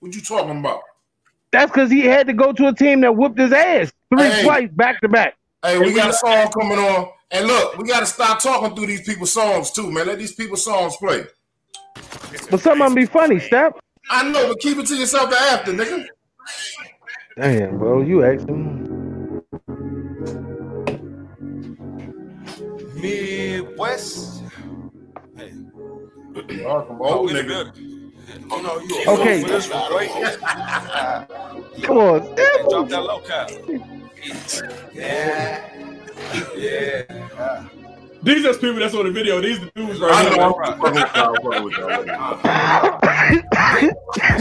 What you talking about? That's because he had to go to a team that whooped his ass three Hey. twice back to back. Hey, we got a song coming on, and look, we got to stop talking through these people's songs too, man. Let these people's songs play. But some of them be funny, Step. I know, but keep it to yourself after, nigga. Damn, bro, you asking. Midwest. Hey. Welcome, Oh, old nigga. Building. Oh no, you Okay. for this right? Come on, Hey, drop that low cap. Yeah. Yeah. These are people that's on the video. These the dudes right I here. know. I'm fucking with y'all, fucking with y'all.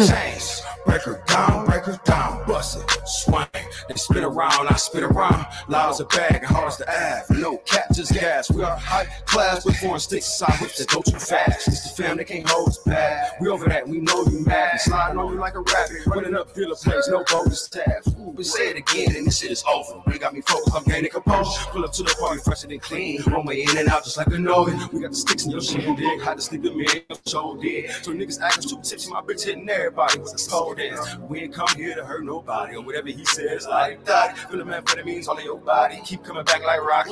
Chains, break her down, break her down, bust it, swing. They spin around, I spin around. Loud as a bag and hard as the Av. No cap, just gas. We are high class with foreign sticks, side whips that go too fast. It's the fam that can't hold us back. We over that, we know you mad. We sliding on you like a rabbit, running up dealer plays, no bogus tabs. Ooh, but say it again, and this shit is over. You got me focused, I'm gaining composure. Pull up to the party fresher than clean. One way in and out, just like a noggin. We got the sticks in your shit, dig. Hide the stick of me, show did. So niggas acting too tipsy, my bitch hitting everybody with a cold dance. We ain't come here to hurt nobody, or whatever he says, like that. Feel the amphetamines all in your body, keep coming back like Rocky.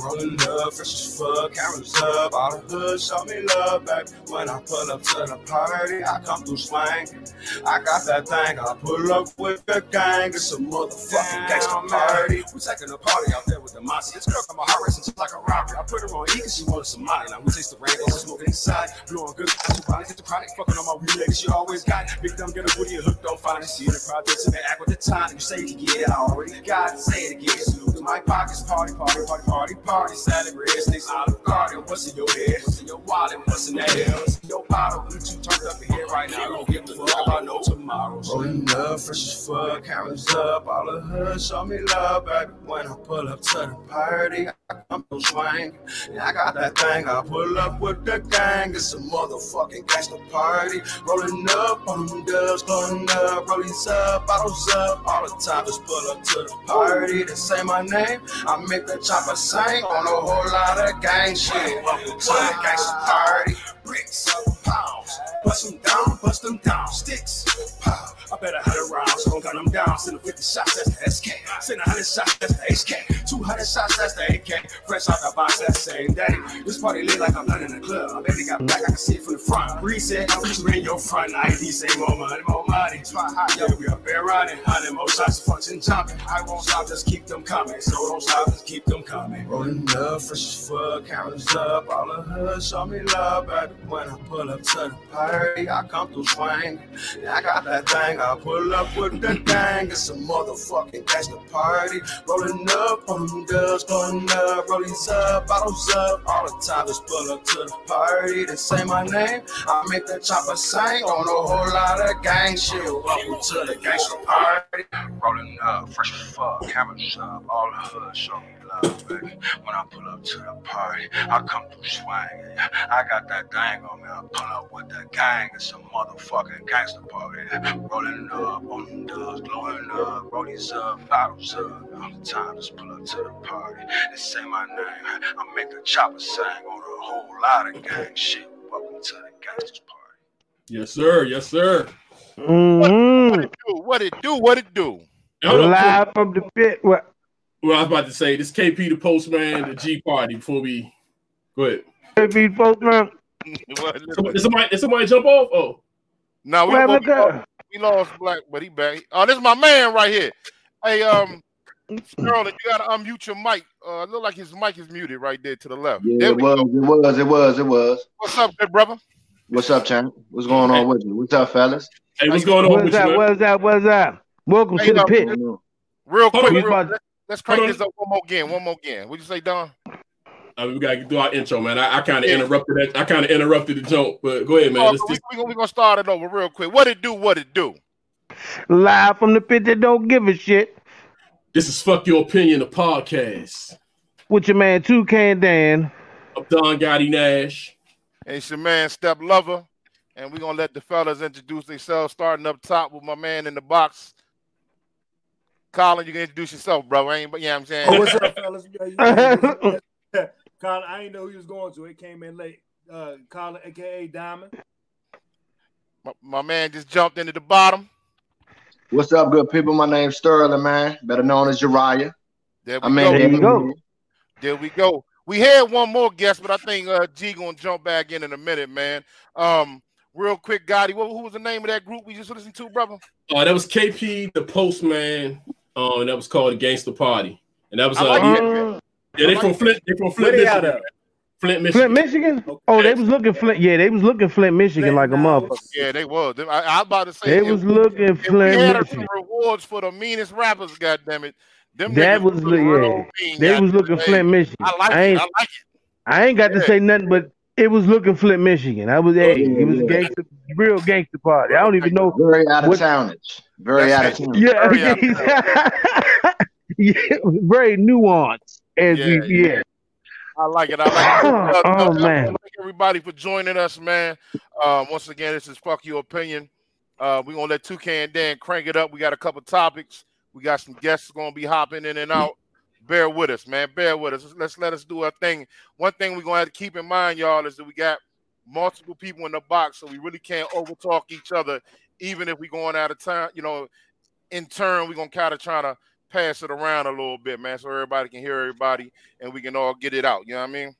Rolling up, fresh as fuck, cameras up, all the hood, show me love, baby. When I pull up to the party, I come through swinging. I got that thing, I pull up with the gang, it's a motherfucking gangster party. We taking a party out there with the Mossy. This girl got my heart racing just like a robbery. I put her on E cause she wanted some money. Now we taste the rainbow, we smoking inside, blowing good. Two bodies hit the chronic, fucking on my weed lady, she always got it. Big dumb, get a woody, and hooked on finding. See the projects and they act with the time. You say get it, I already got it. Say it again. Salute to my pockets, party, party, party, party, party. Party celebrate, snakes out of garden. What's in your head? What's in your wallet? What's in that hell? What's in your bottle? You two turned up in here right now. Don't give a fuck about no tomorrow. Rolling up, fresh as fuck, cameras up, all the hood, show me love, baby. When I pull up to the party, I come to swing. Yeah, I got that thing, I pull up with the gang. It's a motherfucking gangster party. Rolling up on them dubs, blowing up, rollies up, bottles up, all the time. Just pull up to the party, they say my name. I make the chopper sing on a whole lot of gang shit. Welcome to the gangster party. Bricks, pounds, bust them down, bust them down, sticks, pow. I better hundred rounds, don't gun them down. Send them 50 shots, that's the SK. Send a hundred shots, that's the HK. 200 shots, that's the AK. Fresh out the box that same day. This party lit like I'm not in the club. My baby got back, I can see it from the front. Reset, I'm just in your front. ID say more money, more money. Try hot, yo, we up there running. Hundred more shots, function jumping. I won't stop, just keep them coming. So don't stop, just keep them coming. Rolling up, fresh as fuck, cameras up. All the hood, show me love, baby. When I pull up to the party, I come through swing. Yeah, I got that thing, I pull up with the gang. It's a motherfucking gangster party. Rolling up on them girls, going up, rollies up, bottles up. All the time, just pull up to the party. They say my name, I make the chopper sing on a whole lot of gang shit. Welcome to the gangster party. Rolling up, fresh as fuck, cameras up, all the hood, show. When I pull up to the party, I come through swinging. I got that thing on me, I pull up with the gang. It's a motherfucking gangster party. Rolling up on them dubs, glowing up, rollies up, bottles up. All the time, just pull up to the party. They say my name, I make the chopper sing on a whole lot of gang shit. Welcome to the gangsters party. Yes, sir. Yes, sir. Mm-hmm. Do what it do, what it do. Hold on, Live from the pit. What? Well, I was about to say this KP the postman, the G party. Before we go ahead, Beat postman. somebody, did somebody, did somebody jump off? Oh, No, we, we, lost, we lost Black, but he back. Oh, this is my man right here. Hey, um, Sterling, you gotta unmute your mic. Uh, look like his mic is muted right there to the left. Yeah, it was, go. it was, it was, it was. What's up, good brother? What's up, champ? What's going on with you? What's up, fellas? hey, what's going on What's with that? you? man? What's that? What's that? Welcome Hey, to the pit. Real quick, real, about- let's, let's crank this up one more again. One more again. What'd you say, Don? I mean, we gotta do our intro, man. I, I kind of Yeah. interrupted that. I kind of interrupted the joke, but go ahead, man. Oh, Let's we, just, we, gonna, we gonna start it over real quick. What it do? What it do? Live from the pit that don't give a shit. this is fuck your opinion, the podcast. With your man Two Can Dan. I'm Don Gotti Nash. And it's your man Step Lover. And we're gonna let the fellas introduce themselves, starting up top with my man in the box. Colin, you can introduce yourself, bro. I ain't, but yeah, I'm saying. Oh, what's up, fellas? Yeah, you- Colin, I didn't know he was going to. It came in late. Uh, Colin, aka Diamond. My, my man just jumped into the bottom. What's up, good people? My name's Sterling, man, better known as Uriah. There we I mean, go. There you go. There we go. We had one more guest, but I think uh, G gonna jump back in in a minute, man. Um, real quick, Gotti, what, who was the name of that group we just listened to, brother? Uh, that was KP, the Postman. Uh, and that was called the Gangster Party, and that was uh, like yeah. Yeah, they I from Flint. They from Flint, they out Michigan. of? Flint, Michigan. Flint, Michigan. Oh, they was looking Flint. Yeah, they was looking Flint, Michigan, like a motherfucker. Yeah, they was. I, I was about to say They if- was looking if we Flint, had some Michigan. rewards for the meanest rappers, goddamn it. Them That niggas was look look- yeah. mean, They was looking. Flint, Michigan. I like I it. ain't, I like it. I ain't got to say nothing, but it was looking Flint, Michigan. I was, hey, it was a gangster, real gangster party. I don't even know. Very out of What- townage. Very out of town. Yeah, Very yeah, very nuanced. As Yeah, we, yeah. I like it. I like it. Uh, Oh, uh, man. Thank everybody for joining us, man. Um, once again, this is fuck your opinion. Uh, we're gonna let Toucan Dan crank it up. We got a couple topics. We got some guests gonna be hopping in and out. Bear with us, man. Bear with us. Let's let us do our thing. One thing we're gonna have to keep in mind, y'all, is that we got multiple people in the box, so we really can't overtalk each other, even if we're going out of time. You know, in turn, we're gonna kind of try to pass it around a little bit, man, so everybody can hear everybody and we can all get it out. You know what I mean?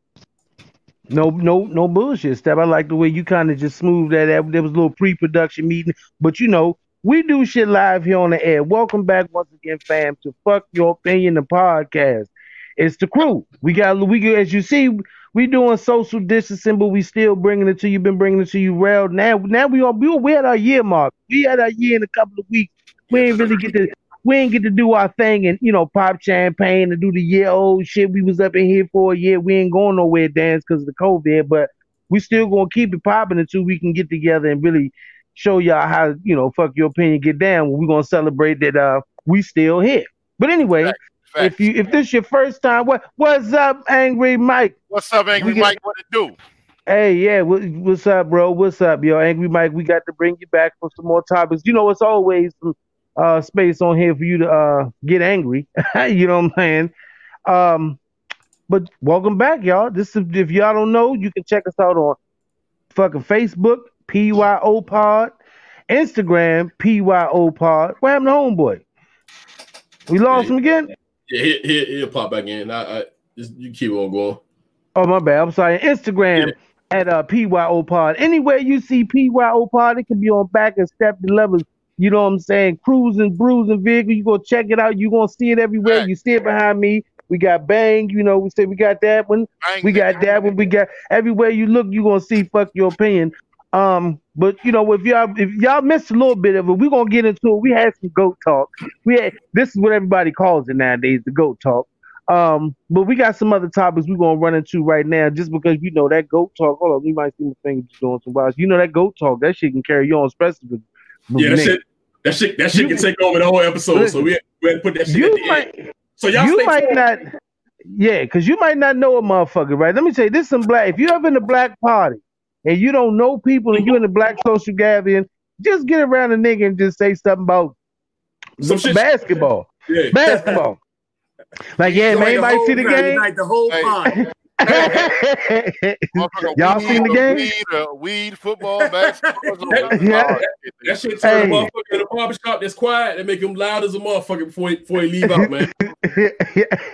No, no, no bullshit, Step. I like the way you kind of just smoothed that out. There was a little pre-production meeting, but you know, we do shit live here on the air. Welcome back once again, fam, to Fuck Your Opinion, the podcast. It's the crew. We got we as you see, we doing social distancing, but we still bringing it to you. Been bringing it to you real Now, now we are we we had our year mark. We had our year in a couple of weeks. We ain't really get to we ain't get to do our thing and you know pop champagne and do the year old shit. We was up in here for a year. We ain't going nowhere dance because of the COVID, but we still gonna keep it popping until we can get together and really show y'all how you know fuck your opinion get down. We're gonna celebrate that uh we still here. But anyway, Facts. if you if this your first time, what what's up, Angry Mike? What's up, Angry get- Mike? What it do? Hey, yeah, what, what's up, bro? What's up, yo? Angry Mike, we got to bring you back for some more topics. You know, it's always some uh, space on here for you to uh, get angry. you know what I'm saying? Um, but welcome back, y'all. This is, if y'all don't know, you can check us out on fucking Facebook, PYO Pod, Instagram, PYO Pod. What happened to homeboy? We lost him again? Yeah, he, he, he'll pop back in. I, I just, you keep on going. Oh my bad. I'm sorry. Instagram at uh PYO Pod. Anywhere you see PYO Pod, it can be on back and step the levels. You know what I'm saying? Cruising, bruising vehicle. You go check it out. You gonna see it everywhere. Right. You see it behind me. We got bang. You know, we say we got that one. Ain't We got that one. We got everywhere you look. You gonna see. Fuck your opinion. Um, but you know, if y'all if y'all missed a little bit of it, we're gonna get into it. We had some goat talk. We had this is what everybody calls it nowadays, the goat talk. Um, but we got some other topics we're gonna run into right now, just because you know that goat talk. Hold on, you might see fingers doing some wild. You know that goat talk, that shit can carry you on, especially Yeah, that shit, that shit, that shit You- can take over the whole episode. So we had, we had to put that shit You the end. might, So y'all you might tuned. not, yeah, because you might not know a motherfucker, right? Let me tell you, this some black. If you ever in a black party and you don't know people and you in a black social gathering, just get around a nigga and just say something about Some shit- basketball, Yeah. basketball. Like, yeah, man, Join anybody see the whole- game? Unite the whole Hey. pod. Y'all weed, seen the game? Weed, uh, weed football, basketball. Yeah. That shit turn Hey. a motherfucker in the barber shop that's quiet and make him loud as a motherfucker before he, before he leave out, man.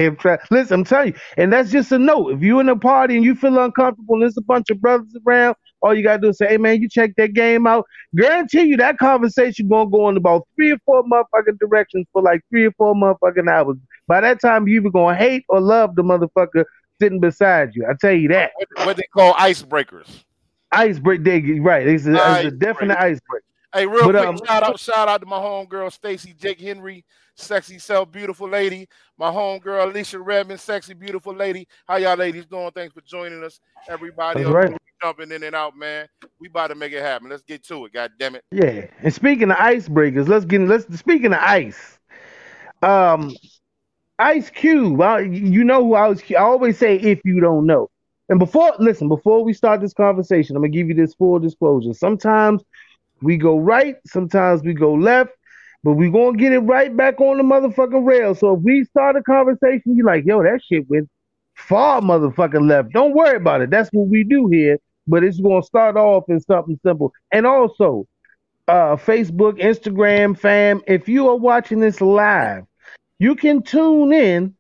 I'm Listen, I'm telling you, and that's just a note. If you in a party and you feel uncomfortable and there's a bunch of brothers around, all you gotta do is say, "Hey, man, you check that game out." Guarantee you that conversation gonna go in about three or four motherfucking directions for like three or four motherfucking hours. By that time, you either gonna hate or love the motherfucker sitting beside you. I tell you that. What, they call icebreakers. Icebreak, they right? It's a, it's a definite icebreak. Hey, real But, quick, um, shout out, shout out to my homegirl Stacy Jake Henry, sexy self, beautiful lady. My homegirl Alicia Redmond, sexy, beautiful lady. How y'all ladies doing? Thanks for joining us. Everybody else right. jumping in and out, man. We about to make it happen. Let's get to it. God damn it. Yeah. And speaking of icebreakers, let's get let's speaking of ice. Um Ice Cube, I, you know who I was I always say if you don't know. And before listen, before we start this conversation, I'm gonna give you this full disclosure. Sometimes we go right, sometimes we go left, but we gonna get it right back on the motherfucking rail. So if we start a conversation, you're like, yo, that shit went far motherfucking left. Don't worry about it. That's what we do here. But it's gonna start off in something simple. And also, uh, Facebook, Instagram, fam. If you are watching this live, you can tune in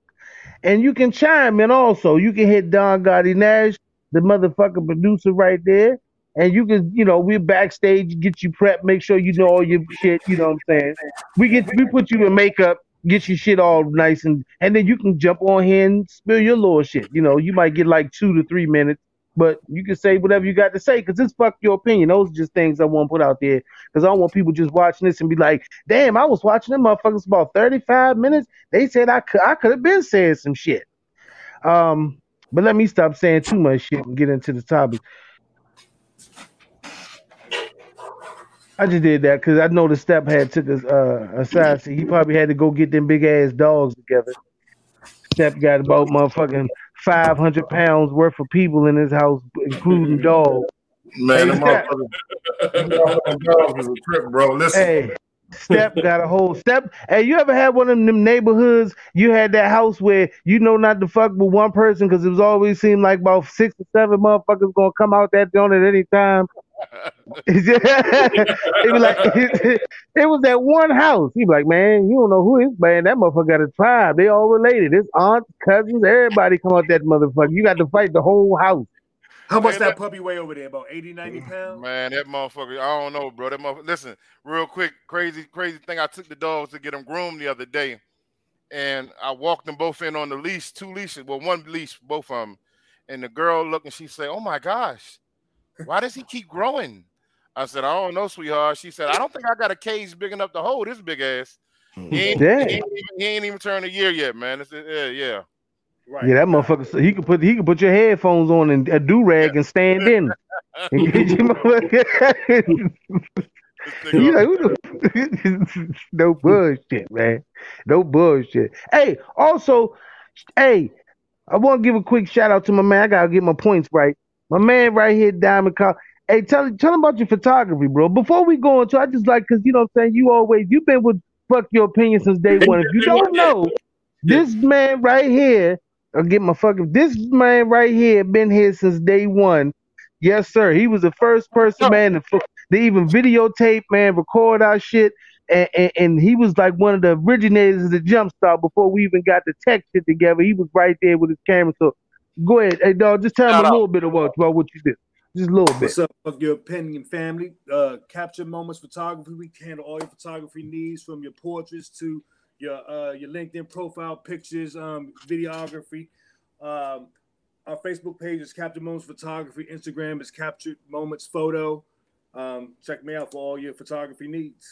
and you can chime in also. You can hit Don Gotti Nash, the motherfucking producer right there. And you can, you know, we're backstage, get you prepped, make sure you know all your shit, you know what I'm saying? We get we put you in makeup, get your shit all nice and and then you can jump on here and spill your little shit. You know, you might get like two to three minutes, but you can say whatever you got to say because it's fuck your opinion. Those are just things I want to put out there because I don't want people just watching this and be like, damn, I was watching them motherfuckers about 35 minutes. They said I could I could have been saying some shit. Um, but let me stop saying too much shit and get into the topic. I just did that because I know the step had took us uh, aside. So he probably had to go get them big ass dogs together. Step got about motherfucking five hundred pounds worth of people in his house, including dogs. Man, Hey, them dogs is a trip, bro. Listen, Hey, Step got a whole step. Hey, you ever had one of them neighborhoods? You had that house where you know not to fuck with one person because it was always seemed like about six or seven motherfuckers gonna come out that joint at any time. it was like it, was that one house. He be like, man, you don't know who is man. That motherfucker got a tribe. They all related. His aunts, cousins, everybody come out that motherfucker. You got to fight the whole house. How much Man, that that- puppy weigh over there? About 80, 90 mm, pounds? Man, that motherfucker, I don't know, bro. That motherfucker, listen, real quick, crazy, crazy thing. I took the dogs to get them groomed the other day, and I walked them both in on the leash, two leashes, well, one leash, both of them. And the girl looked and she said, "Oh my gosh, why does he keep growing?" I said, "I don't know, sweetheart." She said, "I don't think I got a cage big enough to hold this big ass." He ain't, Yeah. he ain't, even, he ain't even turned a year yet, man. It's, yeah, yeah. Right. Yeah, that motherfucker. so He could put he could put your headphones on and a do rag and stand in. And get your motherfucker- This you nigga- like, no bullshit, man. No bullshit. Hey, also, hey, I want to give a quick shout out to my man. I gotta get my points right. My man right here, Diamond Call. Hey, tell tell him about your photography, bro. Before we go into, I just like because you know what I'm saying. You always you've been with fuck your opinion since day one. If you don't know, this man right here, I'll get my fucking. This man right here been here since day one. Yes, sir. He was the first person, man, to, to even videotape, man, record our shit. And, and, and he was like one of the originators of the jump Jumpstart before we even got the tech shit together. He was right there with his camera. So go ahead. Hey, dog, just tell him Shout a out. little bit about, about what you did. Just a little bit. What's up, fuck your opinion family? Uh, capture moments photography. We handle all your photography needs from your portraits to your uh, your LinkedIn profile pictures, um, videography. Um, our Facebook page is Capture Moments Photography. Instagram is Captured Moments Photo. Um, check me out for all your photography needs.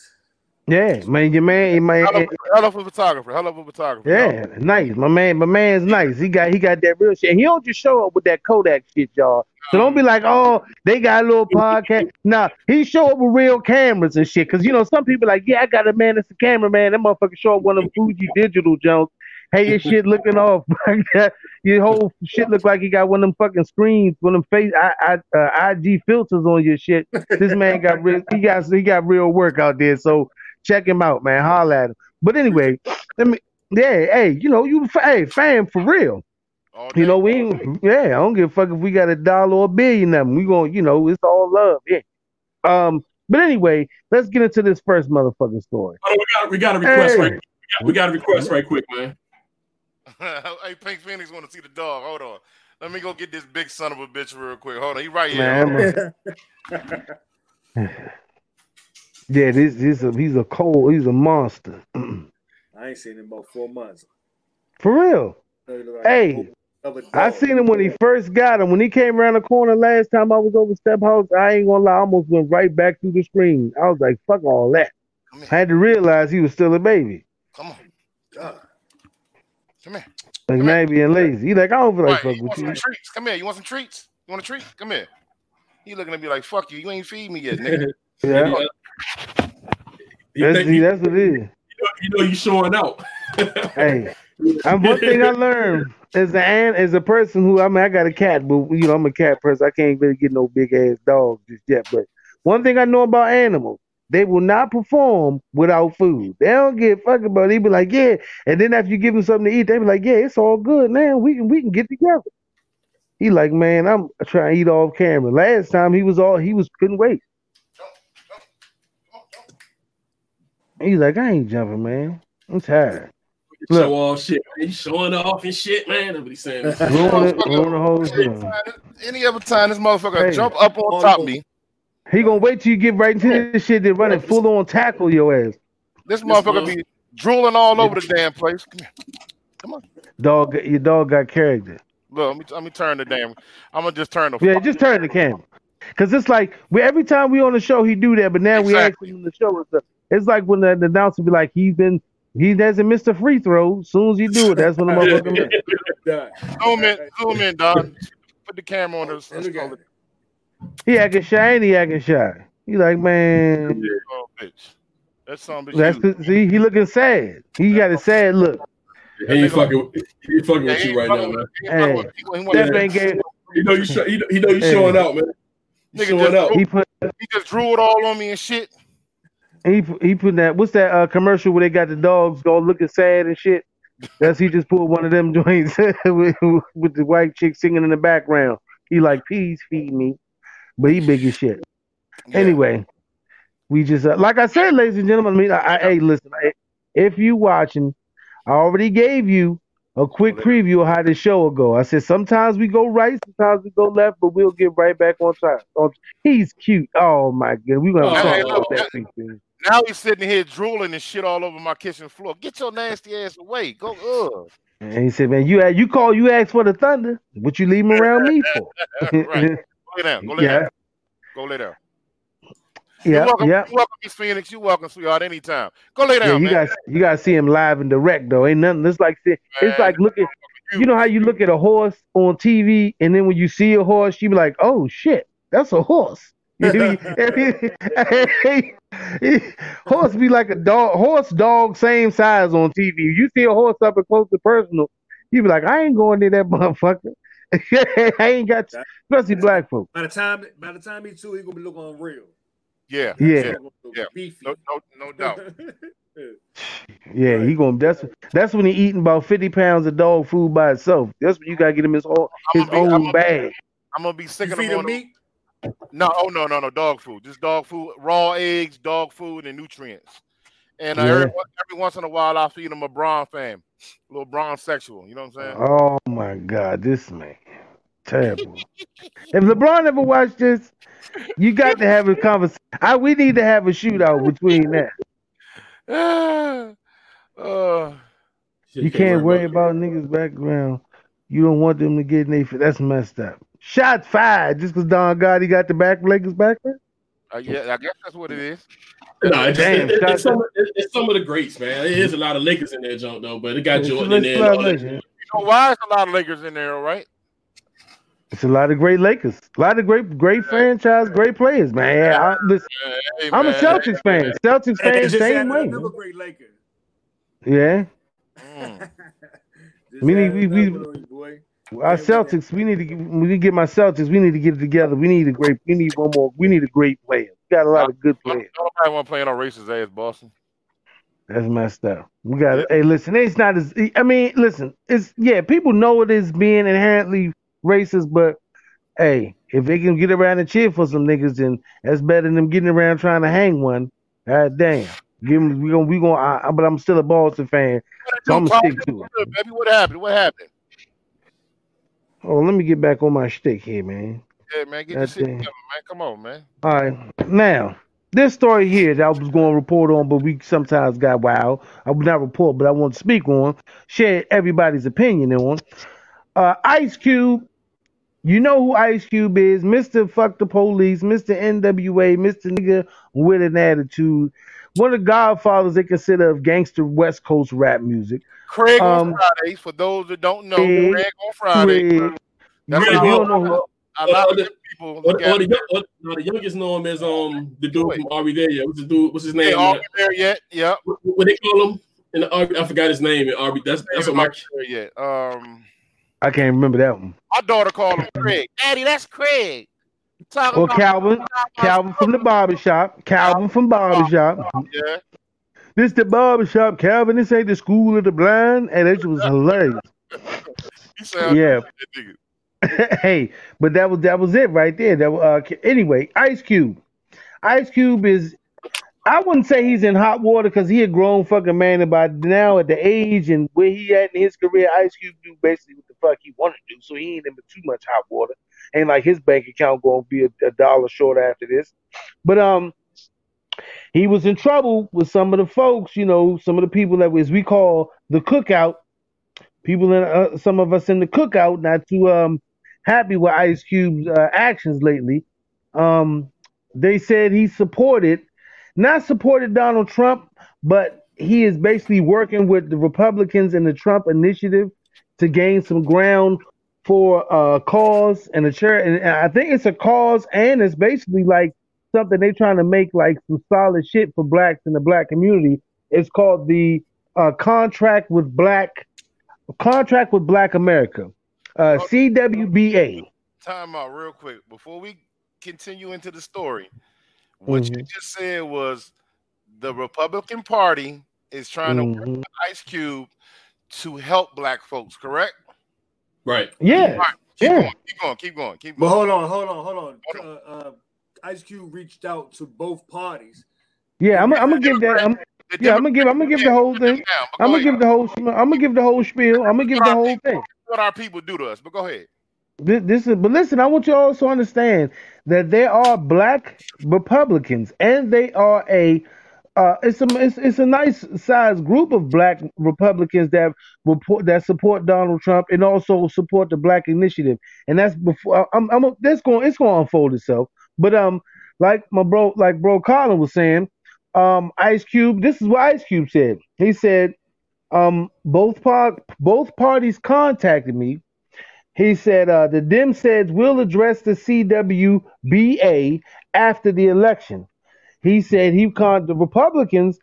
Yeah, man, your man, man, Hell of, hell of a photographer. Hell of a photographer. Yeah, nice. My man, my man's nice. He got he got that real shit. He don't just show up with that Kodak shit, y'all. So don't be like, oh, they got a little podcast. Nah, he show up with real cameras and shit. Cause you know, some people like, yeah, I got a man that's a cameraman. That motherfucker show up one of them Fuji digital Jones. Hey, your shit looking off. Your whole shit look like he got one of them fucking screens, one of them face I, I, uh, IG filters on your shit. This man got real. He got he got real work out there. So check him out, man. Holla at him. But anyway, let me. Yeah, hey, you know, you hey, fam for real. You know, we ain't, yeah, I don't give a fuck if we got a dollar or a billion of them. We gonna, you know, it's all love. Yeah. Um, but anyway, let's get into this first motherfucking story. Oh, we got we got a request Hey. right. We got, we got a request right quick, man. hey, Pink Phoenix want to see the dog. Hold on. Let me go get this big son of a bitch real quick. Hold on. He right here. Man, I'm a- yeah, this this a, he's a cold, he's a monster. I ain't seen him in about four months. For real. Like Hey. I seen him when he first got him. When he came around the corner last time I was over Step House, I ain't gonna lie, I almost went right back through the screen. I was like, fuck all that. I had to realize he was still a baby. Come on. God. Come here. Like Come here. now being lazy. He like, I don't feel like Right, fuck you with want you. some treats? Come here. You want some treats? You want a treat? Come here. He looking at me like, fuck you. You ain't feed me yet, nigga. Yeah. Uh, You, That's, you, that's what it is. know, you know you showing out. Hey, and one thing I learned as a an as a person who I mean I got a cat, but you know I'm a cat person. I can't really get no big ass dog just yet. But one thing I know about animals, they will not perform without food. They don't get fucking about. it. They be like, yeah, and then after you give them something to eat, they be like, yeah, it's all good, man. We can we can get together. He like, man, I'm trying to eat off camera. Last time he was all he was couldn't wait. He's like, I ain't jumping, man. I'm tired. Look. Show off shit. He's showing off and shit, man. That's what he's saying. Ruin it, ruin the whole thing. Any other time this motherfucker Hey. jump up on top of me, He gonna wait till you get right into this shit, then run and full on tackle your ass. this motherfucker be drooling all over the damn place. Come here. Dog, your dog got character. Look, let me, let me turn the damn. I'm gonna just turn the. Yeah, just turn the camera. Cause it's like we every time we on the show he do that, but now we Exactly. actually on the show and stuff. It's like when the, the announcer be like, he's been he hasn't missed a free throw. As soon as you do it, that's when the motherfucker miss. Done. Zoom in, zoom in, Don. Put the camera on this. And look at. He acting shy and he acting shy. He like, man, Oh, bitch. That son of that's bitch. the, see, he looking sad. He got a sad look. He ain't fucking, he ain't fucking with you right now, man. Hey, Steph ain't gave, He know you, show, he, know- he know you Hey. showing out, man. You Nigga showing just- out. he put He just drooled all on me and shit. He put- he put that what's that uh, commercial where they got the dogs go looking sad and shit. That's he just pulled one of them joints with, with the white chick singing in the background. He like, please feed me, but he big as shit. Yeah. Anyway, we just uh, like I said, ladies and gentlemen. I mean, I, I, hey, listen, I, if you watching, I already gave you a quick preview of how the show will go. I said sometimes we go right, sometimes we go left, but we'll get right back on track. He's cute. Oh my god, we're gonna Oh, talk about that. Now he's sitting here drooling and shit all over my kitchen floor. Get your nasty ass away. Go, ugh. And he said, "Man, you you call you asked for the thunder. What you leave him around me for?" right. Go lay down. Go lay yeah, down. Go lay down. Yeah, welcome, yeah. You're welcome, Miss Phoenix. You're welcome, sweetheart, anytime. Go lay down. Yeah, you man. got you got to see him live and direct though. Ain't nothing. It's like see- it's Man, like looking. You know how you look at a horse on TV, and then when you see a horse, you be like, "Oh shit, that's a horse." horse be like a dog. Horse, dog, same size on TV. You see a horse up and close to personal, you be like, "I ain't going near that motherfucker." I ain't got, especially black folk. By the time by the time he two, he gonna be looking unreal. Yeah, Yeah. yeah. Beefy. No, no, no doubt. Yeah, he gonna. That's that's when he eating about fifty pounds of dog food by itself. That's when you gotta get him his whole his gonna be- I'm own gonna- bag. I'm gonna be sick you of feed him on meat. No, oh no, no, no, dog food. Just dog food, raw eggs, dog food, and nutrients. And uh, Yeah. every, every once in a while, I feed them a brawn fam, a little brawn sexual. You know what I'm saying? Oh my God, this man, terrible. if LeBron ever watched this, you got to have a conversation. I we need to have a shootout between that. uh, You can't worry about niggas' background. You don't want them to get in their. That's messed up. Shot fired just because Don Gotti got the back Lakers background. uh, yeah, I guess that's what it is. Nah, it's, Damn, it's, shout it's, some, of- it's, it's some of the greats, man. It is a lot of Lakers in there, junk though, but it got It's Jordan in there. and lot all of that Lakers. shit. You know why? It's a lot of Lakers in there, all right? It's a lot of great Lakers, a lot of great, great franchise, great players, man. Yeah, I, listen, Hey, I'm a man. Celtics fan. Celtics fan, just same way. Another great Laker. Yeah, Mm. Just We we- we- another one on you, boy. Our Celtics. We need to. Get, when we get my Celtics, we need to get it together. We need a great. We need one more. We need a great player. We got a lot of good Don't players. nobody want to play on racist ass Boston. That's messed up. We got. Hey, listen, it's not as. I mean, listen, it's yeah. People know it is being inherently racist, but hey, if they can get around and cheer for some niggas, then that's better than them getting around trying to hang one. God damn. Give me, we gonna, we gonna, I, I- but I'm still a Boston fan, so I'm gonna stick to it. Baby. What happened? What happened? Oh, let me get back on my stick here, man. Yeah, man, get That's this shit together, man. Come on, man. All right, now this story here that I was going to report on, but we sometimes got wild. I would not report, but I want to speak on, share everybody's opinion on. Uh, Ice Cube, you know who Ice Cube is, Mister Fuck the Police, Mister NWA, Mister Nigga with an Attitude, one of the Godfathers they consider of gangster West Coast rap music. Craig on Um, Fridays. For those that don't know, Craig, Craig on Friday. Craig, That's if how you don't know who, a lot of Uh, the- them people Or, or the, it. or, the youngest know him as um the dude from Are We There Yet? What's the dude? What's his They name? all man? there yet? Yeah. What, what they call him? In the RB, I forgot his name. In RB, that's that's what my there yet. Um, I can't remember that one. my daughter called him Craig. Daddy, that's Craig. Talking Or Calvin, Calvin from the barbershop, Calvin from barbershop. Yeah. This the barbershop, Calvin. This ain't the school of the blind. And that was hilarious. Yeah. like that nigga. hey, but that was that was it right there. That was, uh, anyway, Ice Cube. Ice Cube is I wouldn't say he's in hot water because he a grown fucking man, and by now at the age and where he at in his career, Ice Cube do basically what the fuck he want to do. So he ain't in too much hot water. Ain't like his bank account gonna be a, a dollar short after this. But um, he was in trouble with some of the folks, you know, some of the people that was we call the cookout. People in uh, some of us in the cookout not too um happy with Ice Cube's uh, actions lately. Um, they said he supported, not supported Donald Trump, but he is basically working with the Republicans and the Trump initiative to gain some ground for a cause and a chair. And I think it's a cause, and it's basically like something they're trying to make like some solid shit for blacks in the black community. It's called the uh, contract with black contract with Black America, uh, CWBA. Time out real quick before we continue into the story. What Mm-hmm. you just said was the Republican Party is trying to work Mhm. with Ice Cube to help black folks, correct? Right. Yeah, All right, keep Yeah. going, keep going, keep going, keep But hold on, hold on, hold on. Hold Uh, uh, Ice Cube reached out to both parties. yeah. I'm, I'm gonna give that. I'm, yeah, I'm gonna give. I'm gonna give the whole thing. I'm gonna give the whole. I'm gonna give the whole spiel. I'm gonna give the whole thing. what our people do to us. But go ahead. This, this is, but listen, I want you all to understand that there are black Republicans, and they are a, uh, it's a, it's, it's a nice sized group of black Republicans that report that support Donald Trump and also support the Black Initiative, and that's before I'm, I'm that's going, it's going to unfold itself. But um, like my bro, like bro Colin was saying, um, Ice Cube, this is what Ice Cube said. He said, um, both both parties contacted me he said uh, the Dem says we'll address the CWBA after the election. He said he con the Republicans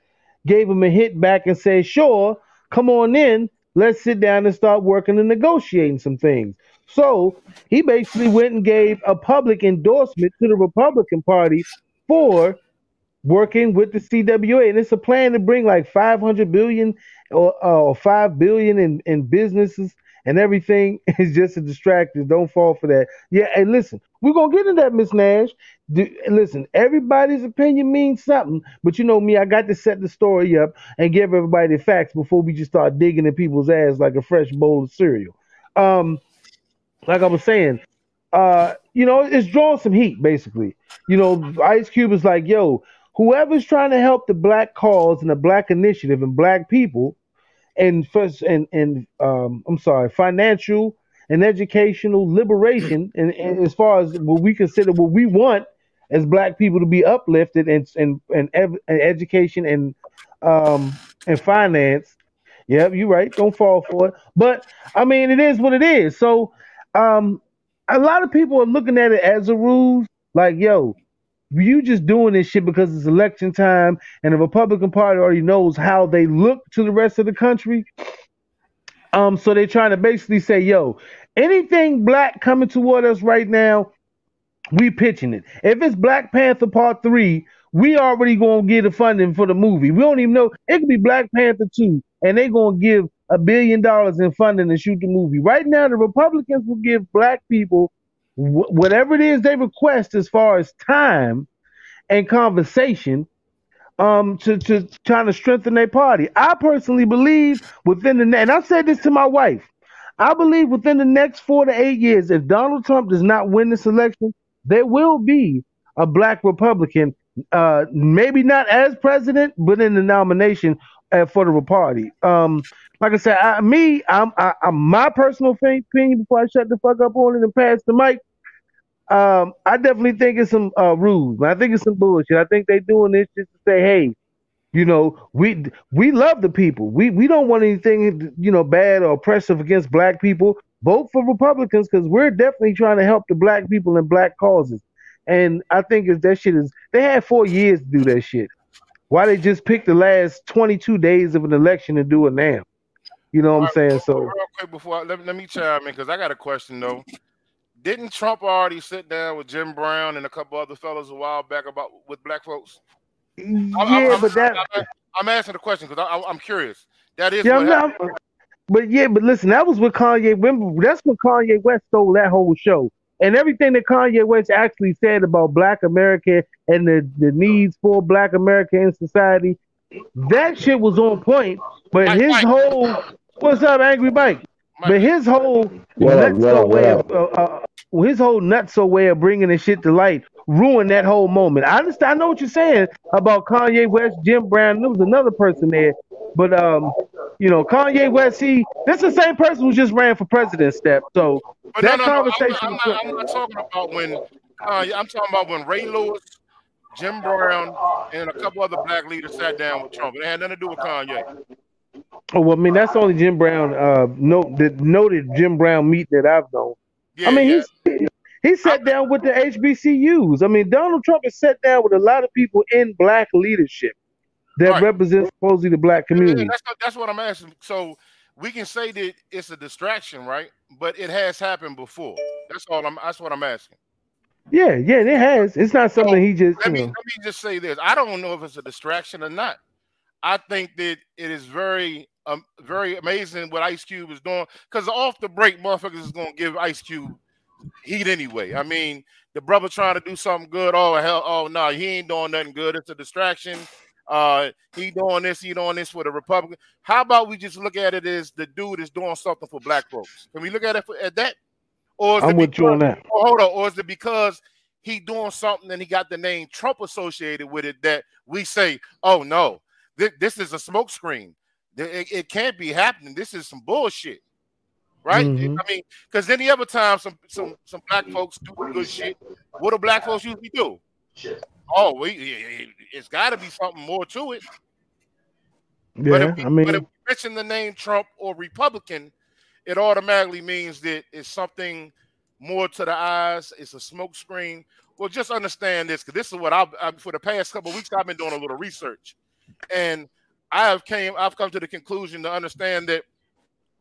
gave him a hit back and said, "Sure, come on in. Let's sit down and start working and negotiating some things." So he basically went and gave a public endorsement to the Republican Party for working with the CWA, and it's a plan to bring like 500 billion or, or 5 billion in, in businesses and everything is just a distraction. Don't fall for that. Yeah, hey, listen, we're gonna get into that, Miss Nash. Do, listen, everybody's opinion means something, but you know me, I got to set the story up and give everybody the facts before we just start digging in people's ass like a fresh bowl of cereal. Um, like I was saying, uh, you know, it's drawing some heat, basically. You know, Ice Cube is like, yo, whoever's trying to help the black cause and the black initiative and black people, and first and and um, I'm sorry, financial and educational liberation, and, and as far as what we consider what we want as black people to be uplifted and and and, ev- and education and um and finance. Yep, you're right. Don't fall for it. But I mean, it is what it is. So, um, a lot of people are looking at it as a ruse. Like, yo, you just doing this shit because it's election time and the Republican Party already knows how they look to the rest of the country. Um, so they're trying to basically say, yo, anything black coming toward us right now, we pitching it. If it's Black Panther Part Three, we already gonna get the funding for the movie. We don't even know it could be Black Panther Two, and they gonna give a billion dollars in funding to shoot the movie. Right now, the Republicans will give black people wh- whatever it is they request as far as time and conversation um to to trying to strengthen their party. I personally believe within the and I said this to my wife. I believe within the next four to eight years, if Donald Trump does not win this election, there will be a black Republican, uh, maybe not as president, but in the nomination uh, for the party. Um, like I said, I, me, I'm, I, I'm my personal opinion before I shut the fuck up on it and pass the mic. Um, I definitely think it's some uh, rules. I think it's some bullshit. I think they doing this just to say, hey, you know, we we love the people. We we don't want anything you know bad or oppressive against black people. Vote for Republicans because we're definitely trying to help the black people and black causes. And I think if that shit is, they had four years to do that shit. Why they just pick the last 22 days of an election and do it now? You know what I'm saying? So real quick before I, let, me- let me chime in because I got a question though. Didn't Trump already sit down with Jim Brown and a couple other fellas a while back about with black folks? I'm- yeah, I'm, but that I'm, I'm asking the question because I'm, I'm curious. That is yeah, what not, but yeah, but listen, that was with Kanye. Remember, that's when Kanye West stole that whole show. and everything that Kanye West actually said about Black America and the, the needs for Black America in society, that shit was on point. But Mike, his Mike. whole what's up, Angry Mike? Mike. But his whole What up, nutso what up, what way of uh, uh, his whole nutso way of bringing the shit to light ruined that whole moment. I understand. I know what you're saying about Kanye West, Jim Brown. There was another person there, but um, you know, Kanye West. He this is the same person who just ran for president. Step. So But that no, no, no. I'm, conversation. I'm, not, I'm not talking about when. Uh, I'm talking about when Ray Lewis, Jim Brown, and a couple other black leaders sat down with Trump. It had nothing to do with Kanye. Oh, well, I mean, that's only Jim Brown. Uh, note the noted Jim Brown meet that I've known. Yeah, I mean, yeah. he's he sat down with the HBCUs. I mean, Donald Trump has sat down with a lot of people in black leadership that Right. represents supposedly the black Yeah, community. that's what, that's what I'm asking. So we can say that it's a distraction, right? But it has happened before. That's all I'm. That's what I'm asking. Yeah, yeah, it has. It's not something he just. Let me know. let me just say this. I don't know if it's a distraction or not. I think that it is very um very amazing what Ice Cube is doing. Because off the break, motherfuckers is gonna give Ice Cube heat anyway. I mean, the brother trying to do something good. Oh hell, oh no, he ain't doing nothing good. It's a distraction. Uh, he doing this, he doing this for the Republican. How about we just look at it as the dude is doing something for black folks? Can we look at it for, at that? Or is I'm it with you on that. or hold on, or is it because he doing something and he got the name Trump associated with it that we say, oh no, thi- this is a smokescreen. It, it can't be happening. This is some bullshit, right? Mhm. I mean, because any other time some some some black folks do good shit, what do black folks usually do? Oh, we it's got to be something more to it. but Yeah, if we, I mean, but if we mention the name Trump or Republican, it automatically means that it's something more to the eyes. It's a smokescreen. Well, just understand this, because this is what I've, I've for the past couple of weeks I've been doing a little research, and I have came I've come to the conclusion to understand that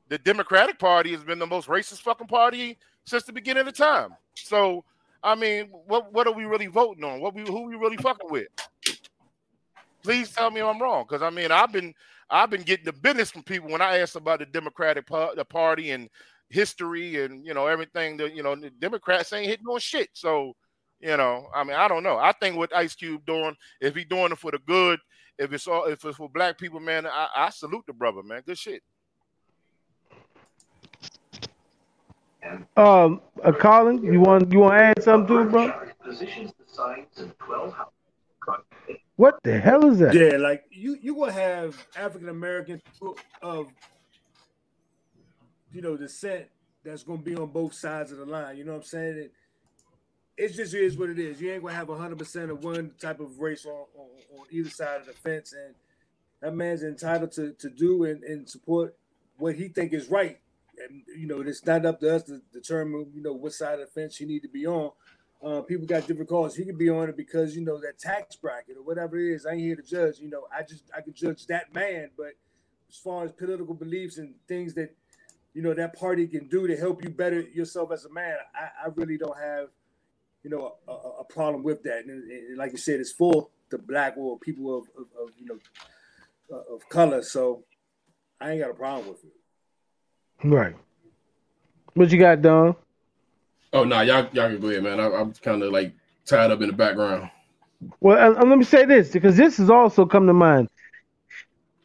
the Democratic Party has been the most racist fucking party since the beginning of time. So, I mean, what what are we really voting on? What we who we really fucking with? Please tell me I'm wrong, because I mean I've been I've been getting the business from people when I ask about the Democratic the Party and history and you know everything. that you know the Democrats ain't hitting on shit. So you know, I mean, I don't know. I think what Ice Cube doing, if he doing it for the good, if it's all if it's for black people, man, I, I salute the brother, man. Good shit. um, uh, Colin, you want you want to add something to it, bro? What the hell is that? Yeah, like you you will have African American of you know descent that's gonna be on both sides of the line. You know what I'm saying? It, just is what it is. You ain't gonna have hundred percent of one type of race on, on, on either side of the fence, and that man's entitled to, to do and, and support what he think is right. And you know, it's not up to us to determine you know what side of the fence he need to be on. Uh, people got different calls. He could be on it because you know that tax bracket or whatever it is. I ain't here to judge. You know, I just I can judge that man. But as far as political beliefs and things that you know that party can do to help you better yourself as a man, I, I really don't have you know a, a, a problem with that. And, and like you said, it's for the black or people of, of, of you know uh, of color. So I ain't got a problem with it. Right. What you got, Don? Oh no, y'all y'all can go ahead, man. I, I'm kind of like tied up in the background. Well, uh, uh, let me say this because this has also come to mind.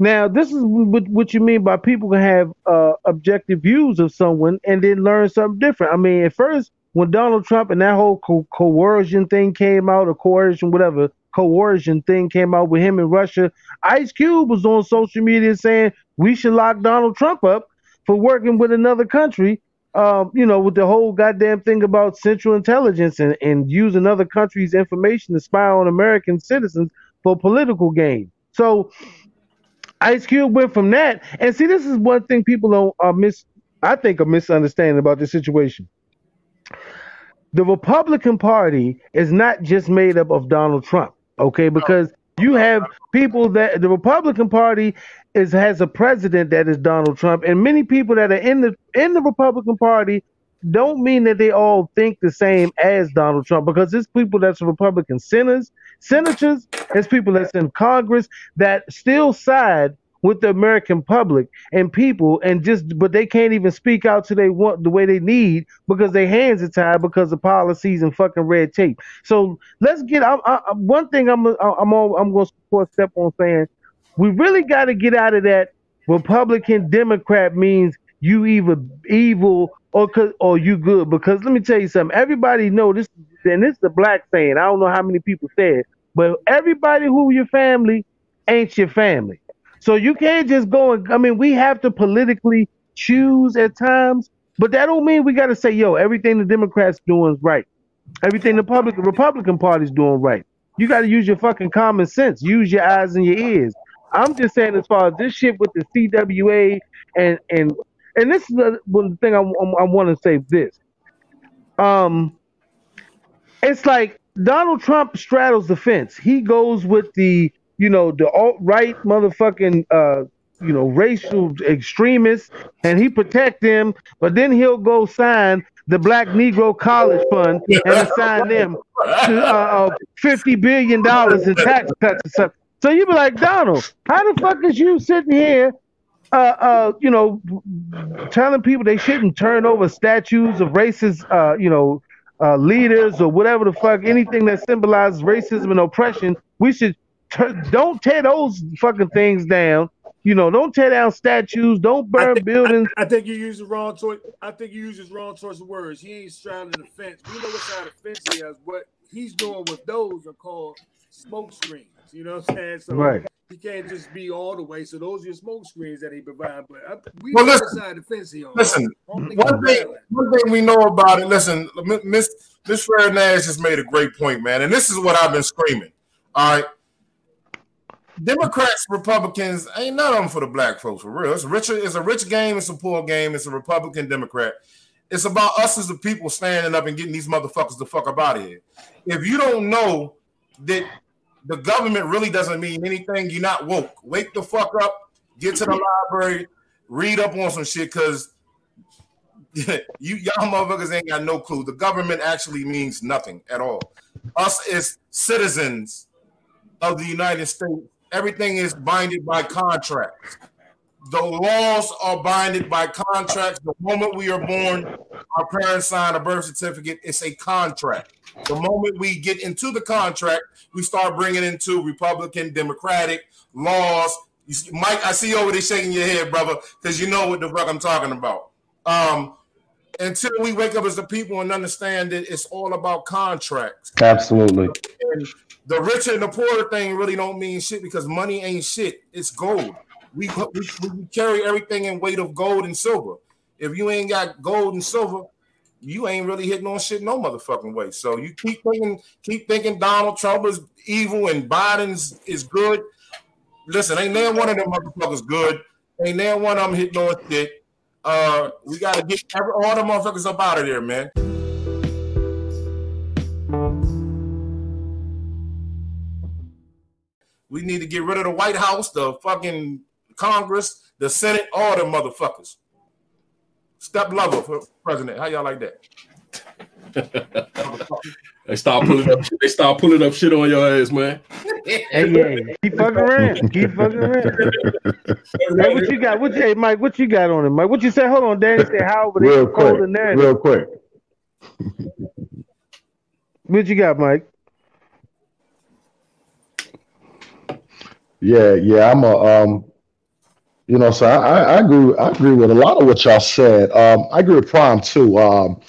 Now, this is what, what you mean by people can have uh, objective views of someone and then learn something different. I mean, at first, when Donald Trump and that whole co- coercion thing came out, or coercion, whatever, coercion thing came out with him in Russia, Ice Cube was on social media saying we should lock Donald Trump up for working with another country um, you know, with the whole goddamn thing about Central Intelligence and, and using other countries' information to spy on American citizens for political gain. So Ice Cube went from that, and see, this is one thing people don't uh, miss. I think are misunderstanding about this situation. The Republican Party is not just made up of Donald Trump, okay? Because you have people that the Republican Party is has a president that is Donald Trump, and many people that are in the in the Republican Party don't mean that they all think the same as Donald Trump because it's people that's Republican senators, senators, it's people that's in Congress that still side with the American public and people, and just but they can't even speak out to they want the way they need because their hands are tied because of policies and fucking red tape. So let's get. I, I, one thing I'm I'm all, I'm going to support step on saying we really got to get out of that Republican Democrat means you either evil or or you good because let me tell you something. Everybody know this, and this is the black saying. I don't know how many people say it, but everybody who your family ain't your family. So you can't just go and I mean we have to politically choose at times, but that don't mean we got to say yo everything the Democrats doing is right, everything the public Republican Party's doing right. You got to use your fucking common sense, use your eyes and your ears. I'm just saying as far as this shit with the CWA and and and this is the, thing I, I, I want to say this. Um, it's like Donald Trump straddles the fence. He goes with the you know the alt right motherfucking uh you know racial extremists, and he protect them. But then he'll go sign the Black Negro College Fund and assign them to uh, uh fifty billion dollars in tax cuts and stuff. So you be like, Donald, how the fuck is you sitting here, uh, uh, you know, telling people they shouldn't turn over statues of racist, uh, you know, uh, leaders or whatever the fuck, anything that symbolizes racism and oppression, we should don't tear those fucking things down. You know, don't tear down statues, don't burn I think, buildings. I, I, think you use the wrong choice. I think you use his wrong choice of words. He ain't straddling the fence. We know what side of the fence he has. What he's doing with those are called smoke screens. You know what I'm saying? So right. he can't just be all the way. So those are your smoke screens that he provides. But I, we well, know listen, side of the fence here. Listen, one thing, one thing we know about it. Listen, Miss Miss Fair Nash just made a great point, man, and this is what I've been screaming. All right. Democrats, Republicans, ain't none of them for the black folks for real. It's richer, it's a rich game, it's a poor game, it's a Republican Democrat. It's about us as the people standing up and getting these motherfuckers the fuck up out of here. If you don't know that the government really doesn't mean anything, you're not woke. Wake the fuck up, get to the library, read up on some shit, because you y'all motherfuckers ain't got no clue. The government actually means nothing at all. Us as citizens of the United States everything is binded by contracts. The laws are binded by contracts. The moment we are born, our parents sign a birth certificate. It's a contract. The moment we get into the contract, we start bringing into Republican, Democratic laws. See, Mike, I see you over there shaking your head, brother, because you know what the fuck I'm talking about. Um, until we wake up as the people and understand that it's all about contracts. Absolutely. And the richer and the poorer thing really don't mean shit because money ain't shit. It's gold. We, we, we carry everything in weight of gold and silver. If you ain't got gold and silver, you ain't really hitting on shit no motherfucking way. So you keep thinking, keep thinking Donald Trump is evil and Biden's is good. Listen, ain't there one of them motherfuckers good. Ain't there one of them hitting on shit. Uh, we gotta get every, all the motherfuckers up out of there, man. We need to get rid of the White House, the fucking Congress, the Senate, all the motherfuckers. Step lover for president. How y'all like that? they start pulling up. They start pulling up shit on your ass, man. Hey, yeah, keep fucking around. Keep fucking around. hey, what you got? What you, hey, Mike? What you got on it, Mike? What you say? Hold on, Danny. Say how over real quick, real quick. what you got, Mike? Yeah, yeah, I'm a um, you know, so I, I agree. I agree with a lot of what y'all said. Um, I agree with Prime too. Um,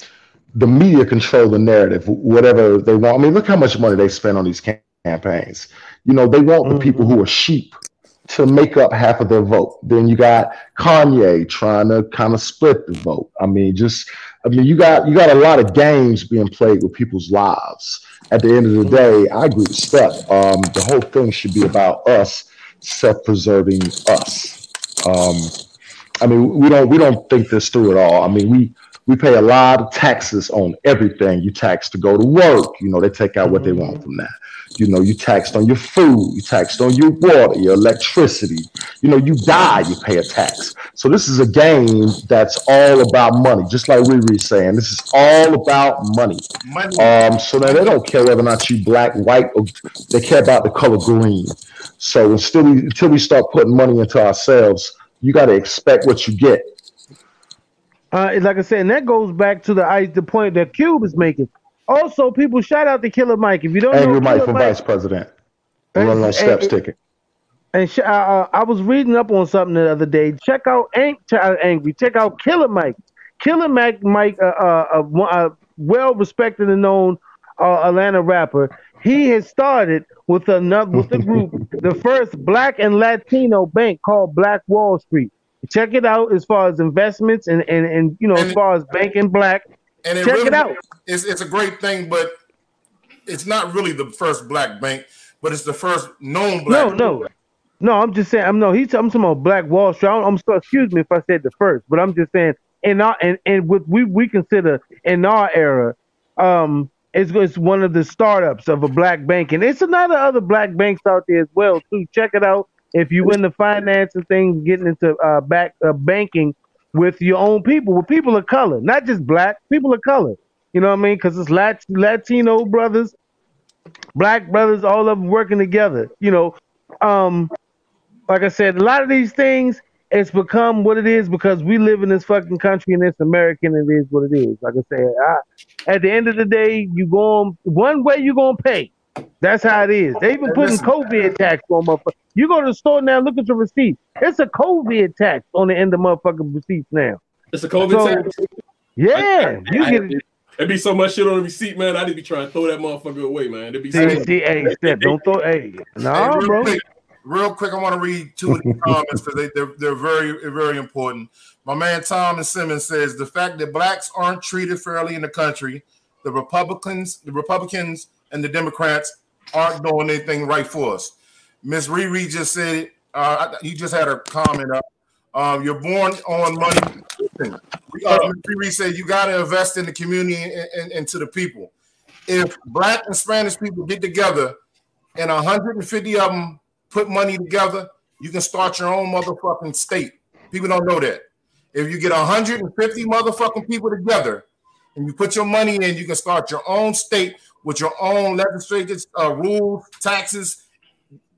the media control the narrative, whatever they want. I mean, look how much money they spend on these campaigns. You know, they want mm-hmm. the people who are sheep to make up half of their vote. Then you got Kanye trying to kind of split the vote. I mean, just I mean, you got you got a lot of games being played with people's lives at the end of the day, I agree with Steph. Um, the whole thing should be about us self-preserving us. Um, I mean, we don't we don't think this through at all. I mean, we we pay a lot of taxes on everything. You tax to go to work. You know, they take out what they want from that. You know, you taxed on your food, you taxed on your water, your electricity. You know, you die, you pay a tax. So this is a game that's all about money, just like we were saying. This is all about money. Money. Um, so now they don't care whether or not you black, white, or they care about the color green. So until we until we start putting money into ourselves, you got to expect what you get. Uh, like I said, and that goes back to the I, the point that Cube is making. Also, people shout out to Killer Mike. If you don't Angry know Mike Killer for Mike, vice president. Hey, Running on steps ticket. and sh- uh, uh, I was reading up on something the other day. Check out Ang- check Angry. Check out Killer Mike. Killer Mike, Mike, uh, uh, uh, uh, well respected and known uh, Atlanta rapper. He has started with another with the group, the first Black and Latino bank called Black Wall Street. Check it out as far as investments and and, and you know as far as banking black. And it Check really, it out. It's, it's a great thing, but it's not really the first black bank, but it's the first known black. No, no, no. I'm just saying. I'm no. He's I'm talking about Black Wall Street. I'm, I'm so excuse me if I said the first, but I'm just saying in our and and with we we consider in our era, um, it's it's one of the startups of a black bank, and it's another other black banks out there as well too. Check it out if you into finance and things, getting into uh back uh, banking with your own people, with people of color, not just black people of color. You know what I mean? Because it's Lat- Latino brothers, black brothers, all of them working together. You know, um, like I said, a lot of these things it's become what it is because we live in this fucking country and it's American and it is what it is. Like I said, I, at the end of the day, you going one way you're gonna pay. That's how it is. They even putting COVID tax on motherfuckers. You go to the store now, look at your receipt. It's a COVID tax on the end of motherfucking receipts now. It's a COVID So, tax. Yeah, you I- get There'd be so much shit on the receipt, man. I'd be trying to throw that motherfucker away, man. There'd be so see, see, hey, step, don't throw, hey, Hey, nah, real bro. quick, real quick, I want to read two of the comments because they, they're, they're very, very important. My man Thomas Simmons says the fact that blacks aren't treated fairly in the country, the Republicans, the Republicans and the Democrats aren't doing anything right for us. Miss Riri just said it. Uh, you just had a comment up. Um, you're born on money. Listen, uh, Riri said you got to invest in the community and, and, and to the people. If black and Spanish people get together and 150 of them put money together, you can start your own motherfucking state. People don't know that. If you get 150 motherfucking people together and you put your money in, you can start your own state with your own legislators, uh, rules, taxes.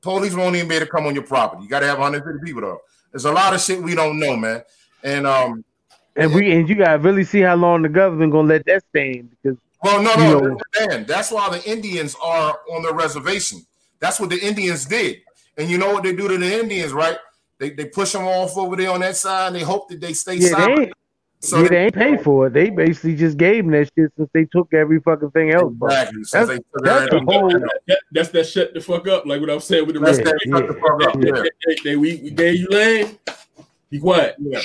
Police won't even be able to come on your property. You got to have 150 people though. There's a lot of shit we don't know, man. And um, And we and you gotta really see how long the government gonna let that stand because Well, no, You no, know- man. That's why the Indians are on the reservation. That's what the Indians did. And you know what they do to the Indians, right? They, they push them off over there on that side. And they hope that they stay yeah, they silent. Ain't, So yeah, they- they ain't pay for it. They basically just gave them that shit since they took every fucking thing else. bro. Exactly. Since That's, they that's the whole. that, that's that shut the fuck up, like what I was saying with the That's rest that of shut the fuck up. They, Yeah. they, they- we, we gave you land. Be quiet. Yeah.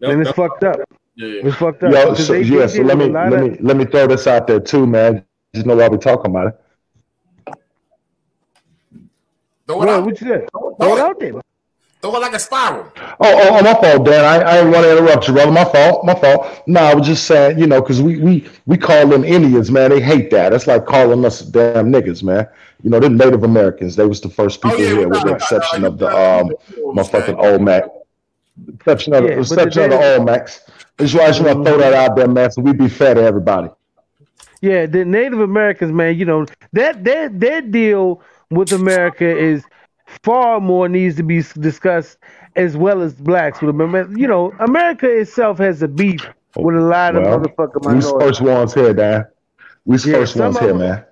That- And it's that- fucked up. yeah. It's fucked up. Yo, so, they- they yeah, so let me let of- me let me throw this out there too, man. Just know why we talking about it. Throw it Well, out. what you said? Throw, Throw it it, out there. Throw it like a spiral. Oh, oh, oh, my fault, Dan. I, I didn't want to interrupt you, brother. My fault. My fault. No, I was just saying, you know, because we we we call them Indians, man. They hate that. That's like calling us damn niggas, man. You know, them Native Americans. They was the first Oh, people yeah, here, with the exception of the right. um, motherfucking Olmec. Exception of Yeah, the but exception of the the- Olmecs. That's why I just want to throw that out there, man. So we be fair to everybody. Yeah, the Native Americans, man, you know, that their their deal with America is far more needs to be discussed as well as blacks with them. You know, America itself has a beef with a lot Well, of motherfucking we first ones here, Dan. We Yeah, first ones here, man.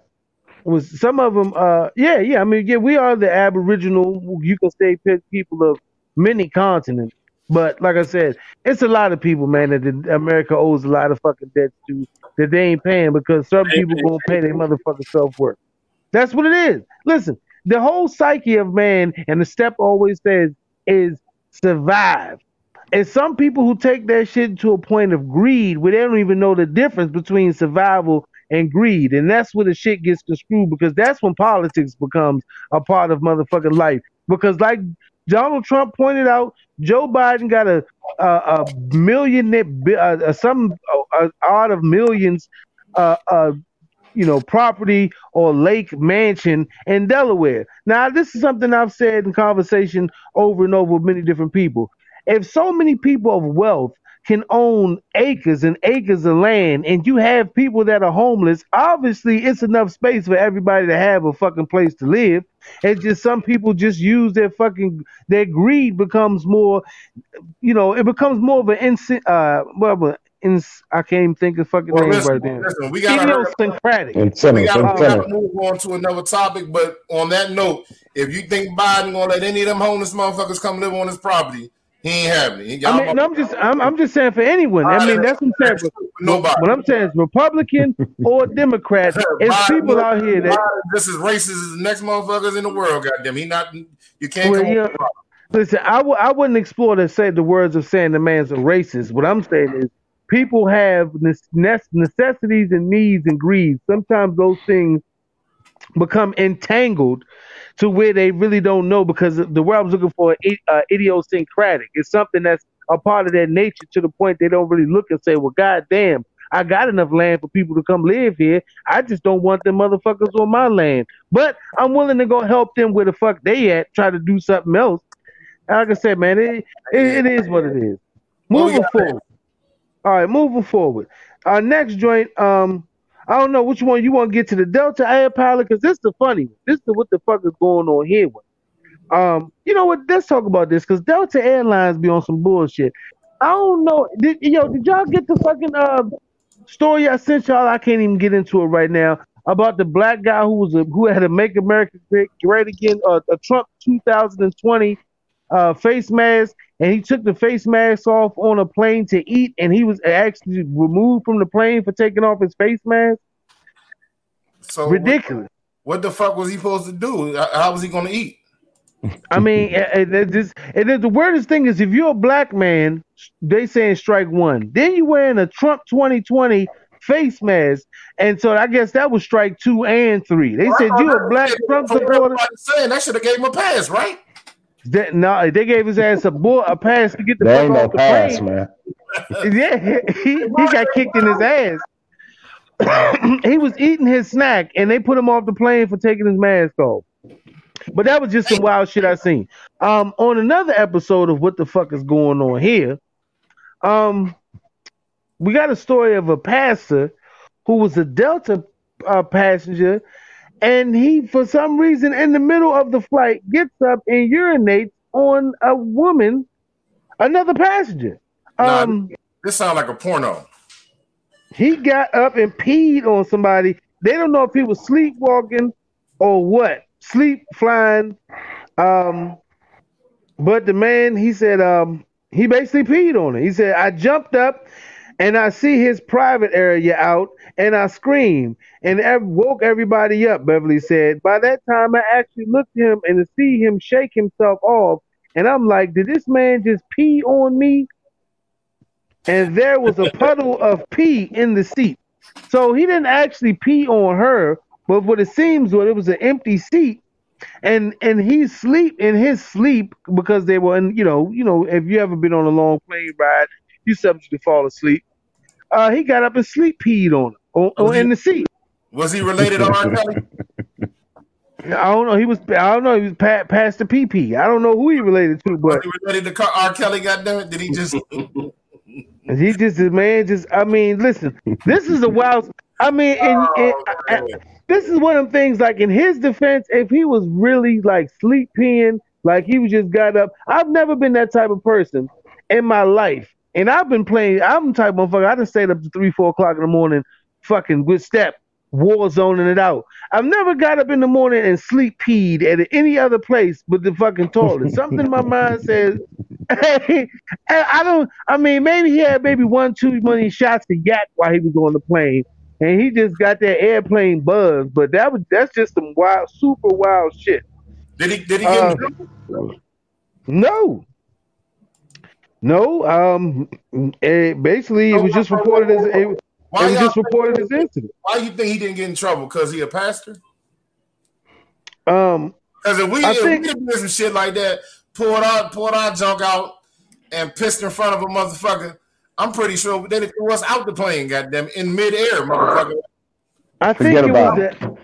was some of them uh yeah yeah i mean yeah we are the aboriginal you can say people of many continents but like i said it's a lot of people man that the, america owes a lot of fucking debts to that they ain't paying because some people gonna pay their motherfucking self-worth that's what it is listen the whole psyche of man and the step always says is survive and some people who take that shit to a point of greed where they don't even know the difference between survival and greed. And that's where the shit gets screwed because that's when politics becomes a part of motherfucking life. Because like Donald Trump pointed out, Joe Biden got a uh, a million, uh, uh, some odd of millions, uh, uh, you know, property or lake mansion in Delaware. Now, this is something I've said in conversation over and over with many different people. If so many people of wealth can own acres and acres of land and you have people that are homeless, obviously it's enough space for everybody to have a fucking place to live. It's just some people just use their fucking their greed becomes more, you know, it becomes more of an uh well, ins, I can't even think of fucking well, names right there. Listen, we got idiosyncratic. We got to move on to another topic, but on that note, if you think Biden gonna let any of them homeless motherfuckers come live on his property, he ain't having it. I mean, no, I'm just I'm, I'm just saying for anyone. I mean, that's what I'm saying. Nobody. What I'm saying is Republican or Democrat. It's people out here that this is racist as the next motherfuckers in the world. Goddamn, he not. You can't. Well, you know, listen, I w- I wouldn't explore to say the words of saying the man's a racist. What I'm saying is people have necessities and needs and greeds. Sometimes those things become entangled to where they really don't know because the word I was looking for uh, idiosyncratic. It's something that's a part of their nature to the point they don't really look and say, well, goddamn, I got enough land for people to come live here. I just don't want them motherfuckers on my land. But I'm willing to go help them where the fuck they at, try to do something else. Like I said, man, it, it, it is what it is. Moving forward. All right, moving forward. Our next joint, um, I don't know which one you want to get to the Delta Air pilot because this is the funny one. This is what the fuck is going on here with. Um, you know what? Let's talk about this because Delta Airlines be on some bullshit. I don't know. Did yo? Did y'all get the fucking uh story I sent y'all? I can't even get into it right now about the black guy who was a who had a Make America Great, Again, uh, a Trump 2020 uh, face mask, and he took the face mask off on a plane to eat, and he was actually removed from the plane for taking off his face mask. So ridiculous. What, the fuck was he supposed to do? How was he going to eat? I mean, and, and, this, and the weirdest thing is, if you're a black man, they saying strike one. Then you wearing a Trump 2020 face mask, and so I guess that was strike two and three. They said you a black Trump supporter. Saying that should have gave him a pass, right? That, no, they gave his ass a bull a pass to get the fuck off the pass, plane. man. yeah, he, he got kicked in his ass. he was eating his snack, and they put him off the plane for taking his mask off. But that was just some wild shit I seen. Um, on another episode of what the fuck is going on here, um, we got a story of a pastor who was a Delta uh, passenger and he for some reason in the middle of the flight gets up and urinates on a woman, another passenger. Um, nah, this sounds like a porno. He got up and peed on somebody. They don't know if he was sleepwalking or what, sleep flying. Um, but the man, he said, um, he basically peed on it. He said, I jumped up and I see his private area out and I screamed and ev- woke everybody up, Beverly said. By that time, I actually looked at him and see him shake himself off. And I'm like, did this man just pee on me? And there was a puddle of pee in the seat. So he didn't actually pee on her, but what it seems was it was an empty seat. And and he sleep in his sleep because they were in, you know, you know, if you ever been on a long plane ride, you subject to fall asleep. Uh, he got up and sleep peed on him on, in the seat. Was he related to R. Kelly? I don't know. He was. I don't know. He was pa- past the PP. I don't know who he related to, but was he related to R. Kelly. Goddamn it! Did he just? he just the man. Just. I mean, listen. This is a wild. I mean, and, oh, and this is one of them things. Like in his defense, if he was really like sleep peeing, like he was just got up. I've never been that type of person in my life, and I've been playing. I'm the type of motherfucker. I just stayed up to three, four o'clock in the morning, fucking good step war zoning it out. I've never got up in the morning and sleep peed at any other place but the fucking toilet. Something in my mind says, hey, I don't, I mean, maybe he had maybe one, two money shots to yak while he was on the plane. And he just got that airplane buzz, but that was that's just some wild, super wild shit. Did he? Did he get uh, No, no. Um, it, basically, it was just reported as it, why it was just reported as incident. Why you think he didn't get in trouble? Because he a pastor? Um, because if we, I if think, we did some shit like that, pulled our pulled our junk out, and pissed in front of a motherfucker, I'm pretty sure they threw us out the plane, goddamn, in midair, motherfucker. I think Forget it about was the.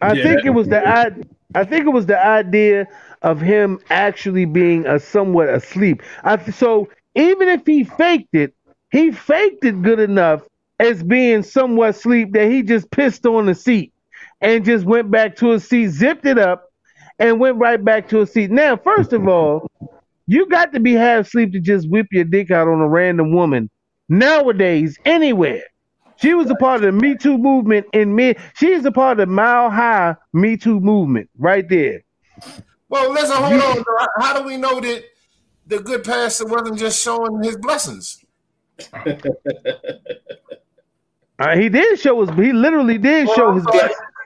I Yeah. think it was the. I, I think it was the idea of him actually being a somewhat asleep. I so even if he faked it, he faked it good enough as being somewhat asleep that he just pissed on the seat and just went back to his seat, zipped it up, and went right back to his seat. Now, first of all, you got to be half asleep to just whip your dick out on a random woman nowadays anywhere. She was a part of the Me Too movement in mid. She is a part of the Mile High Me Too movement right there. Well, listen, hold on. How do we know that the good pastor wasn't just showing his blessings? Uh, he did show his. He literally did show his.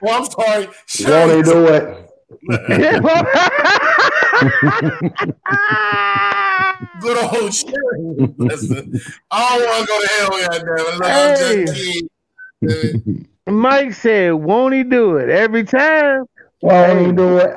Well, I'm sorry. Won't he do it? Good old shit. Listen, I don't want to go to hell, goddamn it. Look, I'm just Hey. Mike said, "Won't he do it every time?" Won't he do it?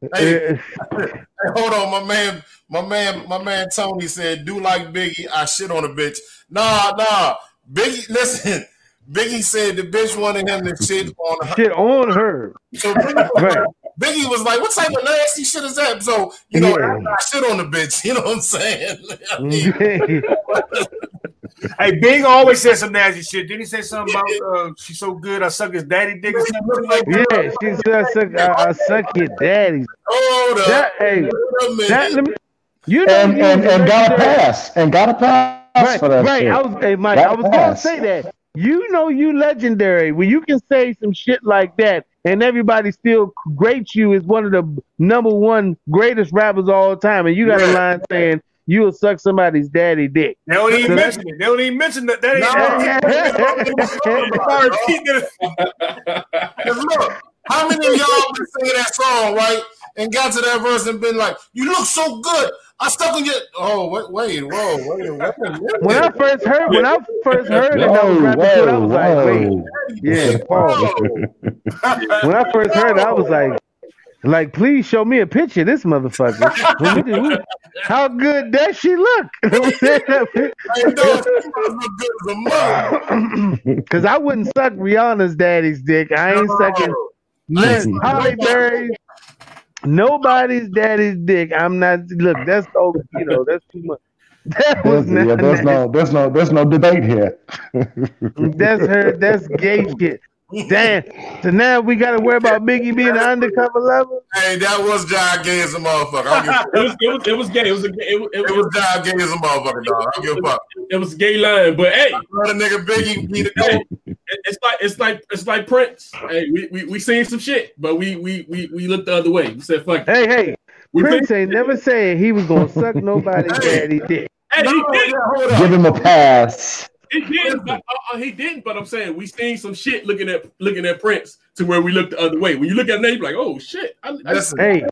Hey, hey, hold on, my man, my man, my man Tony said, "Do like Biggie, I shit on a bitch." Nah, nah, Biggie. Listen, Biggie said the bitch wanted him to shit on her. Shit on her. So Right. Biggie was like, "What type of nasty shit is that?" So you know, Yeah. I shit on the bitch. You know what I'm saying? I mean, Hey, Big always says some nasty shit. Didn't he say something about uh, she's so good I suck his daddy dick or something like that? yeah, she said, I suck, I, I suck your daddy's. hold up. That, hey, Wait a that, let me, you know, And you and and got a pass. And got a pass Right, for that right. shit. I was, hey, Mike, Got I a was gonna say that. You know, you legendary when you can say some shit like that, and everybody still grades you as one of the number one greatest rappers of all time, and you got a line saying you'll suck somebody's daddy dick. They don't even So mention it. They don't even mention that. That ain't. Cause look, how many of y'all been singing that song, right? And got to that verse and been like, "You look so good." I stuck in your. Oh wait, wait, whoa, wait, wait a minute. When I first heard, when I first heard it, I was Whoa, rapping to it, I whoa, was like, wait, yeah, pause. When I first heard it, I was like, like, please show me a picture of this motherfucker. When we did- we- How good does she look? Hey, dog, you look good as a mother. Cause I wouldn't suck Rihanna's daddy's dick. I ain't sucking none. Halle Berry, nobody's daddy's dick. I'm not. Look, that's oh, you know, that's too much. That was There's, yeah, there's no there's no there's no debate here. That's her. That's gay shit. Damn. So now we got to worry about Biggie being an undercover lover. Hey, that was John Gay as a motherfucker. I don't give a It was, it was, it was gay. It was a, it was, it It was, was John Gay as a motherfucker, dog. I don't give a fuck. it was a gay line. But hey, Let a nigga Biggie be the hey, it's like it's like it's like Prince. Hey, we we, we seen some shit, but we we we we looked the other way. We said fuck. Hey, hey. We Prince think- ain't never said he was gonna suck nobody's daddy dick. Hey, No, he did. yeah, hold Give him a pass. He didn't, but uh, uh, he didn't. But I'm saying we seen some shit looking at looking at Prince to where we looked the other way. When you look at him, you be like, oh shit. I, I, Listen, Hey,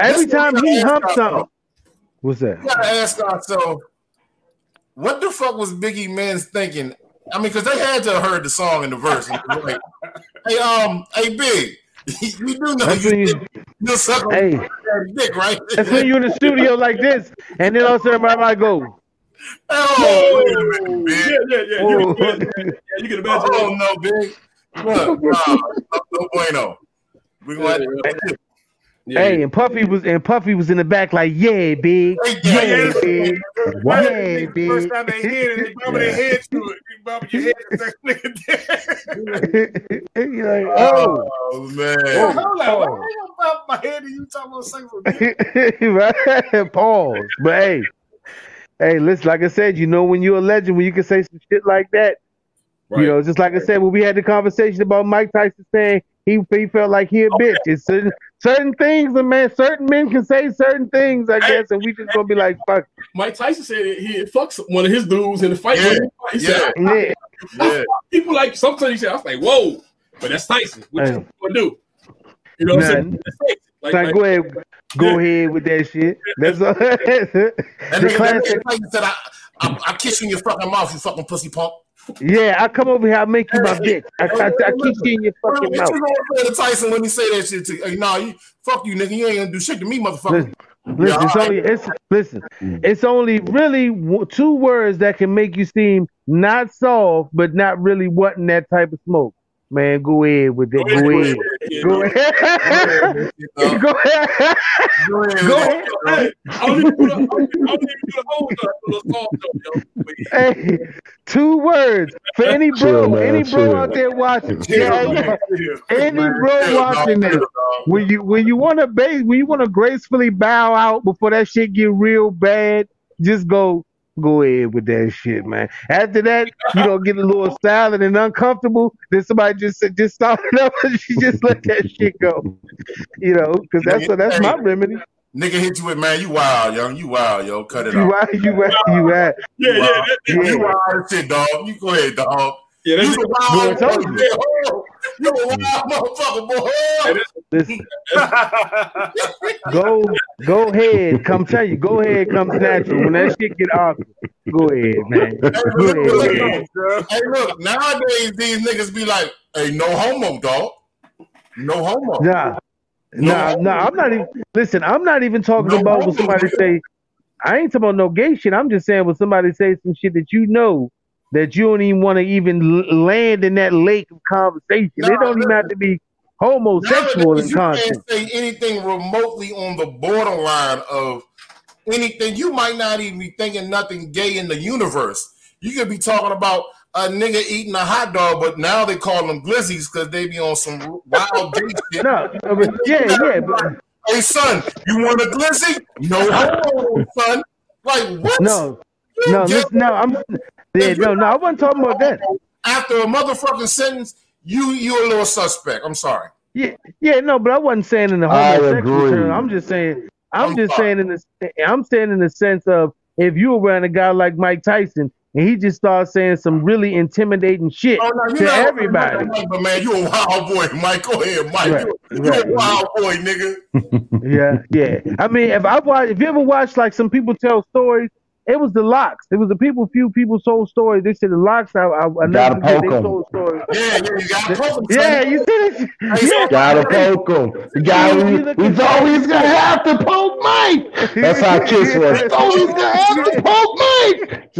every time he I humps asked something, what's that? we gotta ask ourselves, what the fuck was Biggie Men's thinking? I mean, because they had to have heard the song and the verse. And like, hey, um, hey, Big, you do know That's you, you, you suck on hey, dick, right? that's when you're in the studio like this, and then all of a sudden everybody go, oh, wait a minute, Big. yeah, yeah, yeah. oh. You, can, oh. yeah, you can imagine. Oh no, big. Look, nah, no, no bueno. We gonna Yeah, Hey, and Puffy was and Puffy was in the back like, yeah, big, yeah, big, yeah, First big. time they hear it, they bump their heads to it. You bump your head and say, nigga, like, oh, Oh man. I'm like, why I gonna bump my head and you talking about something? right? Pause. But hey, hey, listen, like I said, you know when you're a legend, when you can say some shit like that, right. you know, just like I said, when we had the conversation about Mike Tyson saying he he felt like he a oh, bitch. It's certain certain things, a man, certain men can say certain things, I guess, and we just gonna be like, fuck, Mike Tyson said he fucks one of his dudes in the fight. Yeah, He said, yeah. yeah. Yeah. people like sometimes he said, I was like, whoa, but that's Tyson. What Hey. you gonna do? You know what I'm saying? Nothing. That's Tyson. Like, Like, like, go ahead, go ahead with that shit. That's all. And the then classic. Tyson said, I, I, I kiss you in your fucking mouth, you fucking pussy punk. Yeah, I come over here, I make you my bitch. I, I, I kick you in your What fucking you mouth. gonna to Tyson when he say that shit to you? Hey, nah, you fuck you, nigga. You ain't gonna do shit to me, motherfucker. Listen, Listen, it's only it's listen. Mm. It's only really w- two words that can make you seem not soft, but not really wanting that type of smoke. Man, go ahead with that. Go ahead. Go ahead. Go ahead. Go ahead. Go ahead. Hey, I don't even do the, I don't the whole stuff, the little soft stuff, yo. But Hey, two words for any bro, Chill, man, any bro chill. out there watching. Chill, Yeah, yeah. Any bro chill, dog. watching this. Chill, dog. When you when you want to base when you want to gracefully bow out before that shit get real bad, just go go ahead with that shit, man. After that, you don't get a little silent and uncomfortable. Then somebody just said- just start it up and you just let that shit go. You know, because that's that's my remedy. Nigga hit you with man, you wild, young. You wild, yo. Cut it You off. out, you out, you out. yeah, yeah, that, that, Yeah. You wild as shit, dog. You go ahead, dog. yeah, You that's, a wild Boy, I told you. a wild motherfucker, boy. Listen, go go ahead, come tell you, go ahead, come snatch natural. When that shit get awkward, go ahead, man. Hey, Go look, ahead. look. Hey, look, nowadays these niggas be like, hey, no homo, dog. No homo. Nah, nah, nah. I'm not even. Listen, I'm not even talking No about homo, somebody nigga. say. I ain't talking about no gay shit. I'm just saying when somebody say some shit that you know that you don't even want to even land in that lake of conversation. It don't even have to be homosexual in you can't say anything remotely on the borderline of anything. You might not even be thinking nothing gay in the universe. You could be talking about a nigga eating a hot dog, but now they call them glizzies because they be on some wild gay shit. No, yeah, yeah, but Hey son, you want a glizzy? No son. Like what? no, no, gay listen, no. I'm yeah, no, no. I wasn't talking about that. After a motherfucking sentence, you you a little suspect. I'm sorry. Yeah, yeah, no, but I wasn't saying in the I homosexual agree. term. I'm just saying. I'm, I'm just sorry. saying in the. I'm saying in the sense of if you were around a guy like Mike Tyson and he just starts saying some really intimidating shit Oh, no, to you're not everybody. But man, you a wild boy, Mike. Go ahead, Mike. Right, you, you right. a wild boy, nigga. Yeah, yeah. I mean, if I watch, if you ever watch like some people tell stories, it was the locks. It was the people. Few people told stories. They said the locks. I, I, I Gotta never forget. They poke 'em. told stories. Yeah, yeah, you got to poke him. Yeah, you see this? Hey, Yeah. Gotta poke him. You gotta, You- you we, look we at- thought we was gonna have to poke Mike. That's how Kiss was. We thought we was gonna have to poke Mike.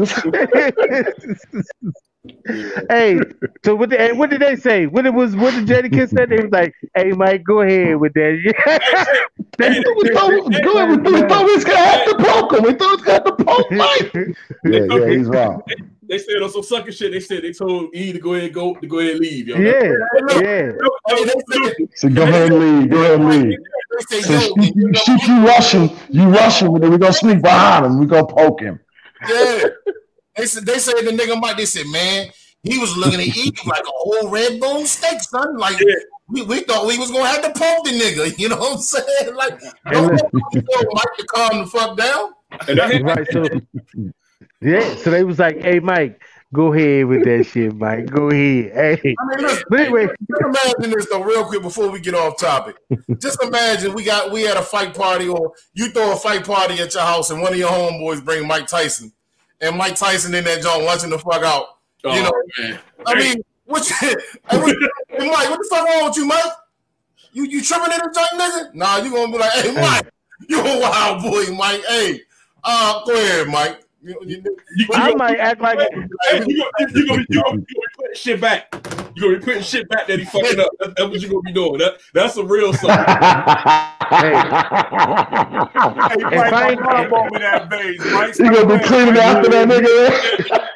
Just hey, so what? Did, what did they say? What it was? What did Jadakiss said? They was like, "Hey, Mike, go ahead with that." we thought we was good. We thought we was gonna have to poke him. We thought we was gonna have to poke Mike. Yeah, yeah, he's wrong. they said on some sucker shit. They said they told E to go ahead, go to go ahead, and leave. Yo. yeah, yeah. Hey, they said, So go ahead and leave. Go ahead and leave. they So say, yo, shoot, you, shoot you rushing, you rushing, and then we gonna sneak behind him. We gonna poke him. yeah. They said they said the nigga Mike. They said, man, he was looking at Eve like a whole red bone steak, son. Like Yeah. we, we thought we was gonna have to pump the nigga. You know what I'm saying? Like, And don't Mike to calm the fuck down. Right. So, yeah. So they was like, "Hey, Mike, go ahead with that shit, Mike. Go ahead." Hey, I mean, listen, but anyway, Just imagine this though, real quick before we get off topic. Just imagine we got we had a fight party, or you throw a fight party at your house, and one of your homeboys bring Mike Tyson, and Mike Tyson in that joint lunching the fuck out. oh, You know, man. I mean, what? You, hey, Mike, what the fuck wrong with you, Mike? You you tripping in the joint, nigga? Nah, you gonna be like, hey, Mike, you a wild boy, Mike. Hey, uh, go ahead, Mike. You, you, You, I you, might act like hey, you, gonna, you, gonna be, you, gonna, you gonna be putting shit back. You gonna be putting shit back that he fucking up. That's, that's what you're gonna be doing. That that's a real something. Hey, If Mike, I my ain't- mom bought that vase. Mike, You gonna be cleaning up after that nigga.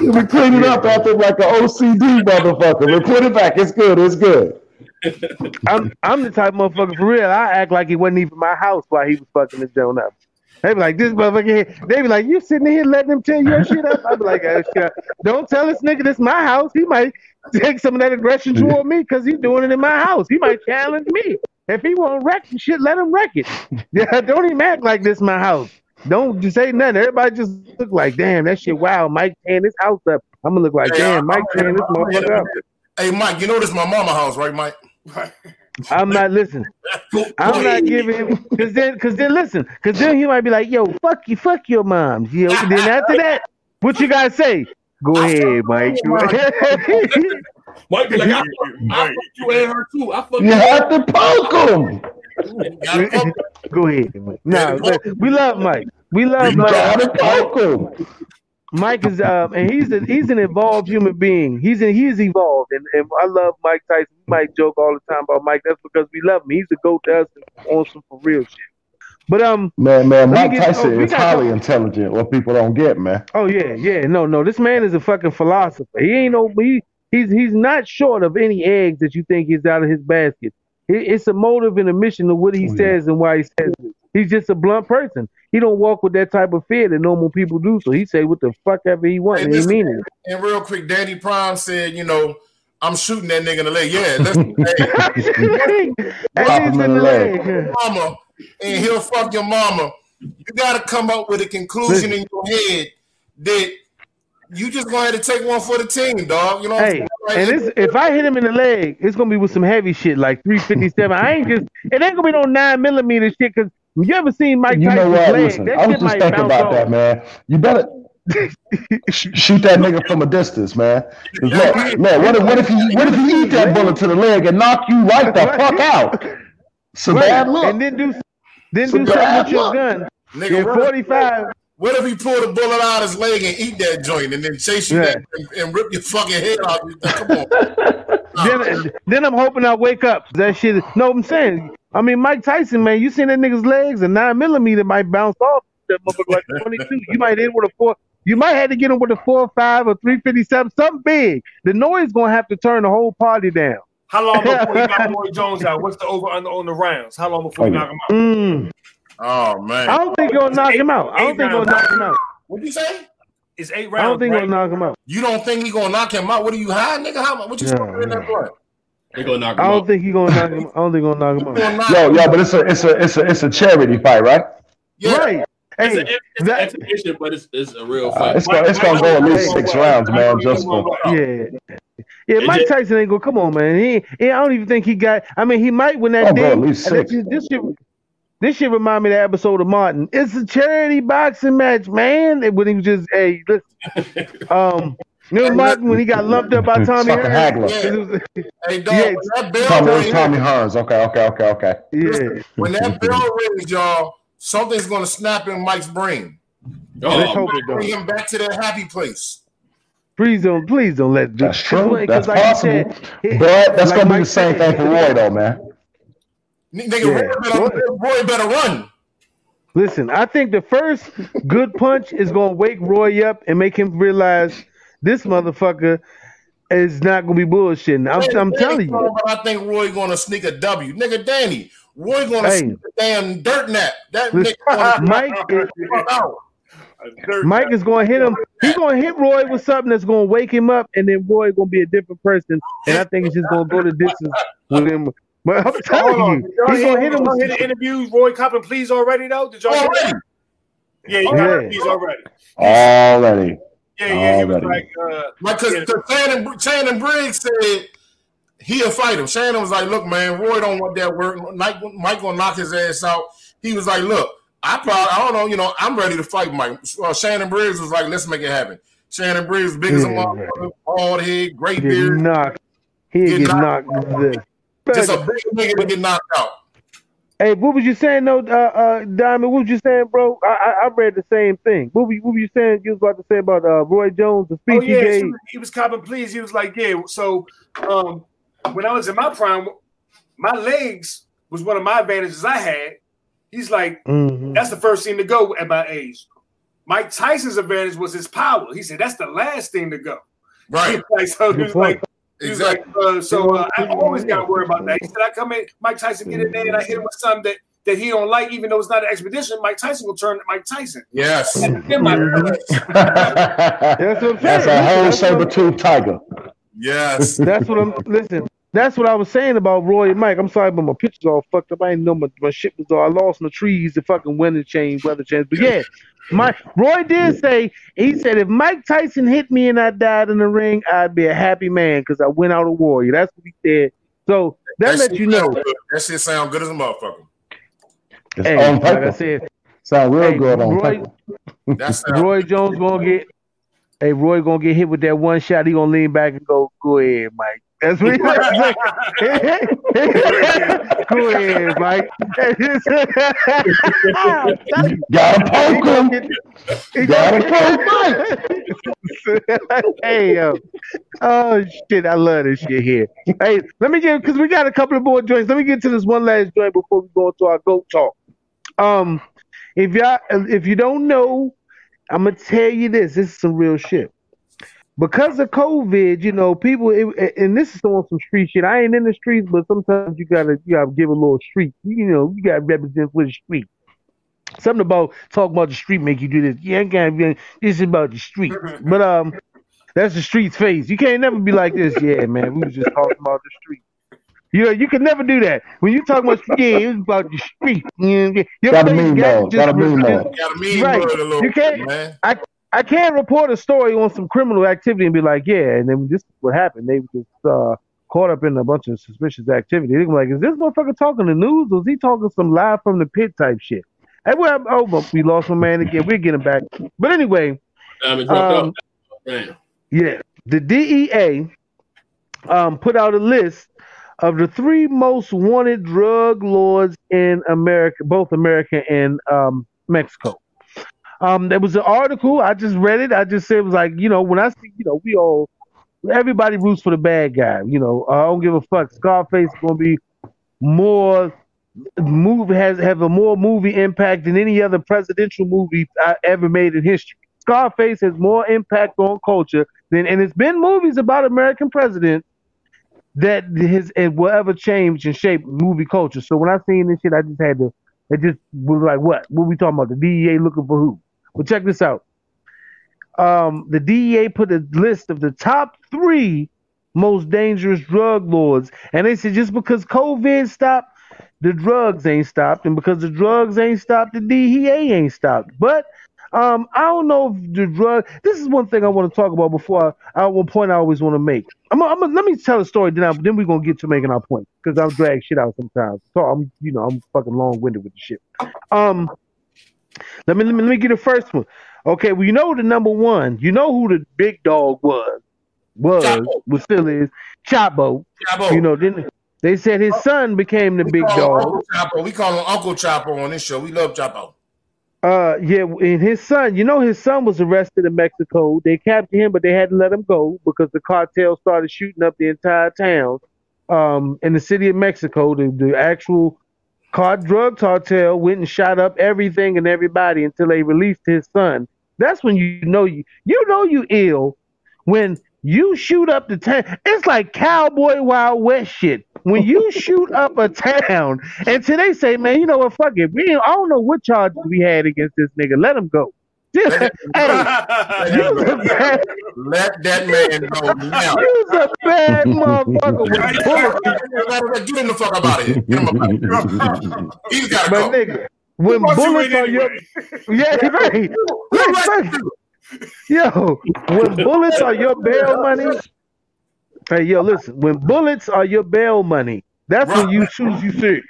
You be cleaning up after like an OCD motherfucker. But put it back. It's good. It's good. I'm I'm the type of motherfucker for real. I act like it wasn't even my house while he was fucking this joint up. They be like, this motherfucker here. They be like, you sitting here letting him tear your shit up. I be like, oh, shit. don't tell this nigga this my house. He might take some of that aggression toward me because he's doing it in my house. He might challenge me. If he won't wreck the shit, let him wreck it. Yeah, don't even act like this my house. Don't just say nothing. Everybody just look like, damn, that shit. Wow, Mike tearing this house up. I'm gonna look like, Hey, damn, Mike tearing this I'm- motherfucker up. Hey, Mike, you know this my mama house, right, Mike? I'm not listening. I'm not giving him because then because then listen because then he might be like yo fuck you fuck your mom you know then after that what you gotta say go ahead Mike Mike be like, I, fuck, I fuck you and her too. I fuck You you. have to poke him. Gotta poke Go ahead. Mike. No, we love Mike. We love You Mike. gotta poke 'em. Mike is um, and he's a, he's an evolved human being. He's a, he's evolved, and, and I love Mike Tyson. We might joke all the time about Mike. That's because we love him. He's a go to us on some for real shit. But um, Man, man, Mike get- Tyson oh, is highly intelligent. What people don't get, man. oh yeah, yeah, no, no, this man is a fucking philosopher. He ain't no he he's he's not short of any eggs that you think is out of his basket. It- It's a motive and a mission of what he Oh, yeah. says and why he says it. He's just a blunt person. He don't walk with that type of fear that normal people do. So he say what the fuck ever he want. Hey, and he listen, mean it. And real quick, Danny Prime said, you know, I'm shooting that nigga in the leg. Yeah, listen, hey, At Pop least in in the the leg. leg. mama, and he'll fuck your mama. You gotta come up with a conclusion in your head that you just gonna have to take one for the team, dog. You know what I'm Hey, saying? Like, and it's, if I hit him in the leg, it's gonna be with some heavy shit like 357. I ain't just it ain't gonna be no nine millimeter shit. Cause you ever seen Mike You know Tyson's what? leg? Listen, that I was just thinking about off. that, man. You better shoot that nigga from a distance, man. Look, look, what if what if you what if you eat that bullet to the leg and knock you right the fuck out? So a Right. bad look. And then do then It's do something with your look. gun. nigga, Yeah, what, if, 45. what if he pulled a bullet out of his leg and eat that joint and then chase you Yeah. back and, and rip your fucking head off? Come on. Then, then I'm hoping I wake up. That shit. Is, no, I'm saying. I mean, Mike Tyson, man. You seen that nigga's legs? A nine millimeter might bounce off that motherfucker like 22. You might hit with a four. You might have to get him with a four or five or three fifty seven, something big. The noise gonna have to turn the whole party down. How long before you knock Roy Jones out? What's the over under on the rounds? How long before you knock him out? Mm. Oh man. I don't think you'll knock him out. I don't think you'll knock him out. What'd you say? It's eight rounds. I don't think right? you'll knock him out. You don't think he gonna knock him out? What are you high, nigga? How what you Yeah, smoking in that yeah. Blunt? They gonna knock him I don't out. think he gonna knock him. I don't think gonna knock him out. gonna knock Yo, yo, but it's a it's a it's a it's a charity fight, right? Yeah. Right. It's, Hey, a, it's an exhibition, but it's, it's a real Uh, fight. it's gonna it's gonna go at least six rounds, man. Just for Yeah. Yeah, Mike Tyson ain't gonna come on, man. He, he, I don't even think he got. I mean, he might win that Oh, bro, at least six. This, this shit, this shit remind me of the episode of Martin. It's a charity boxing match, man. And when he was just, hey, listen, um, you know Martin when he got lumped up by Tommy Fucking Hearns? Hagler. It Hey dog, Yeah, that bell Tommy, rings, Tommy Hearns. Okay, okay, okay, okay. yeah. when that bell rings, y'all, something's gonna snap in Mike's brain. Oh, Let's Oh, hope it Bring don't. him back to that happy place. Please don't, please don't let. That's true. Because That's like possible. said, he- But that's like gonna be the same said, thing for Roy, though, man. N- Nigga, Yeah. Roy, better, Roy better run. Listen, I think the first good punch is gonna wake Roy up and make him realize this motherfucker is not gonna be bullshitting. I'm, I'm telling you. But I think Roy gonna sneak a W. Nigga, Danny, Roy gonna Hey. sneak a damn dirt nap. That Listen, nigga Mike, is. Mike is gonna hit him. He's gonna hit Roy with something that's gonna wake him up, and then Roy gonna be a different person. And I think he's just gonna go the distance with him. But I'm telling on. you, Did he's gonna hit him. y'all With, the interviews Roy Coppin pleas already though? Did y'all Already. Yeah, you got Yeah. pleas already. Already. Yeah, yeah, he was like, uh, Like, cause, Yeah. cause Shannon, Shannon Briggs said he'll fight him. Shannon was like, "Look, man, Roy don't want that work. Mike, Mike gonna knock his ass out." He was like, "Look, I probably, I don't know, you know, I'm ready to fight Mike." Uh, Shannon Briggs was like, "Let's make it happen." Shannon Briggs, big as a Yeah. motherfucker, bald head, great get beard, knocked. He Get get knocked. knocked. just a big nigga to get knocked out. Hey, what was you saying though, uh, uh, Diamond? What was you saying, bro? I, I I read the same thing. What were you, what were you saying? You was about to say about uh, Roy Jones, the speech oh he yeah, gave. so he was copping pleas. He was like, yeah. So, um, when I was in my prime, my legs was one of my advantages I had. He's like, Mhm. that's the first thing to go at my age. Mike Tyson's advantage was his power. He said that's the last thing to go. Right, like so, he was point. like, he was exactly. like, uh, so uh, I always got to worry about that. He said, I come in, Mike Tyson get in there, and I hit him with something that, that he don't like, even though it's not an expedition. Mike Tyson will turn to Mike Tyson. Yes. And then my- That's what I'm saying. That's a whole what I'm- saber tooth tiger. Yes. That's what I'm listen. That's what I was saying about Roy and Mike. I'm sorry, but my pictures all fucked up. I didn't know my, my shit was all I lost in the trees, the fucking winter change, weather change. But yeah, my Roy did say he said if Mike Tyson hit me and I died in the ring, I'd be a happy man because I went out a warrior. That's what he said. So that, lets shit you know. That shit sound good as a motherfucker. It's Hey, on like I paper. said, Sound real hey, good on Roy, paper. Roy Jones gonna get. Hey, Roy gonna get hit with that one shot. He gonna lean back and go, "Go ahead, Mike. That's what he Go ahead, Mike. Gotta poke him. Gotta poke Mike. hey yo. Oh shit, I love this shit here. Hey, let me get because we got a couple of more joints. Let me get to this one last joint before we go into our goat talk. Um, if y'all if you don't know, I'm gonna tell you this. This is some real shit because of COVID, you know, people, it, and this is on some street shit. I ain't in the streets, but sometimes you gotta, you gotta give a little street. You know, you gotta represent for the street. Something about talking about the street make you do this. Yeah, I gotta be. This is about the street, but um, that's the street's face. You can't never be like this. Yeah, man, we was just talking about the street. You know, you can never do that. When you talk about yeah, it's about the street. You know, gotta mean more. Gotta mean more. Gotta mean Right. more a little You can't- bit, man. I I can't report a story on some criminal activity and be like, yeah, and then this is what happened. They were just uh, caught up in a bunch of suspicious activity. They're like, is this motherfucker talking the news or is he talking some live from the pit type shit? And well, oh, but we lost my man again. We're getting back. But anyway, Um, yeah, the DEA um, put out a list of the three most wanted drug lords in America, both America and um, Mexico. Um, there was an article. I just read it. I just said it was like, you know, when I see, you know, we all, everybody roots for the bad guy. You know, I don't give a fuck. Scarface is gonna be more movie has have a more movie impact than any other presidential movie I ever made in history. Scarface has more impact on culture than, and it's been movies about American presidents that has it will ever change and shape movie culture. So when I seen this shit, I just had to. It just was like, what? What we talking about? The DEA looking for who? Well, check this out. Um, the DEA put a list of the top three most dangerous drug lords, and they said just because COVID stopped, the drugs ain't stopped, and because the drugs ain't stopped, the DEA ain't stopped. But um, I don't know if the drug. This is one thing I want to talk about before. I, I one point I always want to make. I'm, I'm let me tell a story. Then I, then we're gonna get to making our point because I'll drag shit out sometimes. So I'm you know I'm fucking long winded with the shit. Um, let me let me let me get the first one. Okay, well you know the number one. You know who the big dog was was Chapo. was still is Chapo. Chapo. You know then they said his son became the We big dog. Chapo. We call him Uncle Chapo on this show. We love Chapo. Uh, yeah, and his son, you know, his son was arrested in Mexico. They captured him, but they had to let him go because the cartel started shooting up the entire town. Um, in the city of Mexico, the, the actual car drug cartel went and shot up everything and everybody until they released his son. That's when you know you you know you ill when you shoot up the town. It's like cowboy wild west shit. When you shoot up a town and today say, man, you know what? Fuck it. We I don't know what charges we had against this nigga. Let him go. Just, hey, you's a bad, Let that man go now. you's a bad motherfucker. Get him the fuck up out of here. Get him up out of here. He's got to go. nigga, when bullets are your anyway? yeah, right. Yo, when bullets are your bail money, hey, yo, listen. When bullets are your bail money, that's when you choose you serious.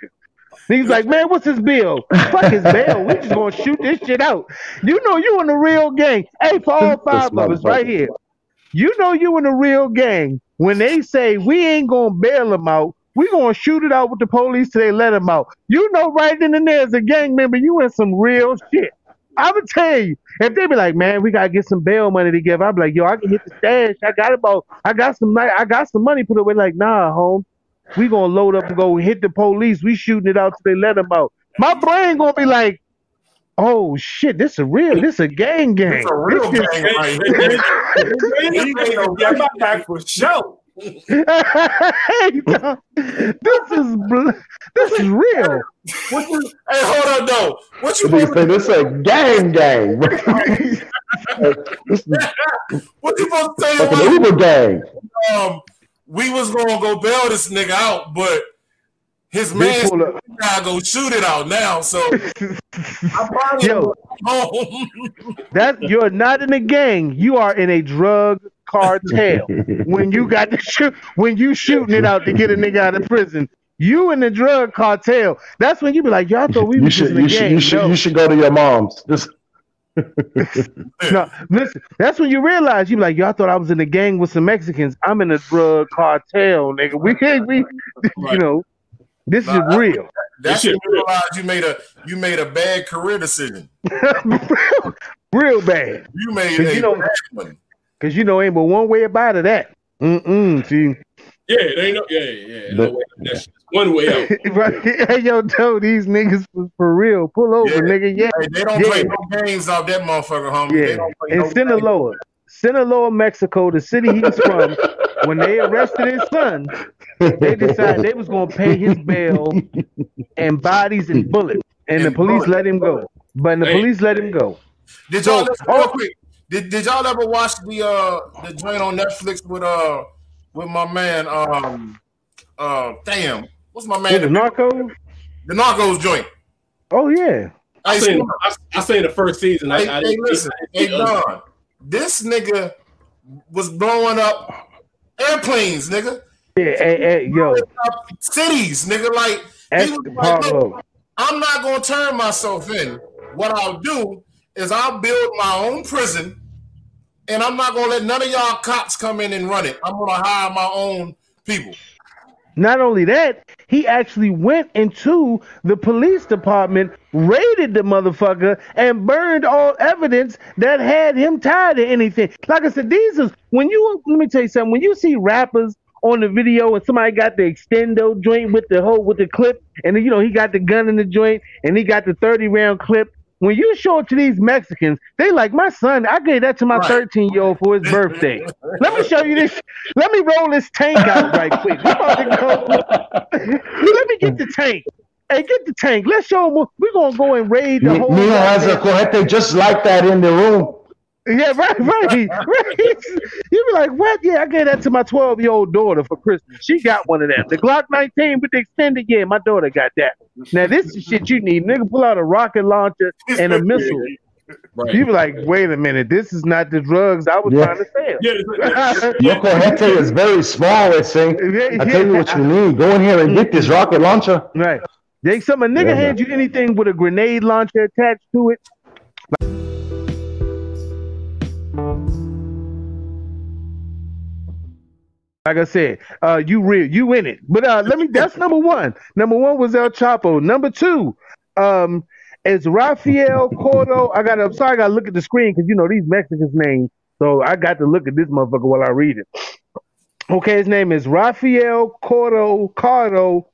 He's like, man, what's his bill? Fuck his bail. We just gonna shoot this shit out. You know you in the real gang. Hey, for all five of us right here, you know you in the real gang. When they say we ain't gonna bail him out, we gonna shoot it out with the police till they let him out. You know, right then and there as a gang member, you in some real shit. I would tell you, if they be like, man, we gotta get some bail money together, I'd be like, yo, I can hit the stash. I got about, I got some, I got some money put away. Like, nah, home, we gonna load up and go hit the police. We shooting it out till they let them out. My brain gonna be like, oh shit, this is real, this a gang gang. It's a real This gang right here. You get my back for sure. Hey, dog, this is bl- this is real. What you, hey, hold on, though. What you They supposed say this a gang gang. this is what you supposed to tell like an Uber gang. what? Um, we was gonna go bail this nigga out, but his man pull up. gotta go shoot it out now. So I probably Yo, home. that you're not in a gang. You are in a drug cartel. when you got to shoot, when you shooting it out to get a nigga out of prison, you in the drug cartel. That's when you be like, y'all thought we you was just should in a you should gang. you should No. you should go to your mom's. Just no, listen, that's when you realize you be like, y'all thought I was in a gang with some Mexicans. I'm in a drug cartel, nigga. We can't we you know, this Nah, is real. That's shit when you realize you made a you made a bad career decision. real, real bad. You made But a you know- bad one. Cause you know ain't but one way about it that. Mm-mm. See, Yeah, it ain't no. Yeah, yeah. yeah. The- No way. That's one way out. Hey, yo, Joe, these niggas for, for real. Pull over, Yeah. nigga. Yeah. Hey, they don't Yeah. play no games out that motherfucker, homie. Yeah. In no games. Sinaloa, Sinaloa, Mexico, the city he's from, when they arrested his son, they decided they was gonna pay his bail and bodies and bullets, and the police let him go. But the Hey. police let him go. Did y'all So- real quick? Did, did y'all ever watch the uh the joint on Netflix with uh with my man um uh damn what's my man With the Narcos? the Narcos joint? Oh yeah. I Hey, seen. I, I seen the first season. Hey, I hey, didn't listen, hey Don, this nigga was blowing up airplanes, nigga, Yeah, hey, hey, yo, up cities, nigga. Like he was like, look, Pablo. I'm not gonna turn myself in. What I'll do is I'll build my own prison, and I'm not gonna let none of y'all cops come in and run it. I'm gonna hire my own people. Not only that, he actually went into the police department, raided the motherfucker, and burned all evidence that had him tied to anything. Like I said, these is when you let me tell you something. When you see rappers on the video and somebody got the extendo joint with the whole with the clip, and you know he got the gun in the joint and he got the 30 round clip. When you show it to these Mexicans, they like my son. I gave that to my 13 year old for his birthday. Let me show you this. Let me roll this tank out right quick. We about to go. Let me get the tank. Hey, get the tank. Let's show them. We're gonna go and raid the whole. Neo has a goddamn- just like that in the room. Yeah, right, right, right. You be like, what? Yeah, I gave that to my 12 year old daughter for Christmas. She got one of them. The Glock 19 with the extended. Yeah, my daughter got that. Now this is shit you need. Nigga, pull out a rocket launcher and a missile. Right. You be like, wait a minute, this is not the drugs I was Yeah. trying to sell. Yeah, it's- Your cojete is very small, it's saying. I tell you what you need. Go in here and get this mm-hmm. rocket launcher. Right. They some a nigga Yeah, hands you anything with a grenade launcher attached to it. Like I said, uh, you real, you in it. But uh, let me. That's number one. Number one was El Chapo. Number two, um, is Rafael Cordo. I got. to I'm sorry, I got to look at the screen because you know these Mexicans' names. So I got to look at this motherfucker while I read it. Okay, his name is Rafael Cordo Cardo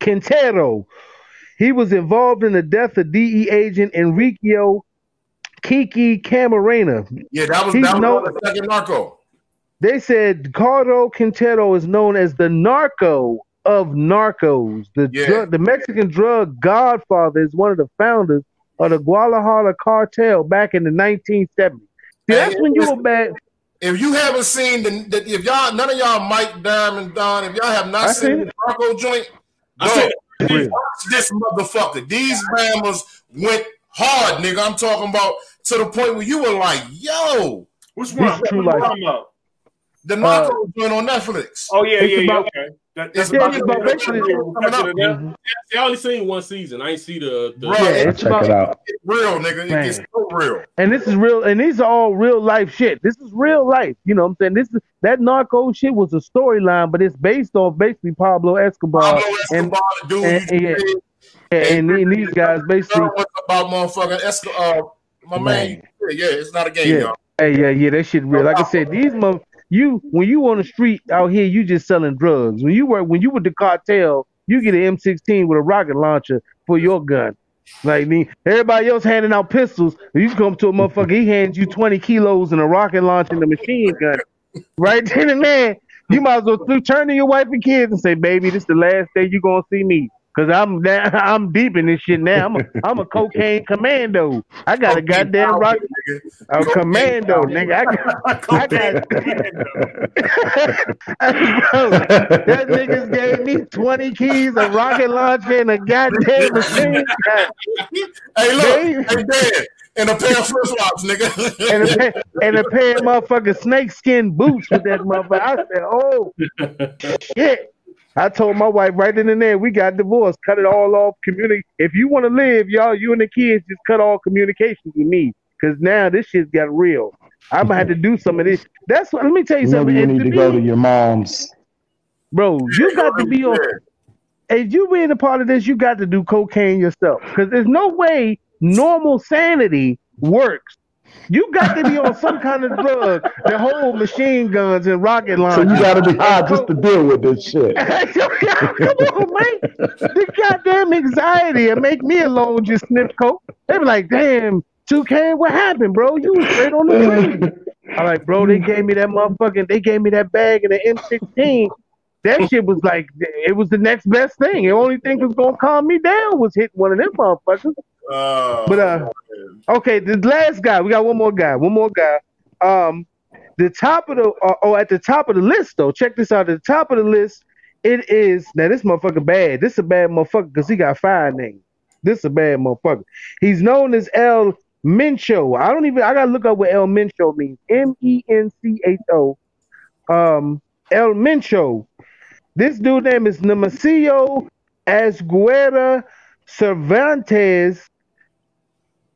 Quintero. He was involved in the death of DE agent Enriqueo Kiki Camarena. Yeah, that was He's that was no- on the second narco. They said Cardo Quintero is known as the narco of narcos. The Yeah. drug, the Mexican drug godfather is one of the founders of the Guadalajara cartel back in the 1970s. See, that's when you were bad. If you haven't seen the, the if y'all none of y'all Mike Diamond Don, if y'all have not I seen seen the narco joint, I bro, said, watch this motherfucker. These Bama's went hard, nigga. I'm talking about to the point where you were like, yo, Which one? This true What life. You talking about? the narco joint on Netflix. Oh yeah, It's yeah, yeah. Okay. That, that's Yeah, about, it's about basically mm-hmm. see, I only seen one season. I ain't see the. the Right. Yeah, it's Check about, it out. It's real, nigga. Man. It gets so real. And this is real, and these are all real life shit. This is real life. You know what I'm saying? This is that narco shit was a storyline, but it's based on basically Pablo Escobar Pablo and, Escobar, the dude, and- you yeah. did. and, and these guys basically. About motherfucking Escobar. Uh, my man, yeah, it's not a game, Yeah. y'all. Hey, yeah, yeah, that shit real. Like I said, these mother, you when you on the street out here, you just selling drugs. When you work, when you with the cartel, you get an M16 with a rocket launcher for your gun. Like me, everybody else handing out pistols. You come to a motherfucker, he hands you 20 kilos and a rocket launcher and a machine gun. Right then and there, you might as well turn to your wife and kids and say, "Baby, this is the last day you gonna see me." Cause I'm now, I'm deep in this shit now. I'm a, I'm a cocaine commando. I got a goddamn rock, a commando, nigga. I got, I got, Bro, that niggas gave me 20 keys, a rocket launcher, and a goddamn machine. Hey, look, hey, Dan, and a pair of flip flops, nigga. And a, pair, and a pair of motherfucking snakeskin boots with that motherfucker. I said, oh, shit. I told my wife right then and there, we got divorced. Cut it all off. Communi- If you want to live, y'all, you and the kids, just cut all communications with me. because now this shit's got real. I'm gonna have to do some of this. That's what. Let me tell you Maybe something. you need to to me- go to your mom's. bro. You got to be on. Yeah. If you being a part of this, you got to do cocaine yourself because there's no way normal sanity works. You got to be on some kind of drug that hold machine guns and rocket launchers. So you got to be high just to deal with this shit. Come on, man. The goddamn anxiety and make me alone just sniff coke. They be like, damn, 2K, what happened, bro? You was straight on the train. I'm like, bro, they gave me that motherfucking, they gave me that bag and the M16. That shit was like, it was the next best thing. The only thing that was gonna calm me down was hitting one of them motherfuckers. Uh, But uh, okay, the last guy, we got one more guy, one more guy. Um, the top of the uh, oh, at the top of the list though. Check this out. At the top of the list, it is now this motherfucker bad. This a bad motherfucker because he got five names. This a bad motherfucker. He's known as El Mencho. I don't even. I gotta look up what El Mencho means. M E N C H O. Um, El Mencho. This dude name is Nemesio Asguera Cervantes.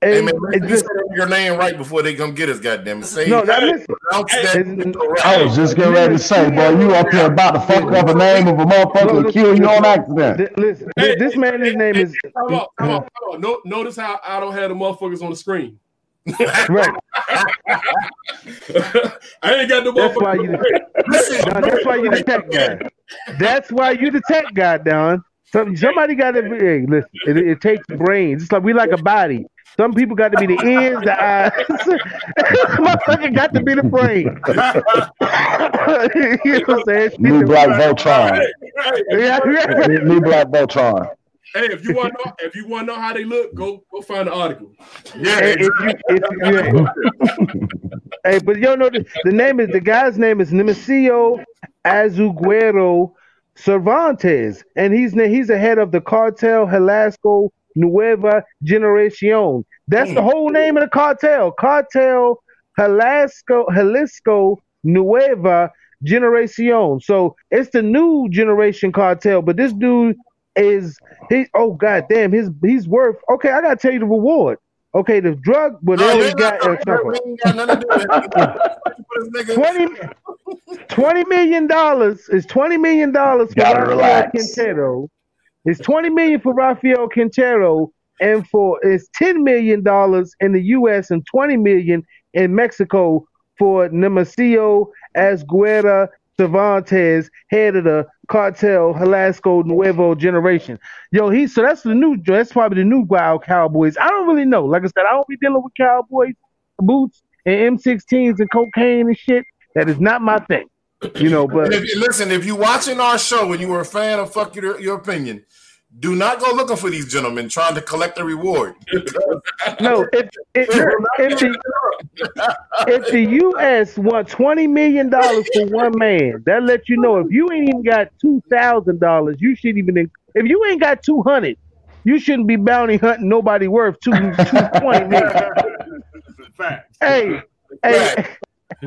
Hey, And man, you just- say your name right before they come get us, goddamn it. Say no, that listen. pronounce that. I was just getting ready to say, boy, you up here about to fuck up a name of a motherfucker and kill you on accident. Th- Listen, th- this man, his name is Come on, come on, come on. No, notice how I don't have the motherfuckers on the screen. right. I ain't got the That's why you. motherfuckers. Don, that's why you the tech guy. That's why you the tech guy, Don. Some, somebody got to be. Hey, listen, it, it takes brains. It's like we like a body. Some people got to be the ears, the eyes. Motherfucker got to be the brain. you know what I'm saying? New Black Voltron. Hey, hey, Yeah, yeah. New new Black Voltron. hey, if you want to know, if you want to know how they look, go go find the article. Yeah, Hey, if you, if you, hey, but you don't know the, the name is the guy's name is Nemesio Azuguero Cervantes, and he's the- he's the head of the cartel Jalisco Nueva Generacion. That's the mm. whole name of the cartel. Cartel Jalisco Jalisco Nueva Generacion. So it's the new generation cartel, but this dude is he oh god damn his he's worth okay I gotta tell you the reward okay the drug but they No, only got ain't got, we ain't got nothing to do with it. This nigga- 20, 20 million dollars is 20 million dollars for Gotta Quintero it's 20 million for Rafael Quintero and for it's 10 million dollars in the US and 20 million in Mexico for Nemesio Asguera Cervantes, head of the cartel Jalisco Nuevo Generation. Yo, he so that's the new that's probably the new wild cowboys. I don't really know. Like I said, I don't be dealing with cowboys boots and M16s and cocaine and shit. That is not my thing. You know, but if listen, if you're watching our show and you were a fan of fuck your, your opinion, do not go looking for these gentlemen trying to collect a reward. no, if if, if the if the U.S. want twenty million dollars for one man, that lets you know if you ain't even got two thousand dollars, you shouldn't even. If you ain't got two hundred, you shouldn't be bounty hunting nobody worth two two twenty million. Facts. Hey, hey,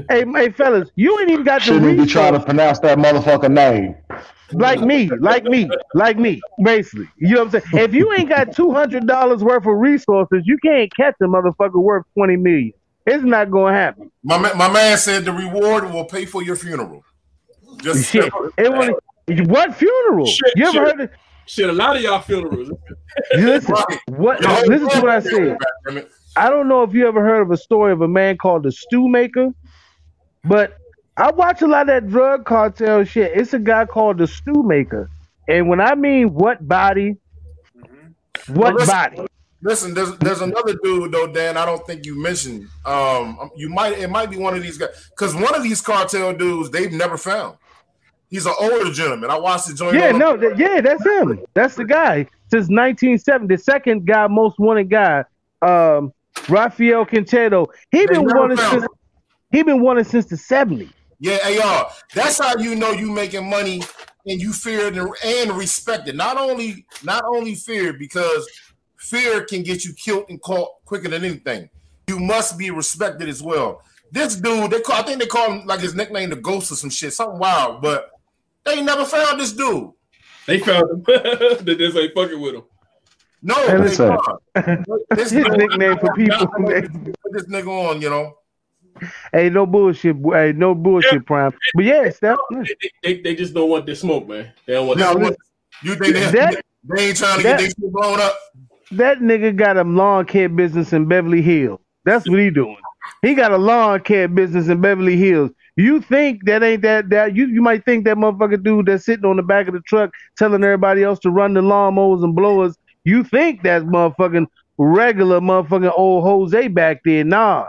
hey, hey, fellas, you ain't even got the Shouldn't be trying to pronounce that motherfucker name. Like me, like me, like me, basically. You know what I'm saying? If you ain't got two hundred dollars worth of resources, you can't catch a motherfucker worth twenty million. It's not gonna happen. My, ma- my man said the reward will pay for your funeral. Just Shit. It wanna, what funeral? Shit, you ever shit. heard of Shit, a lot of y'all funerals. you listen, Right. what The whole listen to what I said. I don't know if you ever heard of a story of a man called the Stew Maker, but I watch a lot of that drug cartel shit. It's a guy called the Stew Maker. And when I mean what body, what Well, listen- body? Listen, there's there's another dude though, Dan. I don't think you mentioned. Um, you might it might be one of these guys because one of these cartel dudes they've never found. He's an older gentleman. I watched the joint. Yeah, no, that, yeah, that's him. That's the guy since 1970. The second guy, most wanted guy, um, Rafael Quintero. He been wanted since he been wanted since the 70s. Yeah, hey, y'all. That's how you know you making money and you feared and, and respected. Not only not only feared because fear can get you killed and caught quicker than anything. You must be respected as well. This dude, they call I think they call him like his nickname the ghost or some shit, something wild, but they never found this dude. They found him. they just ain't fucking with him. No, And hey, it's- this His nickname for people. Who put this nigga on, you know. Hey, no bullshit. Hey, no bullshit, Prime. But yeah, Steph. They, they, they just don't want the smoke, man. They don't want Now, the what- you think they, That- they ain't trying to that- get their shit blown up? That nigga got a lawn care business in Beverly Hills. That's what he doing. He got a lawn care business in Beverly Hills. You think that ain't that that you you might think that motherfucker dude that's sitting on the back of the truck telling everybody else to run the lawnmowers and blowers. You think that's motherfucking regular motherfucking old Jose back there. Nah.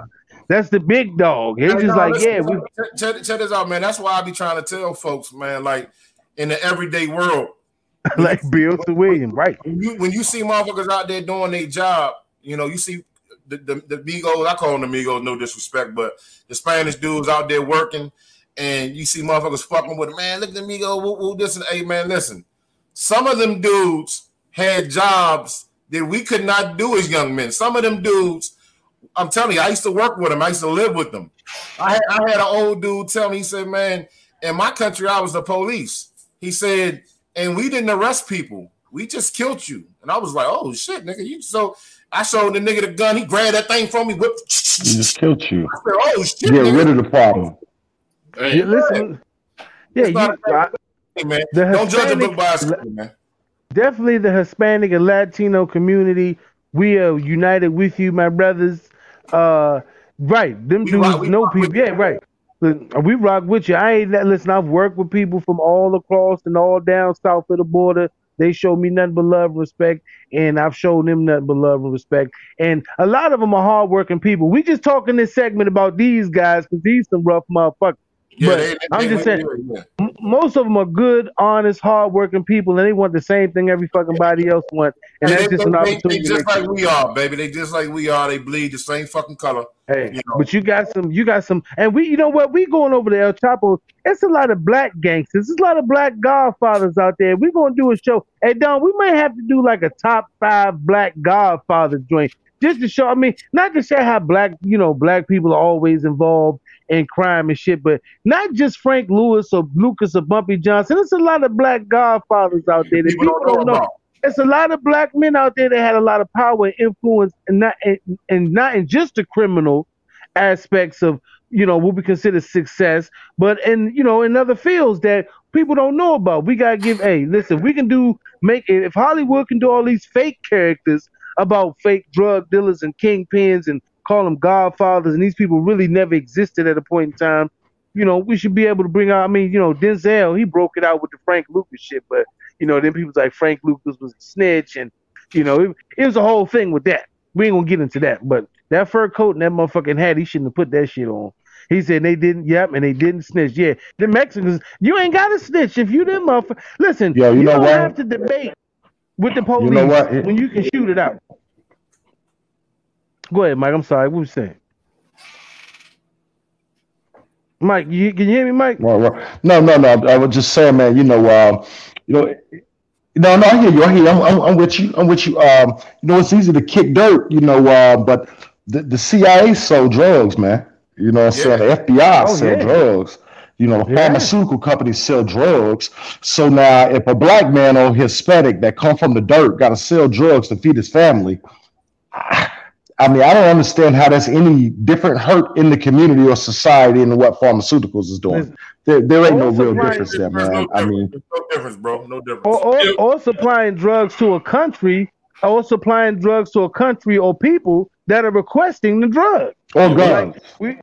That's the big dog. He's just no, like, yeah, we check, check, this out, man. That's why I be trying to tell folks, man, like in the everyday world, like Bill to William, right? when you when you see motherfuckers out there doing their job, you know, you see the, the, the Migos, I call them the Migos, no disrespect, but the Spanish dudes out there working, and you see motherfuckers fucking with them, man. Look at the Migos, woo, woo, this and hey man, listen. Some of them dudes had jobs that we could not do as young men. Some of them dudes, I'm telling you, I used to work with them, I used to live with them. I had, I had an old dude tell me, he said, man, in my country, I was the police. He said, and we didn't arrest people. We just killed you. And I was like, oh shit, nigga. You so I showed the nigga the gun. He grabbed that thing from me, whipped. He just killed you. I said, oh shit, Get nigga. rid of the problem. Hey, Yeah, listen, yeah, you, not a- I- Hey, man. The Don't judge a book Hispanic- by its cover, man. definitely the Hispanic and Latino community. We are united with you, my brothers. Uh, right, them We dudes rock- know people. Yeah, right. We rock with you. I ain't listen. I've worked with people from all across and all down south of the border. They show me nothing but love and respect, and I've shown them nothing but love and respect. And a lot of them are hardworking people. We just talking this segment about these guys because these some rough motherfuckers. Yeah, But they, they, I'm just saying- yeah. Most of them are good, honest, hardworking people, and they want the same thing every fucking body else wants, and Hey, that's they, just an opportunity. they just like we are, baby. They just like we are. They bleed the same fucking color. Hey, you know. but you got some, you got some, and we, you know what? We going over to El Chapo. It's a lot of black gangsters. There's a lot of black godfathers out there. We're gonna do a show. Hey, Don, we might have to do like a top five black godfather joint, just to show. I mean, not to show how black, you know, black people are always involved in crime and shit, but not just Frank Lewis or Lucas or Bumpy Johnson. There's a lot of black godfathers out there that People people don't know. about. There's a lot of black men out there that had a lot of power and influence, and not and, and not in just the criminal aspects of you know what we consider success, but in you know in other fields that people don't know about. We gotta give. Hey, listen, we can do make if Hollywood can do all these fake characters about fake drug dealers and kingpins and call them godfathers, and these people really never existed at a point in time. You know, we should be able to bring out. I mean, you know, Denzel he broke it out with the Frank Lucas shit, but you know, then people's like Frank Lucas was a snitch, and you know, it, it was a whole thing with that. We ain't gonna get into that, but that fur coat and that motherfucking hat, he shouldn't have put that shit on. He said they didn't, yep, and they didn't snitch. Yeah, the Mexicans, you ain't got to snitch if you them motherfucker. Listen, Yo, you you know don't what? have to debate with the police know what? when you can shoot it out. Go ahead, Mike. I'm sorry. What was you saying? Mike, you can you hear me, Mike? No, no, no. I was just saying, man. You know, um, you know, no, no. I hear you. I hear you. I'm, I'm, I'm with you. I'm with you. Um, you know, it's easy to kick dirt. You know, uh, but the, the CIA sold drugs, man. You know, what I'm saying the FBI Oh, sell yeah. drugs. You know, Yeah. pharmaceutical companies sell drugs. So now, if a black man or Hispanic that come from the dirt got to sell drugs to feed his family, I mean, I don't understand how that's any different hurt in the community or society than what pharmaceuticals is doing. There, there ain't no real difference there, There's no man. I mean, no difference, bro. No difference. or, or, or supplying drugs to a country, or supplying drugs to a country or people that are requesting the drug. or guns, We,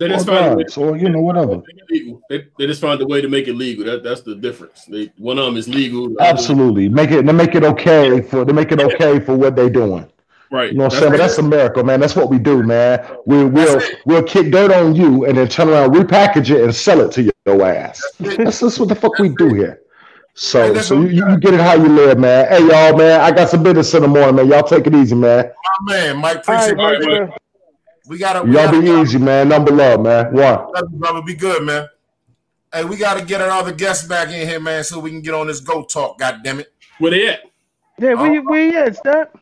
They or just find a way guns, or you know, whatever. to make it legal. They, they just find a way to make it legal. That, that's the difference. They, one of them is legal. Absolutely, make it. They make it okay for. They make it okay for what they're doing. Right. You know what I'm saying? But that's America, man. That's what we do, man. We, we'll we'll kick dirt on you and then turn around, repackage it, and sell it to your ass. That's that's what the fuck we do here. So so you, you get it how you live, man. Hey y'all, man. I got some business in the morning, man. Y'all take it easy, man. My man, Mike, all right, appreciate Mike, you. uh, We gotta, we Y'all gotta, be easy, man. Number love, man. One. brother, be good, man. Hey, we gotta get our other guests back in here, man, so we can get on this go talk. God damn it! Where they at? yeah, we we yeah, stop.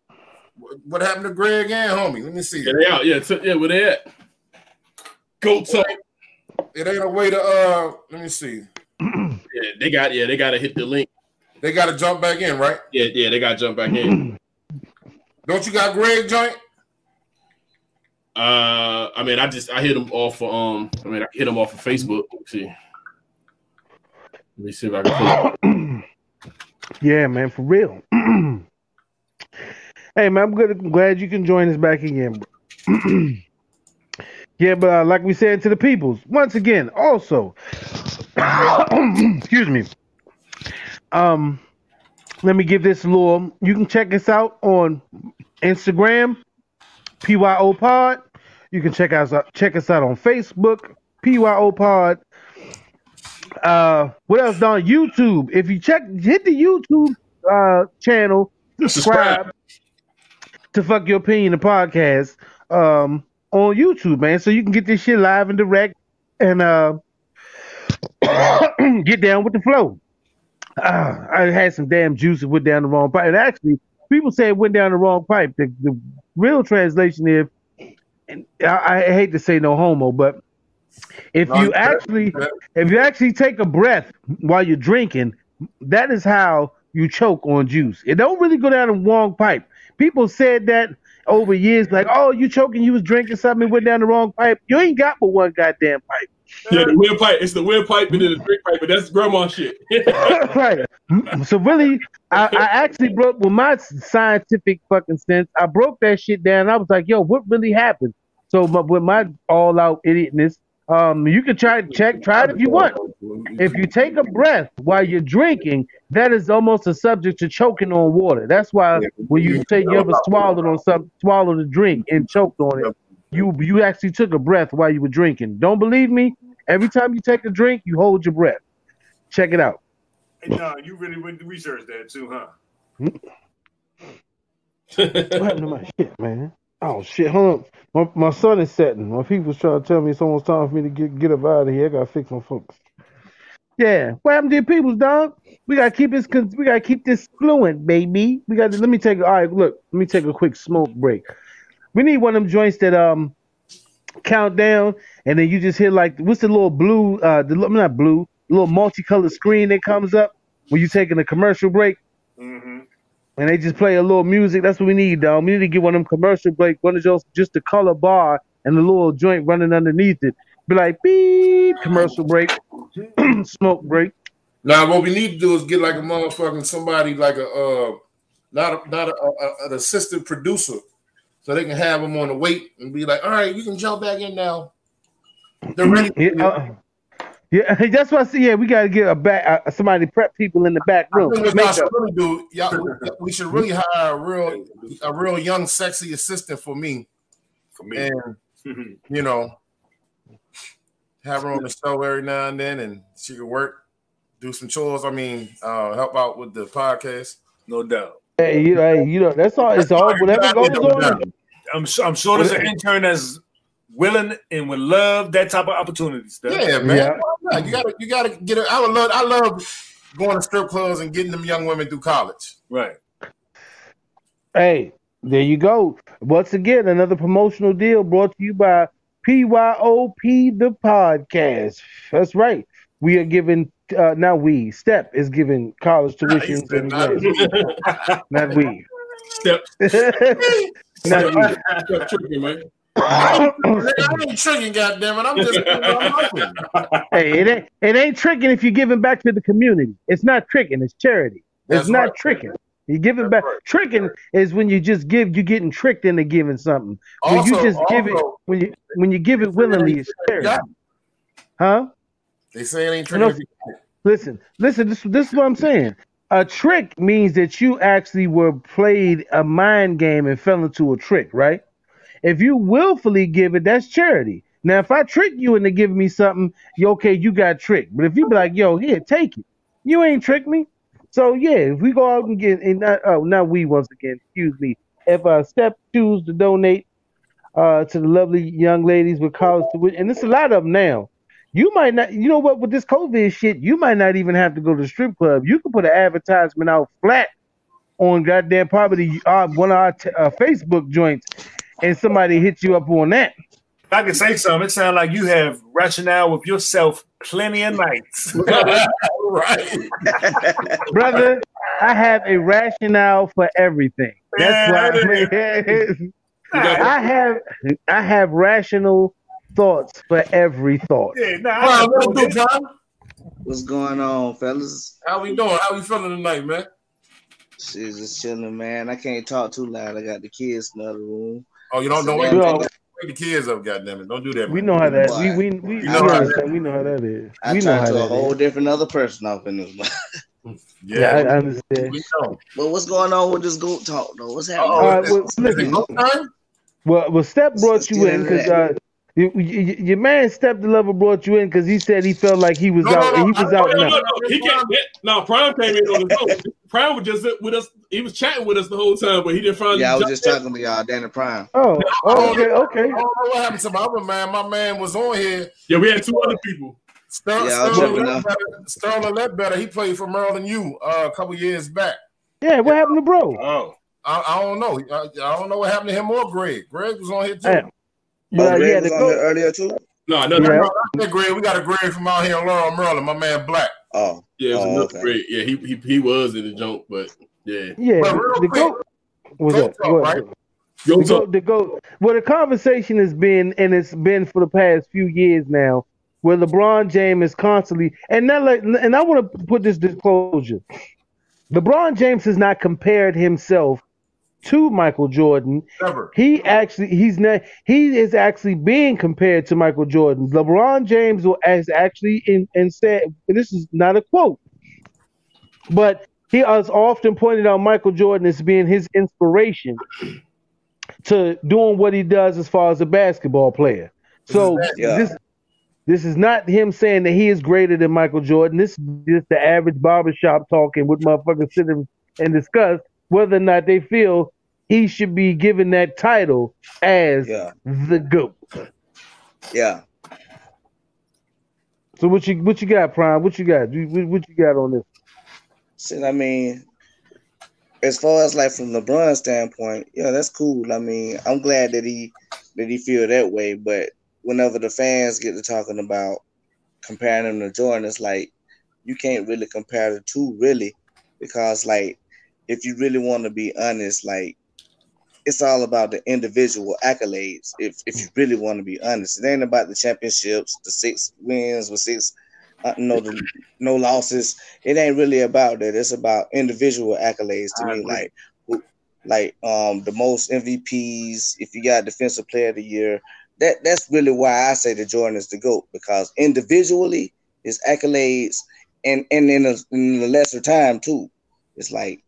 What happened to Greg and homie? Let me see. Yeah, they out. Yeah, t- yeah, where they at? Go talk. It ain't a way to. uh Let me see. Yeah, they got. Yeah, they got to hit the link. They got to jump back in, right? Yeah, yeah, they got to jump back in. Don't you got Greg joint? Uh, I mean, I just I hit him off of um. I mean, I hit him off of Facebook. Let me see. Let me see if I can. Yeah, man, for real. hey, man, I'm good. I'm glad you can join us back again. bro. yeah, but uh, like we said to the peoples, once again, also, excuse me. Um, let me give this a little. You can check us out on Instagram, PYO Pod. You can check us out. Check us out on Facebook, PYO Pod. Uh, what else? On YouTube. If you check, hit the YouTube uh channel, subscribe to fuck your opinion the podcast um on YouTube, man. So you can get this shit live and direct and uh get down with the flow. Uh, I had some damn juice that went down the wrong pipe. And actually, people say it went down the wrong pipe. The, the real translation is, I, I hate to say no homo, but if No, you actually if you actually take a breath while you're drinking, that is how you choke on juice. It don't really go down the wrong pipe. People said that over years, like, oh, you choking, you was drinking something, it went down the wrong pipe. You ain't got but one goddamn pipe. Yeah, the windpipe. It's the windpipe and then the drink pipe, but that's grandma shit. right. So really, I, I actually broke with my scientific fucking sense. I broke that shit down. I was like, yo, what really happened? So my, with my all out idiotness, um, you can try to check, try it if you want. If you take a breath while you're drinking, that is almost a subject to choking on water. That's why when you say you ever swallowed on some swallowed a drink and choked on it, you you actually took a breath while you were drinking. Don't believe me? Every time you take a drink, you hold your breath. Check it out. Hey, no, you really went to research that too, huh? What happened to my shit, man? Oh shit, hold on. My, my son is setting. My people's trying to tell me it's almost time for me to get get up out of here. I gotta fix my folks. Yeah, what happened to your people's dog? We gotta keep this. con- We gotta keep this fluent, baby. We got. to Let me take. All right, look. Let me take a quick smoke break. We need one of them joints that um count down, and then you just hear like what's the little blue? Uh, the li- not blue, little multicolored screen that comes up when you're taking a commercial break Mm-hmm. And they just play a little music. That's what we need, dog. We need to get one of them commercial break, one of those just the color bar and the little joint running underneath it. Be like beep, commercial break, smoke break. Now, what we need to do is get like a motherfucking somebody like a uh, not a, not a, a, an assistant producer, so they can have them on the wait and be like, all right, you can jump back in now. They're ready. Yeah, uh, yeah, that's what I see. Yeah, we got to get a back uh, somebody to prep people in the back I room. think what y'all should really do, y'all, we- we should really hire a real, a real young, sexy assistant for me, For me. and you know, have her on the show every now and then, and she could work, do some chores. I mean, uh, help out with the podcast. no doubt. Hey, you, hey, you know that's all. It's all whatever goes on. I'm sure, I'm sure there's an intern that's willing and would love that type of opportunity. Stuff. Yeah, man. Yeah. You gotta, you gotta get it. I would love, I love going to strip clubs and getting them young women through college. Right. Hey, there you go. Once again, another promotional deal brought to you by PYOP the podcast. That's right. We are giving uh not we, Step is giving college tuition said not not we. Step, not we. step tripping, man. I ain't tricking, goddamn it. I'm just, I'm hey, it ain't it ain't tricking if you're giving back to the community. It's not tricking, it's charity. It's That's not right. tricking. You giving That's back. right. Tricking is when you just give. You're getting tricked into giving something. When you Also- just give it. When you when you give it willingly, it's charity. Huh? They say it ain't tricking. No. Listen, listen. This this is what I'm saying. A trick means that you actually were played a mind game and fell into a trick, right? If you willfully give it, that's charity. Now, if I trick you into giving me something, you okay, you got tricked. But if you be like, yo, here, take it, you ain't tricked me. So yeah, if we go out and get, and not, oh, not we once again, excuse me. If uh, Step choose to donate uh, to the lovely young ladies with college and it's a lot of them now. You might not, you know what, with this COVID shit, you might not even have to go to the strip club. You can put an advertisement out flat on goddamn probably uh, one of our t- uh, Facebook joints, and somebody hit you up on that. If I can say something, it sounds like you have rationale with yourself plenty of nights. right. brother. I have a rationale for everything. That's why I have I have rational thoughts for every thought. Yeah, nah, Brian, I what know it do, that. What's going on, fellas? How we doing? How we feeling tonight, man? Shit, just chilling, man. I can't talk too loud. I got the kids in the other room. Oh, you don't know Yeah, wake, well- the kids up, goddamn it! Don't do that. We know how that we we we, You we know how understand. We know how that is. I We know how to a whole is. different other person off in this. Yeah, Yeah, I, I understand. we know. but what's going on with this goat talk though? What's happening? Uh-oh, All right, well, it- is listen. it? Well, well, Step brought Let's you in because uh, you, you, your man Step the Lover brought you in because he said he felt like he was No, no, out. no, he was I- out No, now. no, no. He can't. No, Prime came in on his own. Prime was just with us. He was chatting with us the whole time, but he didn't find. yeah, I was just talking to y'all, Danny Prime. Oh, oh, okay, okay. I don't know what happened to my other man. My man was on here. Yeah, we had two other people. Ster- Yeah, I was Sterling, tripping Ledbetter, Sterling Ledbetter. He played for Maryland U uh, a couple years back. Yeah, what happened to bro? Oh, I, I don't know. I, I don't know what happened to him or Greg. Greg was on here too. Hey, Oh, But uh, Greg yeah, was the on here earlier too. No, no, Yeah. no. No, Greg. We got a Greg from out here in Laurel, Maryland. My man Black. Oh, Yeah, it was Oh, another okay. great. Yeah, he, he he was in the junk, but yeah. Yeah, But real the quick, goat. was goat up? right? Yo, The goat, the goat. Well, the conversation has been, and it's been for the past few years now, where LeBron James is constantly, and now, like, and I want to put this disclosure: LeBron James has not compared himself to Michael Jordan. Never. He actually, he's not, he is actually being compared to Michael Jordan. LeBron James will has actually in and said, this is not a quote, but he has often pointed out Michael Jordan as being his inspiration to doing what he does as far as a basketball player. So Yeah. this this is not him saying that he is greater than Michael Jordan. This is just the average barbershop talking with motherfuckers sitting and discuss whether or not they feel he should be given that title as yeah, the GOAT. yeah. So what you what you got, Prime? What you got? What, you got on this? Shit, I mean, as far as like from LeBron's standpoint, yeah, that's cool. I mean, I'm glad that he that he feel that way. But whenever the fans get to talking about comparing him to Jordan, it's like you can't really compare the two, really, because like if you really want to be honest, like it's all about the individual accolades. If if you really want to be honest, it ain't about the championships, the six wins with six, uh, no, the, no losses. It ain't really about that. It's about individual accolades to I me. agree. Like, like um the most MVPs. If you got Defensive Player of the Year, that that's really why I say the Jordan is the goat because individually his accolades and and in a, in a lesser time too. It's like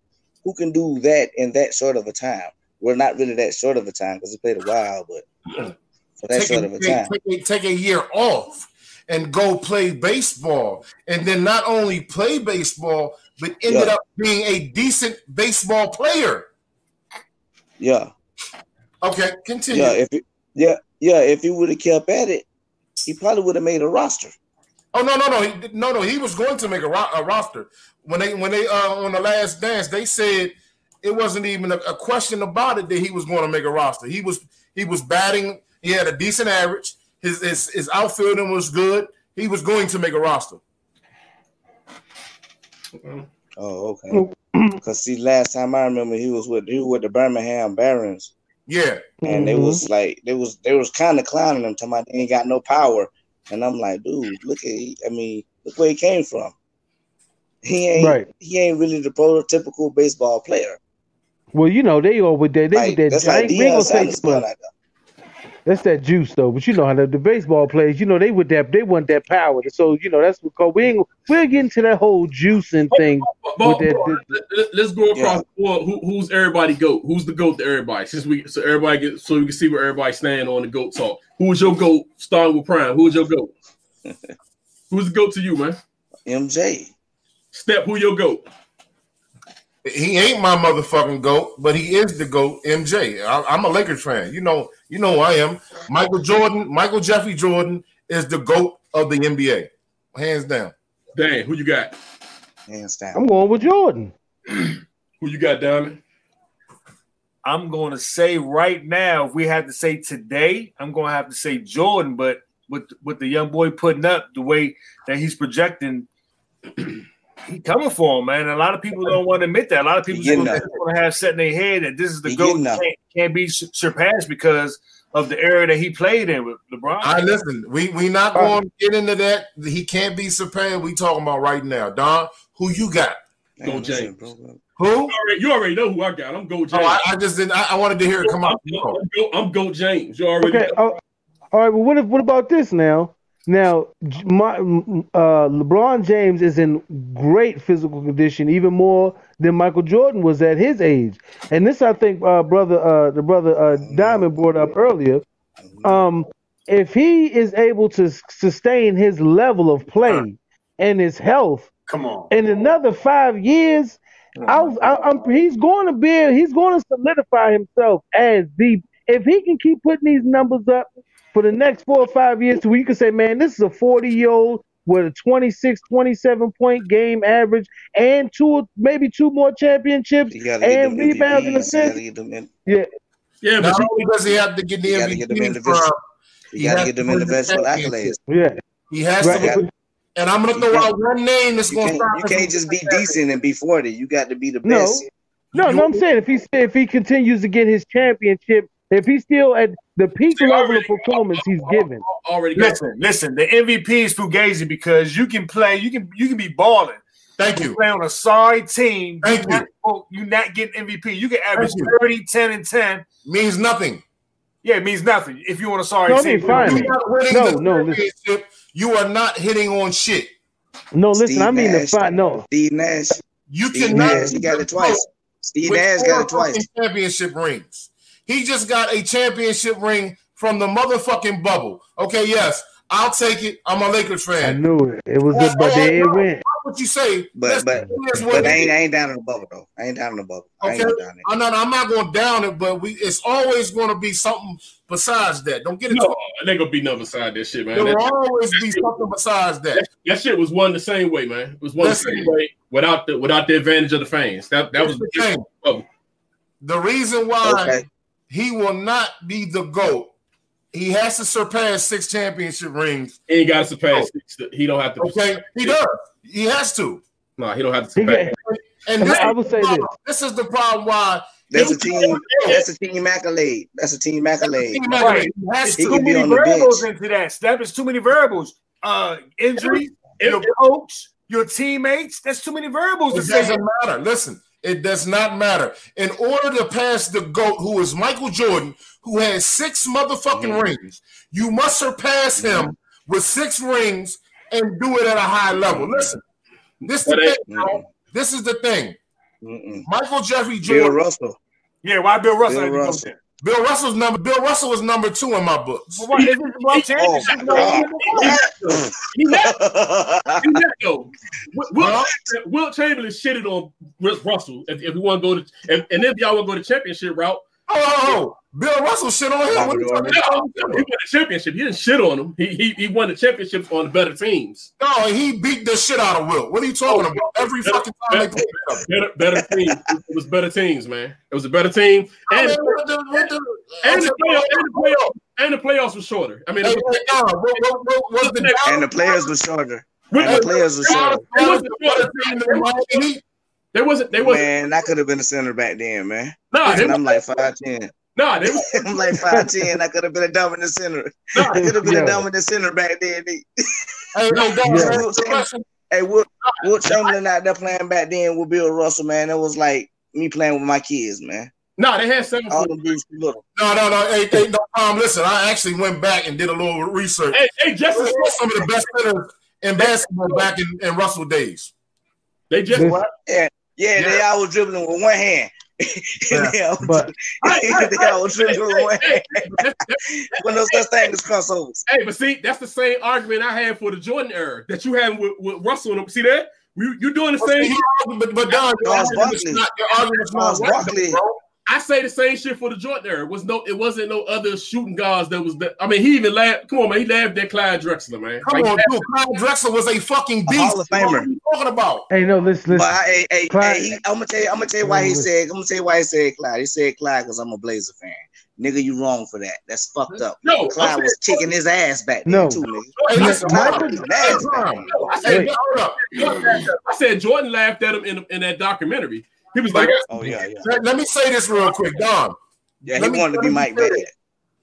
who can do that in that short of a time? Well, not really that short of a time because he played a while, but for that Take short a, of a time. take a, take a year off and go play baseball, and then not only play baseball, but ended Yeah. up being a decent baseball player. Yeah, Okay, continue. yeah. If it, yeah, yeah, if he would have kept at it, he probably would have made a roster. Oh no no no he, no no he was going to make a, ro- a roster when they when they uh on the last dance they said it wasn't even a, a question about it that he was going to make a roster. He was he was batting. He had a decent average. His his, his outfielding was good. He was going to make a roster. Oh, okay. Because see, last time I remember, he was with he was with the Birmingham Barons, Yeah, and they Mhm. was like they was they was kind of clowning him, talking about they ain't got no power. And I'm like, dude, look at I mean, look where he came from. He ain't Right. he ain't really the prototypical baseball player. Well, you know they all with. They Like, with that. that's like ain't, we ain't gonna say Sanders much. Going out there. That's that juice though. But you know how the, the baseball players, you know, they with that they want that power. So you know that's because we ain't we'll get into that whole juicing thing. But, with that- but let- let's go across Yeah. the board. Who, who's everybody goat? Who's the goat to everybody? Since we so everybody get so we can see where everybody stand on the goat talk. Who is your goat? Starting with Prime. Who is your goat? Who's the goat to you, man? MJ. Step. Who your goat? He ain't my motherfucking goat, but he is the goat. MJ. I, I'm a Lakers fan. You know you know who I am. Michael Jordan. Michael Jeffrey Jordan is the goat of the NBA, hands down. Dang. Who you got? Hands down. I'm going with Jordan. Who you got, Diamond? I'm going to say right now, if we had to say today, I'm going to have to say Jordan. But with with the young boy putting up the way that he's projecting, he coming for him, man. A lot of people don't want to admit that. A lot of people He getting just want to have set in their head that this is the He goat can't, can't be surpassed because of the era that he played in with LeBron. I listen. We we not going to get into that. He can't be surpassed. We talking about right now, Don. Who you got? Go Damn, that James. Who? You already, you already know who I got. I'm Go oh, James. Oh, I, I just didn't. I, I wanted to hear it come I'm, out. I'm, Go, I'm Go James. You already Okay. know. Oh, all right. Well, what if, what about this now? Now, my, uh, LeBron James is in great physical condition, even more than Michael Jordan was at his age. And this, I think, uh, brother, uh, the brother uh, Diamond brought up earlier. Um, if he is able to sustain his level of play and his health Come on. in another five years, I, was- I, I'm, he's going to be he's going to solidify himself as the if he can keep putting these numbers up for the next four or five years to where you can say man this is a 40 year old with a 26 27 point game average and two maybe two more championships You gotta get and rebounds and MVPs. You assists gotta get them in. yeah Yeah, but Not only does he have to get the You gotta MVP from, You He gotta get them the individual championship. accolades. yeah he has Right. to. And I'm gonna You throw out one name that's gonna can't, stop you can't just be decent and be 40. You got to be the No. best. no no I'm saying if he if he continues to get his championship if he's still at the peak See, level of already- performance he's given already got Listen, listen. The MVP is Fugazi because you can play. You can you can be balling. Thank You you. play on a sorry team. Thank you. Not, oh, you not getting MVP. You can average Thank you. 30, 10, and 10. Means nothing. Yeah, it means nothing if you on a sorry No, I team. mean, fine. You're not No, the no, listen. You are not hitting on shit. no listen Steve I mean the Nash. fight no Steve Nash. You Steve cannot. Nash. He got it twice. Steve Nash got it twice. fucking Championship rings. He just got a championship ring from the motherfucking bubble. Okay, yes, I'll take it. I'm a Lakers fan. I knew it it was good, a, but there it went What you say? But Listen, but it is what but I ain't. I ain't down in the bubble though. I ain't down in the bubble. I ain't Okay, going down there. Oh, I'm not. I'm not going down it, but we. It's always going to be something besides that. Don't get it. no, twisted. it ain't gonna be nothing beside that shit, man. There will always be something besides that. that, that shit was won the same way, man. It was won the Listen. same way without the without the advantage of the fans. That that was Here's the thing. Oh. The reason why Okay. He will not be the goat, he has to surpass six championship rings. he ain't got to surpass. He don't have to. Okay, he does. He has to. No, he don't have to surpass. And I this, I would say this. this is the problem why That's a team. That's a team accolade. That's a team accolade. He Right. has He Too to. could be many variables into that. Step is too many variables. Uh, injuries, If- your coach, your teammates. That's too many variables to It say. doesn't matter. Listen, it does not matter. In order to pass the GOAT, who is Michael Jordan, who has six motherfucking Mhm. rings, you must surpass mm-hmm. him with six rings and do it at a high level. Mm-hmm. Listen, this, the thing, it- bro. Mm-hmm. this is the thing. Mm-mm. Michael Jeffrey Jordan. Bill Jordan, Russell. Yeah, why Bill Russell? Bill had to go Russell. There? Bill Russell's number. Bill Russell was number two in my books. Well, why- is it oh, one Oh, championship? God. He had, he had though. Wilt, Huh? Wilt Chamberlain shitted on Russ Russell. If, if we want to go to, and, and if y'all want to go the championship route, Oh, oh, oh. Bill Russell shit on him. What you talking he won the championship. He didn't shit on him. He he, he won the championship on the better teams. No, he beat the shit out of Will. What are you talking oh, about? Every fucking time they play each other. Better better teams. It was better teams, man. It was a better team, I and mean, what the- what the- and the playoffs and the playoffs and the playoffs were shorter. I mean, Hey, was, hey, what, what, what, what's the and the players were shorter. And the the- players were shorter. It wasn't Better team than the Miami Heat? they wasn't they wasn't Man, I could have been a center back then, man. nah And I'm like five ten. Nah they was I'm like five ten. I could have been a dominant center. I could have been Yeah. a dominant center back then. nigga. Hey, hey, Don, Yeah. man, the question- Hey, Will, Wilt Chamberlain out there playing back then with Bill Russell, man. It was like me playing with my kids, man. nah they had seven. All them dudes too little. No, no, no. Hey, hey, no, Tom, listen, I actually went back and did a little research. Hey hey Justin Who some of the best centers in basketball back in, in Russell days? they just This- Yeah, Yeah. they all was dribbling with one hand. Yeah. but they all was dribbling with one hand. When no such thing as crossovers. Hey, but see, that's the same argument I had for the Jordan era that you had with, with Russell. And, see that? You, you're doing the same. But, but Don, Charles Barkley. Charles Barkley. Bro. I say the same shit for the joint. There It was no, it wasn't no other shooting guards that was. The, I mean, he even laughed. Come on, man, he laughed at Clyde Drexler, man. Come Like, on, dude. Clyde Drexler was a fucking A beast. Hall of Famer. What are you talking about? hey no listen But listen I, hey, hey, Clyde- hey, he, I'm gonna tell you, I'm gonna tell you why he said, I'm gonna tell you why he said Clyde. He said Clyde because I'm a Blazer fan. Nigga, you wrong for that. That's fucked up. No, Clyde I'm was kicking his ass back then No. too, nigga. Hey, listen, Michael- Michael, His ass back. No, I said, hold up. I said Jordan laughed at him in, in that documentary. He was like, Oh yeah, yeah. Let, let me say this real quick, Don. Yeah, he Let me- wanted to be Mike Bad.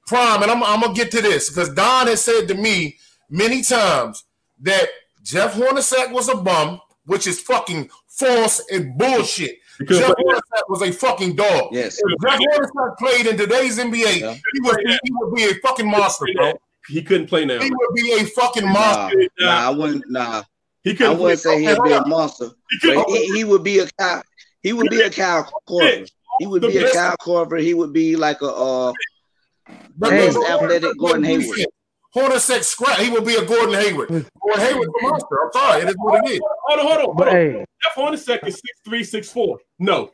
Prime, and I'm, I'm gonna get to this because Don has said to me many times that Jeff Hornacek was a bum, which is fucking false and bullshit. Because- Jeff Hornacek was a fucking dog. Yes. If Jeff Hornacek played in today's NBA, Yeah. he would be, he would be a fucking monster, bro. he couldn't play now. He would be a fucking monster. nah, I wouldn't. Nah, He I couldn't play. wouldn't say he'd be a monster. He But he, he would be a Kyle. He would be a Kyle Korver. He would be a Kyle Korver. He would be like a uh, But athletic Gordon Hayward. Hornacek scrap. He would be a Gordon Hayward. Gordon Hayward's a monster. I'm sorry. It is what it is. Hold on, hold on. Hold But on. hey, Jeff Hornacek is six three, six four. No,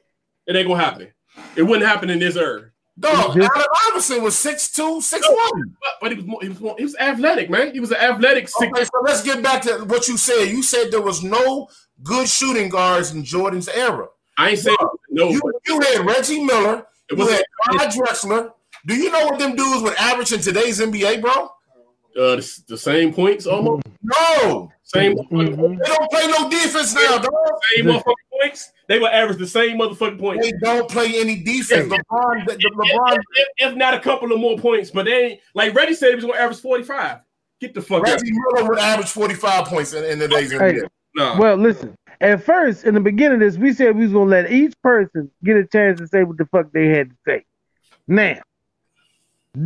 it ain't gonna happen. It wouldn't happen in this era. Dog, This- Allen Iverson was 6'2", 6'1". But, but he was more, he was more, he was athletic, man. He was an athletic six. Okay, so let's get back to what you said. You said there was no good shooting guards in Jordan's era. I ain't saying no. You, you had Reggie Miller. It You had Clyde Drexler. Do you know what them dudes would average in today's NBA, bro? uh, the, the same points almost. No. Same, Mhm. They don't play no defense now, dog. same motherfucking points. They will average the same motherfucking points. They don't play any defense. LeBron, the, the LeBron, If, if, if not a couple of more points, but they ain't like Reggie said he was gonna average 45. Get the fuck out. Reggie Miller would average 45 points in, in today's Hey, NBA. Nah. well, listen. At first, in the beginning of this, we said we was gonna let each person get a chance to say what the fuck they had to say. Now,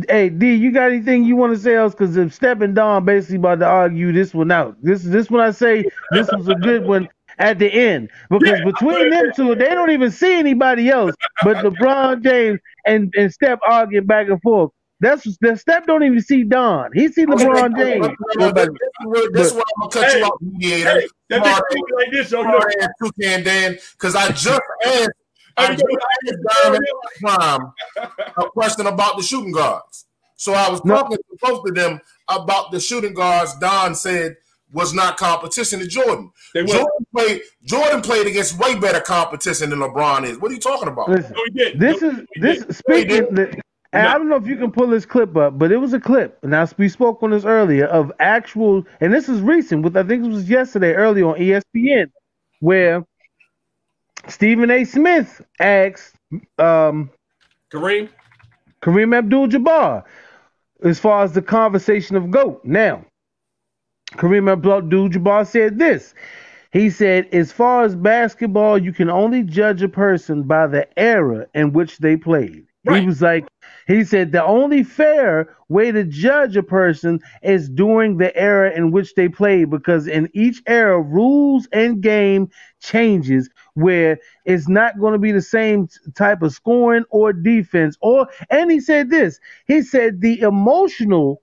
hey D, you got anything you want to say else? Because if Step and Don basically about to argue this one out, this this one I say this was a good one at the end because Yeah. between them two, they don't even see anybody else but LeBron James and and Step arguing back and forth. That's the Step don't even see Don. He see LeBron James. This, this, this is why I'm gonna cut Hey, you off, mediator. Hey, that Smart. nigga like this, yo. You know, Sorry, ass Toucan Dan, because I just asked, I just asked Diamond Prime a question about the shooting guards. So I was No. talking to both of them about the shooting guards. Don said was not competition to Jordan. They. Jordan played. Jordan played against way better competition than LeBron is. What are you talking about? Listen, No, he didn't. This No, is he this didn't. speaking. And I don't know if you can pull this clip up, but it was a clip. Now we spoke on this earlier of actual, and this is recent. With I think it was yesterday, early on ESPN, where Stephen A. Smith asked um, Kareem. Kareem Abdul-Jabbar as far as the conversation of GOAT. Now, Kareem Abdul-Jabbar said this. He said, as far as basketball, you can only judge a person by the era in which they played. Right. He was like, he said, the only fair way to judge a person is during the era in which they played, because in each era, rules and game changes where it's not going to be the same type of scoring or defense. Or, and he said this, he said, the emotional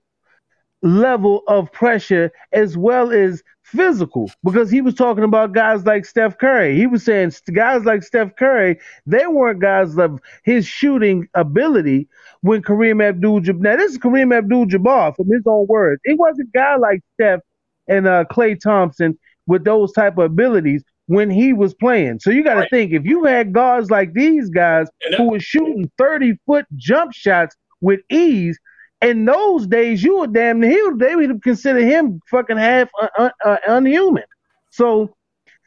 level of pressure as well as physical because he was talking about guys like Steph Curry. He was saying guys like Steph Curry, they weren't guys of his shooting ability when Kareem Abdul-Jabbar. Now this is Kareem Abdul-Jabbar from his own words. It wasn't a guy like Steph and uh, Klay Thompson with those type of abilities when he was playing. So you got to Right. think if you had guards like these guys who were shooting 30 foot jump shots with ease, in those days, you would damn near, they would consider him fucking half uh, uh, uh, unhuman. So,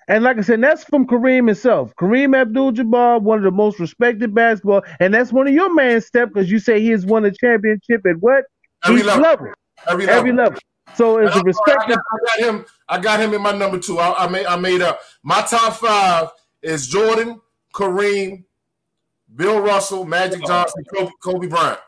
and like I said, that's from Kareem himself. Kareem Abdul-Jabbar, one of the most respected basketball, and that's one of your man's step because you say he has won a championship at what? Every level. level. Every level. Every level. So it's a sorry, I got, I got him. I got him in my number two. I, I made. I made up. My top five is Jordan, Kareem, Bill Russell, Magic Johnson, Kobe, Kobe Bryant.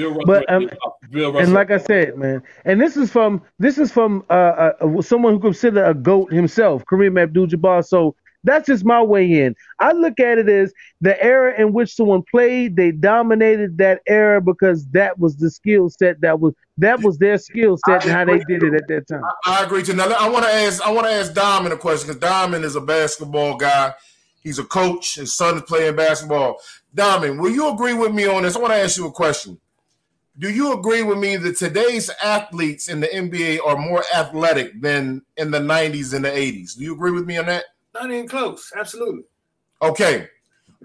Bill Russell. But, um, Bill Russell. And like I said, man, and this is from this is from uh, uh someone who considered a goat himself, Kareem Abdul-Jabbar. So that's just my way in. I look at it as the era in which someone played, they dominated that era because that was the skill set that was that was their skill set and how they did it at that time. I, I agree too. Now I want to ask. I want to ask Diamond a question because Diamond is a basketball guy. He's a coach. His son is playing basketball. Diamond, will you agree with me on this? I want to ask you a question. Do you agree with me that today's athletes in the NBA are more athletic than in the 90s and the 80s? Do you agree with me on that? Not even close. Absolutely. Okay.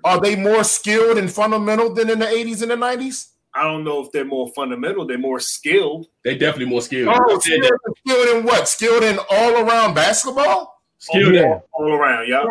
Are they more skilled and fundamental than in the 80s and the 90s? I don't know if they're more fundamental. They're more skilled. They're definitely more skilled. Oh, skilled, skilled in what? Skilled in all around basketball? Skilled Yeah. all around. Yeah.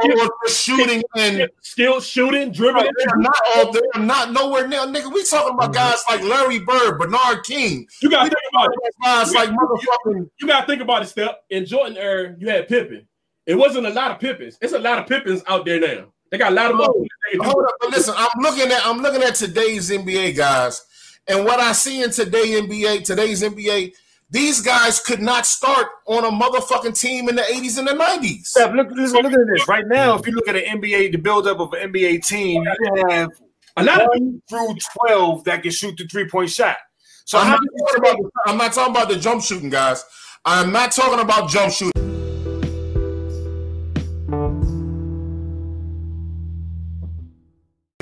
Shooting and skilled shooting, dribbling. they're not all they're not nowhere near nigga. We talking about mm-hmm. guys like Larry Bird, Bernard King. You got We to think about it. guys like motherfucking You got to think about it, Step. In Jordan era, you had Pippen. It wasn't a lot of Pippins. It's a lot of Pippins out there now. They got a lot of Oh, motherfuckers. they can do Hold up, but listen, I'm looking at I'm looking at today's NBA guys, and what I see in today NBA, today's NBA, these guys could not start on a motherfucking team in the 80s and the 90s. Steph, look, listen, look at this. Right now, if you look at an NBA, the buildup of an NBA team, you have A lot of one through 12 that can shoot the three point shot. So, I'm how not, talking about the, I'm not talking about the jump shooting guys. I'm not talking about jump shooting.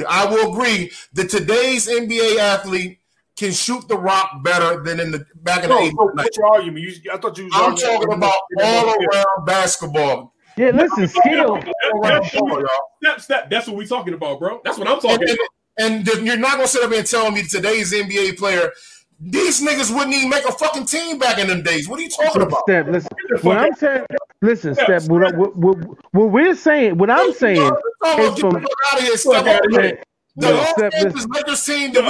I will agree that today's NBA athlete can shoot the rock better than in the back in the No, 80s. so and 90s. what's your argument? You, I thought you was I'm arguing- talking about all around basketball. Yeah, listen, skill. All around ball, y'all. Step, step. That's what we're talking about, bro. That's what I'm talking and, about. and you're not gonna sit up here and tell me today's NBA player, these niggas wouldn't even make a fucking team back in them days. What are you talking about? Step, listen. What. I'm saying, listen, Step. What, I- what, what, what we're saying, what I'm saying Talk about is get the from fuck out of here. Step Fuck outta over here. here. The No, whole Step, Kansas listen. Lakers team that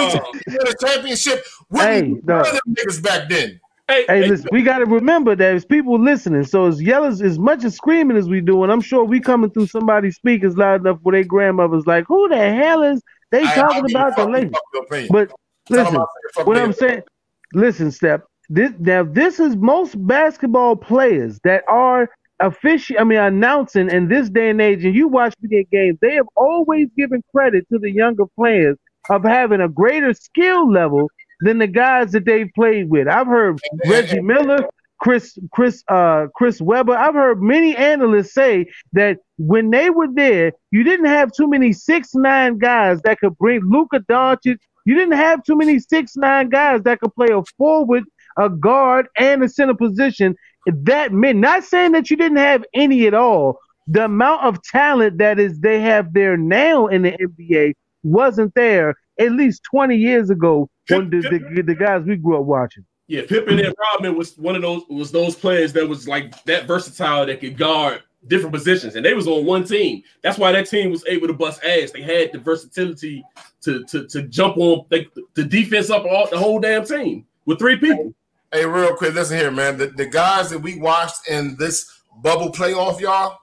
we won a championship wouldn't Hey, be no. one of them niggas back then. Hey, Hey, hey, listen, we got to remember that there's people listening. So as yell as, as much as screaming as we do, and I'm sure we coming through somebody's speakers loud enough where their grandmother's like, "Who the hell is they I- I talking don't about the fuck Lakers?" fuck your opinion. But listen, I say fuck what niggas. I'm saying, listen, Step. This now this is most basketball players that are official. I mean, announcing in this day and age, and you watch video games, they have always given credit to the younger players of having a greater skill level than the guys that they've played with. I've heard Reggie Miller, Chris, Chris, uh, Chris Webber. I've heard many analysts say that when they were there, you didn't have too many six nine guys that could bring Luka Doncic. You didn't have too many six nine guys that could play a forward, a guard, and a center position. That meant not saying that you didn't have any at all. The amount of talent that is they have there now in the NBA wasn't there at least 20 years ago when the, the, the guys we grew up watching. Yeah, Pippen and Rodman was one of those was those players that was like that versatile that could guard different positions, and they was on one team. That's why that team was able to bust ass. They had the versatility to to to jump on like the defense up all the whole damn team with three people. Hey, real quick, listen here, man. The, the guys that we watched in this bubble playoff, y'all,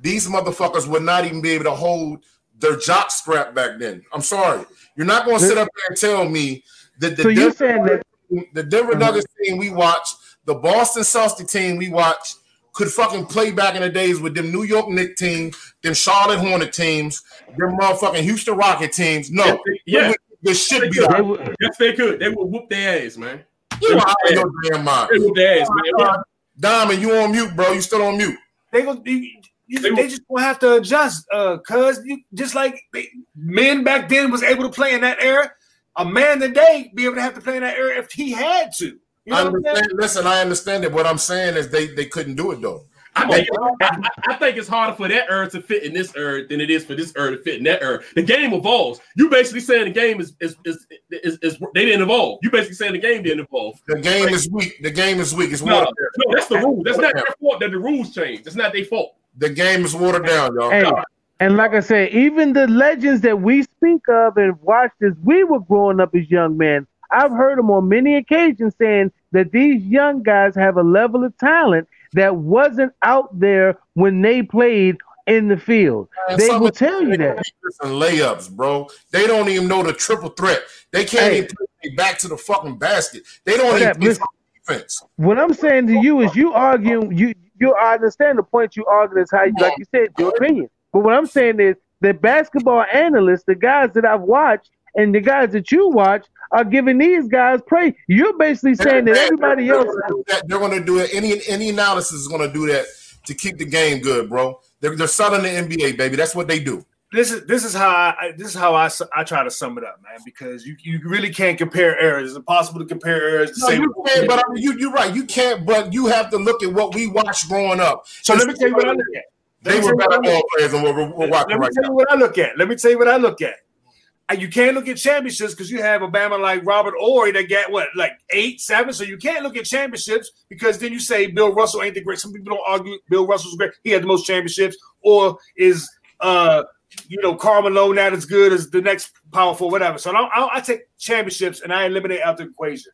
these motherfuckers would not even be able to hold their jock strap back then. I'm sorry. You're not going to sit up there and tell me that the So Denver, saying that the Denver Nuggets team we watched, the Boston Celtics team we watched, could fucking play back in the days with them New York Knicks team, them Charlotte Hornet teams, them motherfucking Houston Rocket teams. No, Yeah, this should be they like, were, yes, they could. They would whoop their ass, man. You out your damn mind. Whoop man. Diamond, you on mute, bro. You still on mute. they gonna you, you, They they, just gonna have to adjust uh cuz you just like they, men back then was able to play in that era a man today be able to have to play in that era if he had to you I know saying? understand. Listen, I understand it. What I'm saying is they they couldn't do it though. I oh, think, I, I think it's harder for that era to fit in this era than it is for this era to fit in that era. The game evolves. You basically saying the game is is is, is, is they didn't evolve. You basically saying the game didn't evolve. The game is weak. The game is weak. It's No, no, that's the rule. That's not their fault that the rules change. It's not their fault. The game is watered down, y'all. Hey, and like I said, even the legends that we speak of and watched as we were growing up as young men, I've heard them on many occasions saying that these young guys have a level of talent that wasn't out there when they played in the field. Man, They will tell you that. And layups, bro. They don't even know the triple threat. They can't Hey. even play back to the fucking basket. They don't even play defense. What I'm saying to you is you argue you you I understand the point you argue is how you like you said your opinion. But what I'm saying is the basketball analysts, the guys that I've watched and the guys that you watch are giving these guys praise. You're basically saying that everybody they're else Gonna do that. They're going to do it. Any any analysis is going to do that to keep the game good, bro. They're, they're selling the NBA, baby. That's what they do. this is this is how I this is how I, I try to sum it up man because you, you really can't compare errors. it's impossible to compare errors. the No, same you can't, but I mean, you, you're right. You can't, but you have to look at what we watched growing up. so let me tell you what I look at They were tell better ball players than what we're, we're at. watching let me tell you what I look at let me tell you what I look at And you can't look at championships because you have a Bama like Robert Horry that got what, like eight, seven. So you can't look at championships because then you say Bill Russell ain't the great. Some people don't argue Bill Russell's great. He had the most championships, or is uh you know Karl Malone not as good as the next powerful, whatever. So I, I, I take championships and I eliminate out the equation.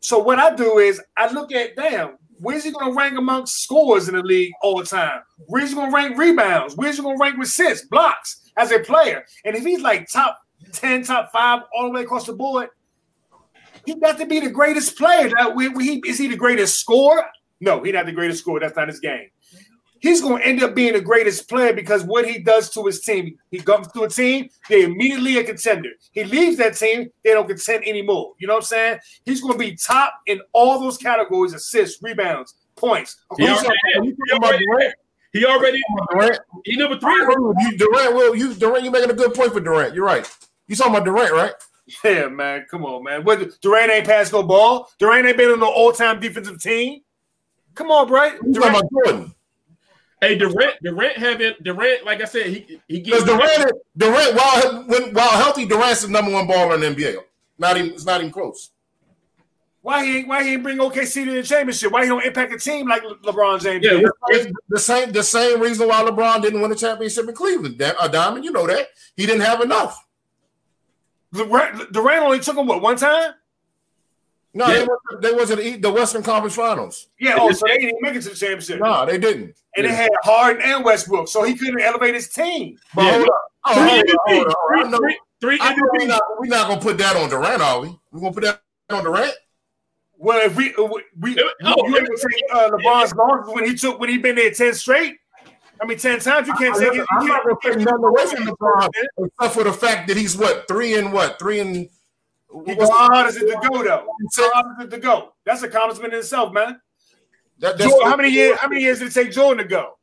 So what I do is I look at damn, where's he going to rank amongst scores in the league all the time? Where's he going to rank rebounds? Where's he going to rank with assists, blocks as a player? And if he's like top 10, top five, all the way across the board, he got to be the greatest player. That we, we, he, is he the greatest scorer? No, he's not the greatest scorer. That's not his game. He's going to end up being the greatest player because what he does to his team. He comes to a team, they immediately a contender. He leaves that team, they don't contend anymore. You know what I'm saying? He's going to be top in all those categories: assists, rebounds, points. He already, he already, he already Durant. he number three. You, Durant, will you Durant? You making a good point for Durant. You're right. You talking about Durant, right? Yeah, man. Come on, man. What Durant ain't passed no ball. Durant ain't been on the all-time defensive team. Come on, bro. You talking about Jordan? Hey, Durant, Durant having Durant, like I said, he he Because gives Durant, Durant, while when, while healthy, Durant's the number one baller in the NBA. Not even, it's not even close. Why he ain't why he ain't bring OKC to the championship? Why he don't impact a team like Le- LeBron James? Yeah, did? The same, the same reason why LeBron didn't win a championship in Cleveland. Da- uh, Diamond, you know that he didn't have enough. Durant, Durant only took him what one time? No, Yeah. they, went, they was in the, the Western Conference Finals. Yeah. Oh, so they didn't make it to the championship. No, they didn't. And they had Harden and Westbrook, so he couldn't elevate his team. But Yeah. hold up. Oh, three hold up, hold up. I know, three, three I know we're not, gonna put that on Durant, are we? We're gonna put that on Durant. Well, if we we, we Oh, you able to take uh, LeBron's losses when he took when he been there ten straight. I mean, ten times you can't take it. You I'm not can't, gonna take nothing away from LeBron, except for the fact that he's what three and what three and He go, how hard is it to go though? How hard is it to go? That's a accomplishment in itself, man. That, that's Jordan, how many years? How many years did it take Jordan to go?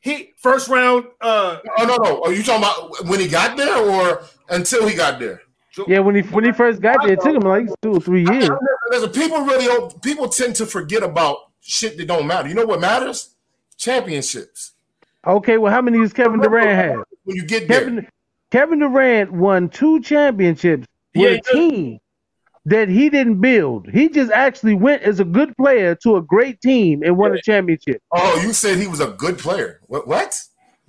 He first round. Uh, Oh no, no. Are you talking about when he got there or until he got there? Yeah, when he when he first got there, it took him like two or three years. People really people tend to forget about shit that don't matter. You know what matters? Championships. Okay, well, how many does Kevin Durant have? When you get there, Kevin Kevin Durant won two championships with Yeah, a team that he didn't build. He just actually went as a good player to a great team and won a championship. oh, you said he was a good player. What? What?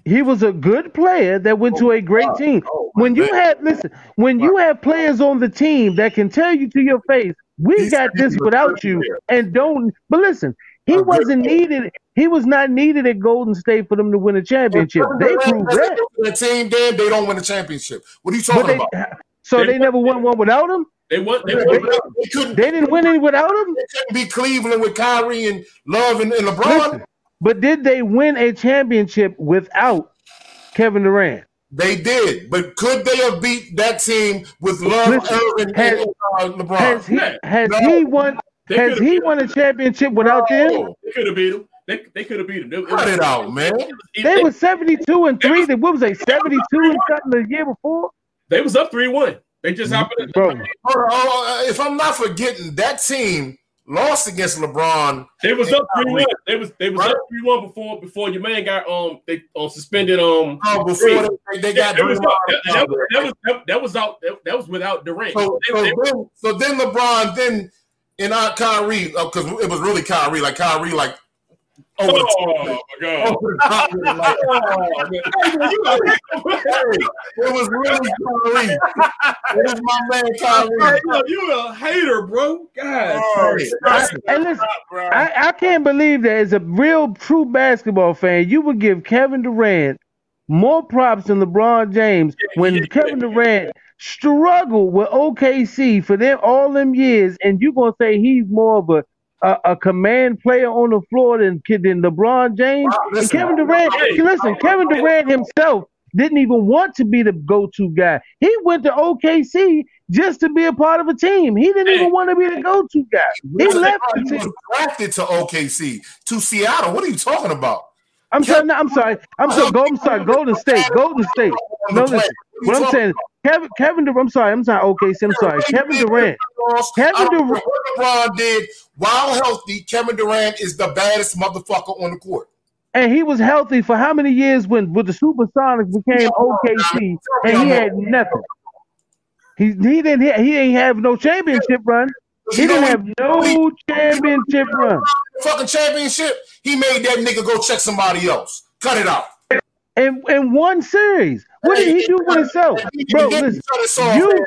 He was a good player that went to a great team. Oh, When you man. have listen, when you have players on the team that can tell you to your face, we He got this without you, player. and don't. But listen, he A wasn't needed. He was not needed at Golden State for them to win a championship. They proved doesn't that. The team, then they don't win a championship. What are you talking they, about? so They they never won one without him. They want they They, they couldn't, They didn't win any without him. they couldn't be Cleveland with Kyrie and Love and, and LeBron. Listen, but did they win a championship without Kevin Durant? They did, but could they have beat that team with Love, Listen, Irving, has- and uh, LeBron? Has he has No. he won They has he won a championship without them? They could have beat him. They, they could have beat him. It, it Cut it out, man. They were 72 and 3. They what was they 72 and something the year before? They was up three one. They just happened. To, Bro, Hold on, hold on. If I'm not forgetting, that team lost against LeBron. They was up three one. They was they was Right. up three one before before your man got um they um suspended um. Oh, before they, they got that, was, that, was, that was that, that was out that, that was without Durant. So, They- so, they- then, so then LeBron, then and our Kyrie, because it was really Kyrie, like Kyrie, like Oh, over oh my god! Over the top with it, like, oh, hey, it was really Kyrie. It was my man Kyrie. Yo, you a hater, bro. God. Oh, I, and listen, I, I can't believe that as a real true basketball fan, you would give Kevin Durant more props than LeBron James when yeah, Kevin Durant struggled with OKC for them all them years, and you gonna say he's more of a a, a command player on the floor than than LeBron James? Wow, listen, Kevin Durant, Hey. listen, Kevin Durant himself didn't even want to be the go-to guy. He went to OKC just to be a part of a team. He didn't Hey. even want to be the go-to guy. He left the he team. was drafted to OKC, to Seattle. What are you talking about? I'm sorry. No, I'm sorry. I'm sorry. Go, I'm sorry. Golden State. Golden State. No, listen. What are What you I'm saying, Kevin, Kevin Durant. I'm sorry. I'm sorry. Okay, I'm sorry. Kevin Durant. Kevin Durant- what LeBron did while healthy. Kevin Durant is the baddest motherfucker on the court. and he was healthy for how many years when with the Supersonics became OKC and he had nothing. He he didn't he ain't have no championship run. He didn't have no championship run. Fucking championship. He made that nigga go check somebody else. Cut it out. In in one series, what did he do with himself, bro? Listen, you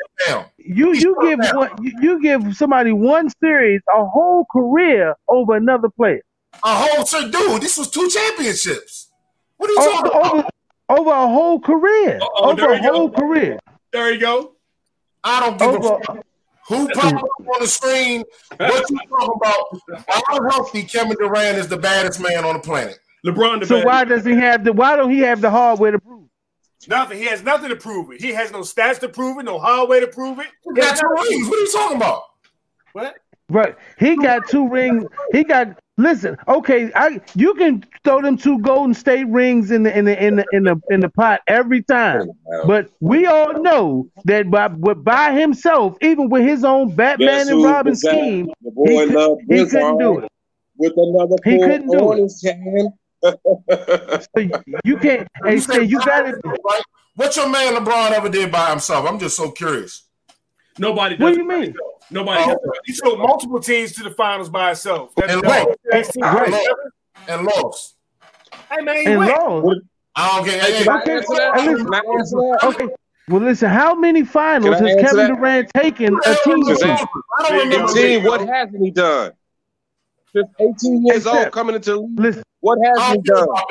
you you give one you, you give somebody one series a whole career over another player. A whole so dude, this was two championships. What are you over, talking about? over, over a whole career. Uh-oh, over a you go. whole career. There you go. I don't give a Over fuck. Who popped up on the screen? What you talking about? How healthy Kevin Durant is the baddest man on the planet. LeBron the So best. why does he have the why don't he have the hardware to prove? Nothing. He has nothing to prove it. He has no stats to prove it, no hardware to prove it. He got two rings. What are you talking about? What? Right. He got two rings. He got listen, okay, I you can throw them two Golden State rings in the in the in the in the in the pot every time. But we all know that by by himself, even with his own Batman Guess and Robin scheme, The boy he, loved he couldn't do it. with another He pull couldn't do on it. His hand. So you can't hey say you got it. Right? What your man LeBron ever did by himself? I'm just so curious. Nobody does What do you mean? himself. Nobody Oh, does it by He took multiple teams to the finals by himself. That's And lost. Next team. And lost. Hey man, he And went. lost. I don't get. Hey, Hey, can I Okay, answer that? listen- answer that? Okay. Well, listen. How many finals has Kevin that? Durant taken a team to? I don't remember. Team, what hasn't he done? Just 18 years old coming into. Listen, What hasn't he don't care done? about.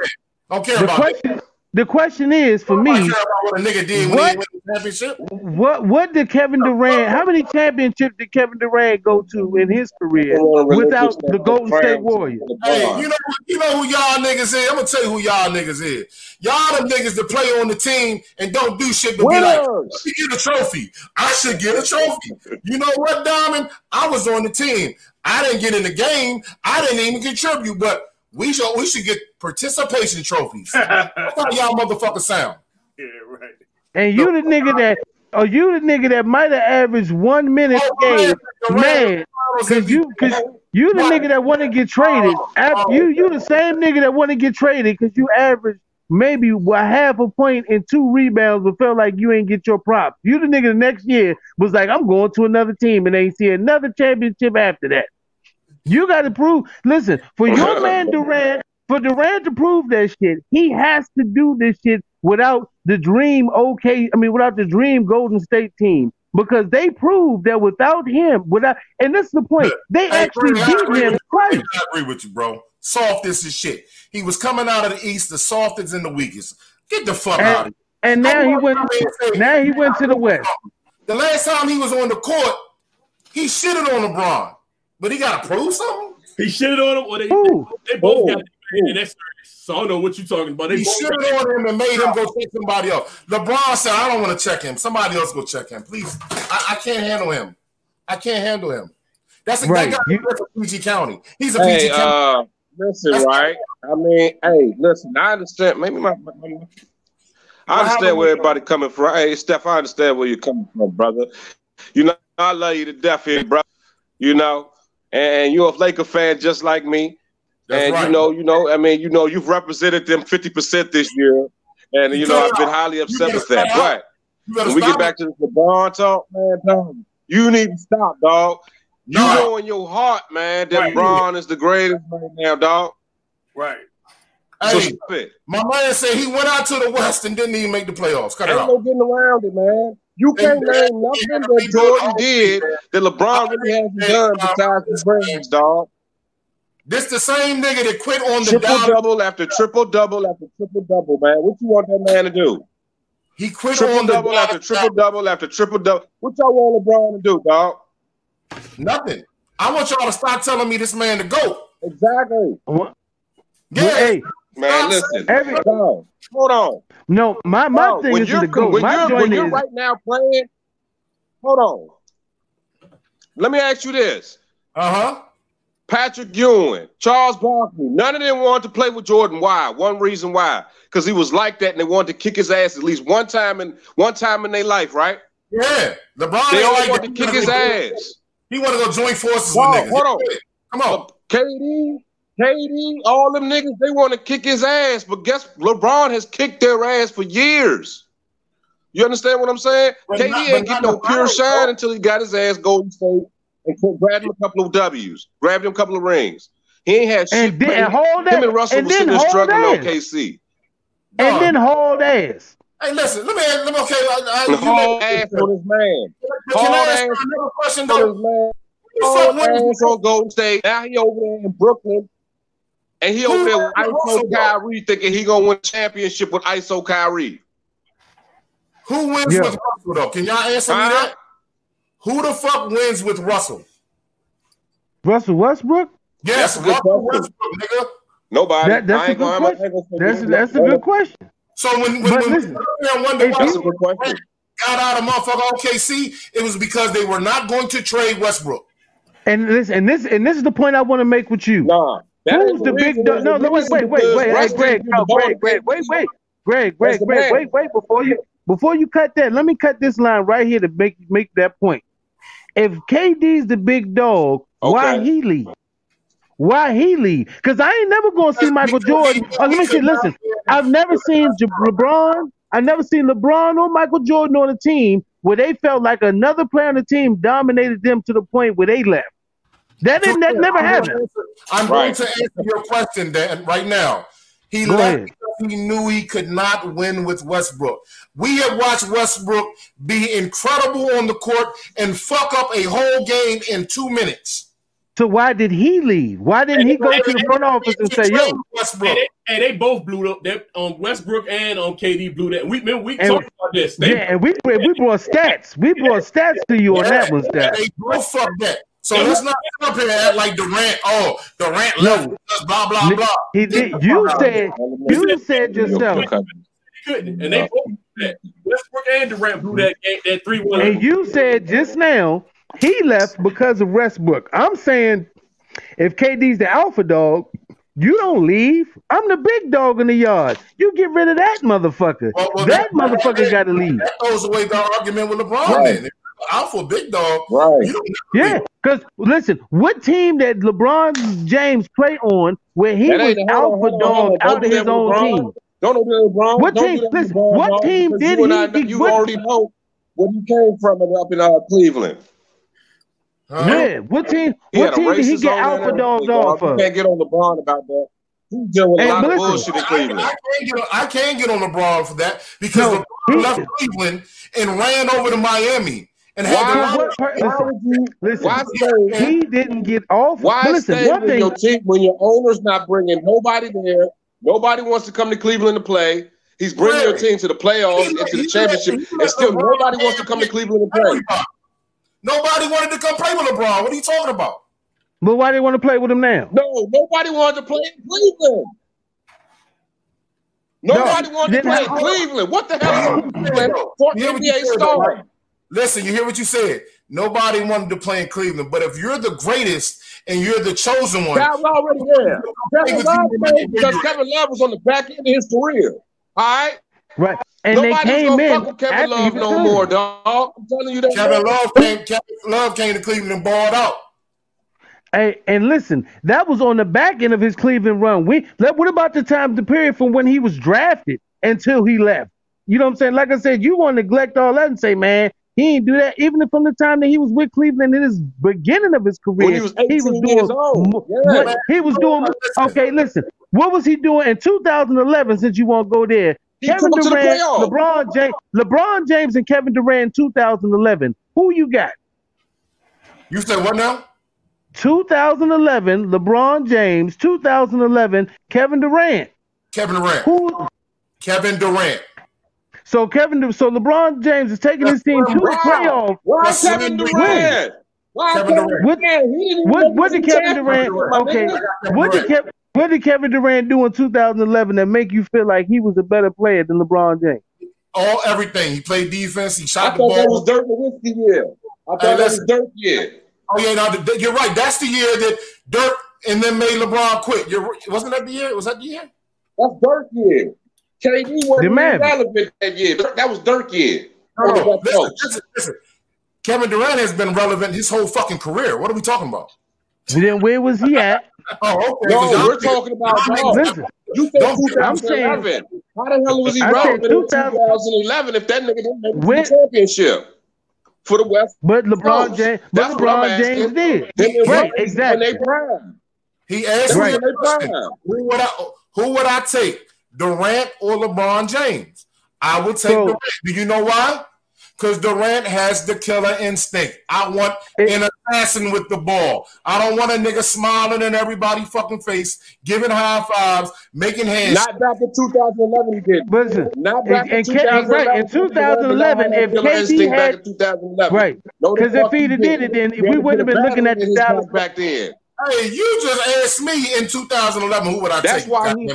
Don't care the about that. question, the question is for me, what a nigga did when What? he won the championship. what what did Kevin Durant? How many championships did Kevin Durant go to in his career Don't wanna relinquish without the Golden State Warriors? Hey, you know, you know who y'all niggas is. I'm gonna tell you who y'all niggas is. Y'all them niggas that play on the team and don't do shit but be like, Winners. "Let me get a trophy. I should get a trophy." You know what, Diamond? I was on the team. I didn't get in the game. I didn't even contribute, but we should we should get participation trophies. That's how y'all motherfuckers sound. Yeah, right. And you the nigga that, or you the nigga that might have averaged one minute Oh, a game, man. Cause you, cause you the nigga that want to get traded. Oh, Af- oh. You, you the same nigga that want to get traded because you averaged maybe a half a point and two rebounds, but felt like you ain't get your props. You the nigga the next year was like, I'm going to another team and ain't see another championship after that. You got to prove. Listen, for your man Durant, for Durant to prove that shit, he has to do this shit without the dream. Okay, I mean without the dream Golden State team because they proved that without him, without, and this is the point, they Hey, actually I beat agree him twice. I agree with you, bro. Softest as shit. He was coming out of the East, the softest and the weakest. Get the fuck out of here. and now he went. my man to Now he went to the West. The last time he was on the court, he shitted on LeBron, but he got to prove something. He shitted on him, or they, Who? they both Who? got it in that. So I don't know what you're talking about. They He both shitted on him and made him go check somebody else. LeBron said, "I don't want to check him. Somebody else go check him, please. I, I can't handle him. I can't handle him." That's a Right. that guy You- that's a PG County. He's a PG County. uh, listen, right? I mean, hey, listen. I understand. Maybe my, my, my I understand where everybody coming from. Hey, Steph, I understand where you're coming from, brother. You know, I love you to death here, bro. You know, and you're a Laker fan just like me. That's and right. you know, you know, I mean, you know, you've represented them 50% this year. And you know, I've been highly upset with that. But when we get back to the LeBron talk, man, dog, you need to stop, dog. You No. know in your heart, man, that Right. LeBron is the greatest right now, dog. Right. So Hey, my man said he went out to the West and didn't even make the playoffs. Cut it Ain't out. no getting around it, man. You can't name nothing that Jordan did that LeBron really hasn't done besides his brains, dog. This the same nigga that quit on the Triple dollar. double after triple double after triple double, man. What you want that man to do? He quit Triple on the double after triple double after triple double. What y'all want LeBron to do, dog? Nothing. I want y'all to stop telling me this man to go. Exactly. What- Yeah, Hey, Man, listen. every Dog, hold on. no, my my Dog, thing when is you're, to go. when My you're, when you're is right now playing, hold on. Let me ask you this. Uh huh. Patrick Ewing, Charles Barkley, none of them wanted to play with Jordan. Why? One reason why. Because he was like that and they wanted to kick his ass at least one time in one time in their life, right? Yeah. LeBron They ain't all like wanted to kick his ass. He want to go join forces Dog, with niggas. hold on. Come on. KD, KD, all them niggas, they want to kick his ass, but guess LeBron has kicked their ass for years. You understand what I'm saying? But KD not- ain't get no LeBron, pure shine bro. until he got his ass Golden State and grabbed him a couple of W's, grabbed him a couple of rings. He ain't had shit. And then man. hold him that, and Russell and was then sitting there hold struggling on KC. and Dog. then hold ass. Hey, listen, let me, let me okay. I, I, And you haul let- ass on his man. But can haul I ask ass you another question on though? his man. Who the Haul fuck wins? ass on Golden State. Now he over there in Brooklyn. And he over there with Who- ISO who- Kyrie thinking he gonna win a championship with ISO Kyrie. Who wins Yeah. with Russell though? Can y'all answer me that? Who the fuck wins with Russell? Russell Westbrook. Yes, That's a good Russell question. Westbrook, nigga. Nobody. That- that's I a ain't gonna, good I ain't That's that's a good question. So when when, But when listen, wonder why That's a good question. got out of motherfucker OKC, it was because they were not going to trade Westbrook. And this and this and this is the point I want to make with you. Nah. Who's the big dog? No, no, wait, wait, wait, wait, hey, Greg, no, Greg, Greg, wait, wait, Greg, Greg, Greg, wait, wait, before you before you cut that, let me cut this line right here to make make that point. If KD's the big dog, why he leave? Why he leave? Because I ain't never gonna see Michael Jordan. Oh, let me see. Listen, I've never seen LeBron. I've never seen LeBron or Michael Jordan on a team where they felt like another player on the team dominated them to the point where they left. That didn't. That never I'm happened. answer- I'm going to answer your question, Dan, right now. He Go left ahead. because he knew he could not win with Westbrook. We have watched Westbrook be incredible on the court and fuck up a whole game in two minutes. So why did he leave? Why didn't he go to the front office and say, "Yo"? Hey, Westbrook. they, hey, they both blew up. That um Westbrook and um KD blew that. We remember we And- talked about this. They, Yeah, and we we brought stats. We brought stats to you on that one, Yeah, stats. They both fucked that. So let's not sit up here and act like Durant. Oh, Durant left. us, Blah blah blah. He did. You said you said yourself, couldn't, and they both blew that. Westbrook and Durant blew that game, that three one. and you said just now he left because of Westbrook. I'm saying if KD's the alpha dog, you don't leave. I'm the big dog in the yard. You get rid of that motherfucker. Well, well, that that- motherfucker got to leave. That goes away the argument with LeBron. Right. Then, If you're alpha big dog. Right. Yeah, because listen, what team that LeBron James play on where he That was ain't- hold on, alpha dog hold on. out of his that own LeBron. team? Don't do that, LeBron. What Don't team- do listen, LeBron, what dog, team did you he I know- You what- already know where he came from and up in uh, Cleveland. Huh? Yeah, what team? He What team did he get alpha dogged everything, off dog. You of? can't get on LeBron about that. He deal with Hey, a lot but of bullshit in I, Cleveland. I can't get on, I can't get on LeBron for that because No, LeBron left Cleveland and ran over to Miami and Why, the So what per- why would you? listen. Why stay? He didn't get off. Why but listen, stay one when thing. your team when your owner's not bringing nobody there? Nobody wants to come to Cleveland to play. He's bringing your team to the playoffs He and to the championship, and still nobody wants to come to Cleveland to play. Nobody wanted to come play with LeBron. What are you talking about? But why do they want to play with him now? No, nobody wanted to play in Cleveland. Nobody wanted to play in Cleveland. What the hell is Cleveland for You hear what NBA said, though, star? Right? Listen, you hear what you said. Nobody wanted to play in Cleveland, but if you're the greatest and you're the chosen one, Kyle's already there. Kevin Love played because Kevin Love was on the back end of his career. All right. Right. And Nobody's they came gonna in. fuck with Kevin Love no done. more, dog. I'm telling you that. Kevin Love came, Kevin Love came to Cleveland and balled out. Hey, and listen, that was on the back end of his Cleveland run. We let- what about the time, the period from when he was drafted until he left? You know what I'm saying? Like I said, you want to neglect all that and say, man, he ain't do that. Even from the time that he was with Cleveland in his beginning of his career, When he was 18 doing. years old. Yeah. what- he was doing. Okay, listen, what was he doing in 2011? Since you won't go there, He Kevin took to the Durant. LeBron James, LeBron James, and Kevin Durant in 2011. Who you got? You said what now? 2011, LeBron James. 2011, Kevin Durant. Kevin Durant. Who? Kevin Durant. So Kevin, so LeBron James is taking his team to the Wow. playoff. Why That's Kevin Kevin Durant? Why Kevin Kevin Durant. What- didn't What, what did Kevin Durant? Okay, what did Kevin? What did Kevin Durant do in 2011 that make you feel like he was a better player than LeBron James? All everything. He played defense. He I shot the thought that was ball. Dirk Nowitzki year. I thought Hey, that was listen. Dirk year. Oh yeah, no, th- you're right. That's the year that Dirk and then made LeBron quit. You're, wasn't that the year? Was that the year? That's Dirk year. KD wasn't The even relevant that year. That was Dirk year. No, On the no, West listen, listen, listen. Kevin Durant has been relevant his whole fucking career. What are we talking about? Then where was he at? Oh, okay. No, 'cause y'all we're talking about y'all no. Listen, You said Don't- I'm saying- 2011. How the hell was he I relevant in 2011 if that nigga didn't make When- the championship for the West? but LeBron Coast. James, but That's what I'm LeBron James asking. did. Them and Right, exactly. When they prime. He asked That's me when a they Who would I who would I take? Durant or LeBron James? I would take So- Durant. Do you know why? Because Durant has the killer instinct. I want It- an assassin with the ball. I don't want a nigga smiling in everybody fucking face, giving high fives, making hands. Not back in 2011 he did. Listen, Not back in and K- 2011. right, in 2011, if Killer KD instinct back had- in 2011. right, because if he'd he have did it, then He we wouldn't have been looking at the in Dallas. back back then. Hey, you just asked me in 2011 who would I That's take? why he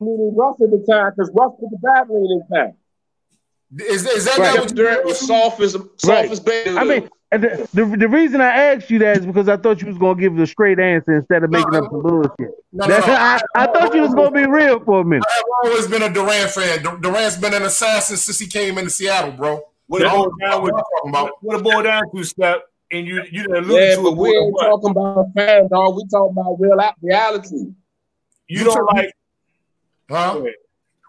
Goddamn it. Russ at the time because Russ put the battery in his. Is, is that Right. not what you Durant was soft as soft Right. as baby. I mean, the, the the reason I asked you that is because I thought you was gonna give the straight answer instead of making up some bullshit. No, no, That's no. I, I thought you was gonna be real for a minute. I've always been a Durant fan. Durant's been an assassin since he came into Seattle, bro. What it That's boiled what down with, talking about. what it boiled down to, Step, and you you done alluded yeah, to but it we more ain't talking about fan dog. We talking about real reality. You don't like Huh?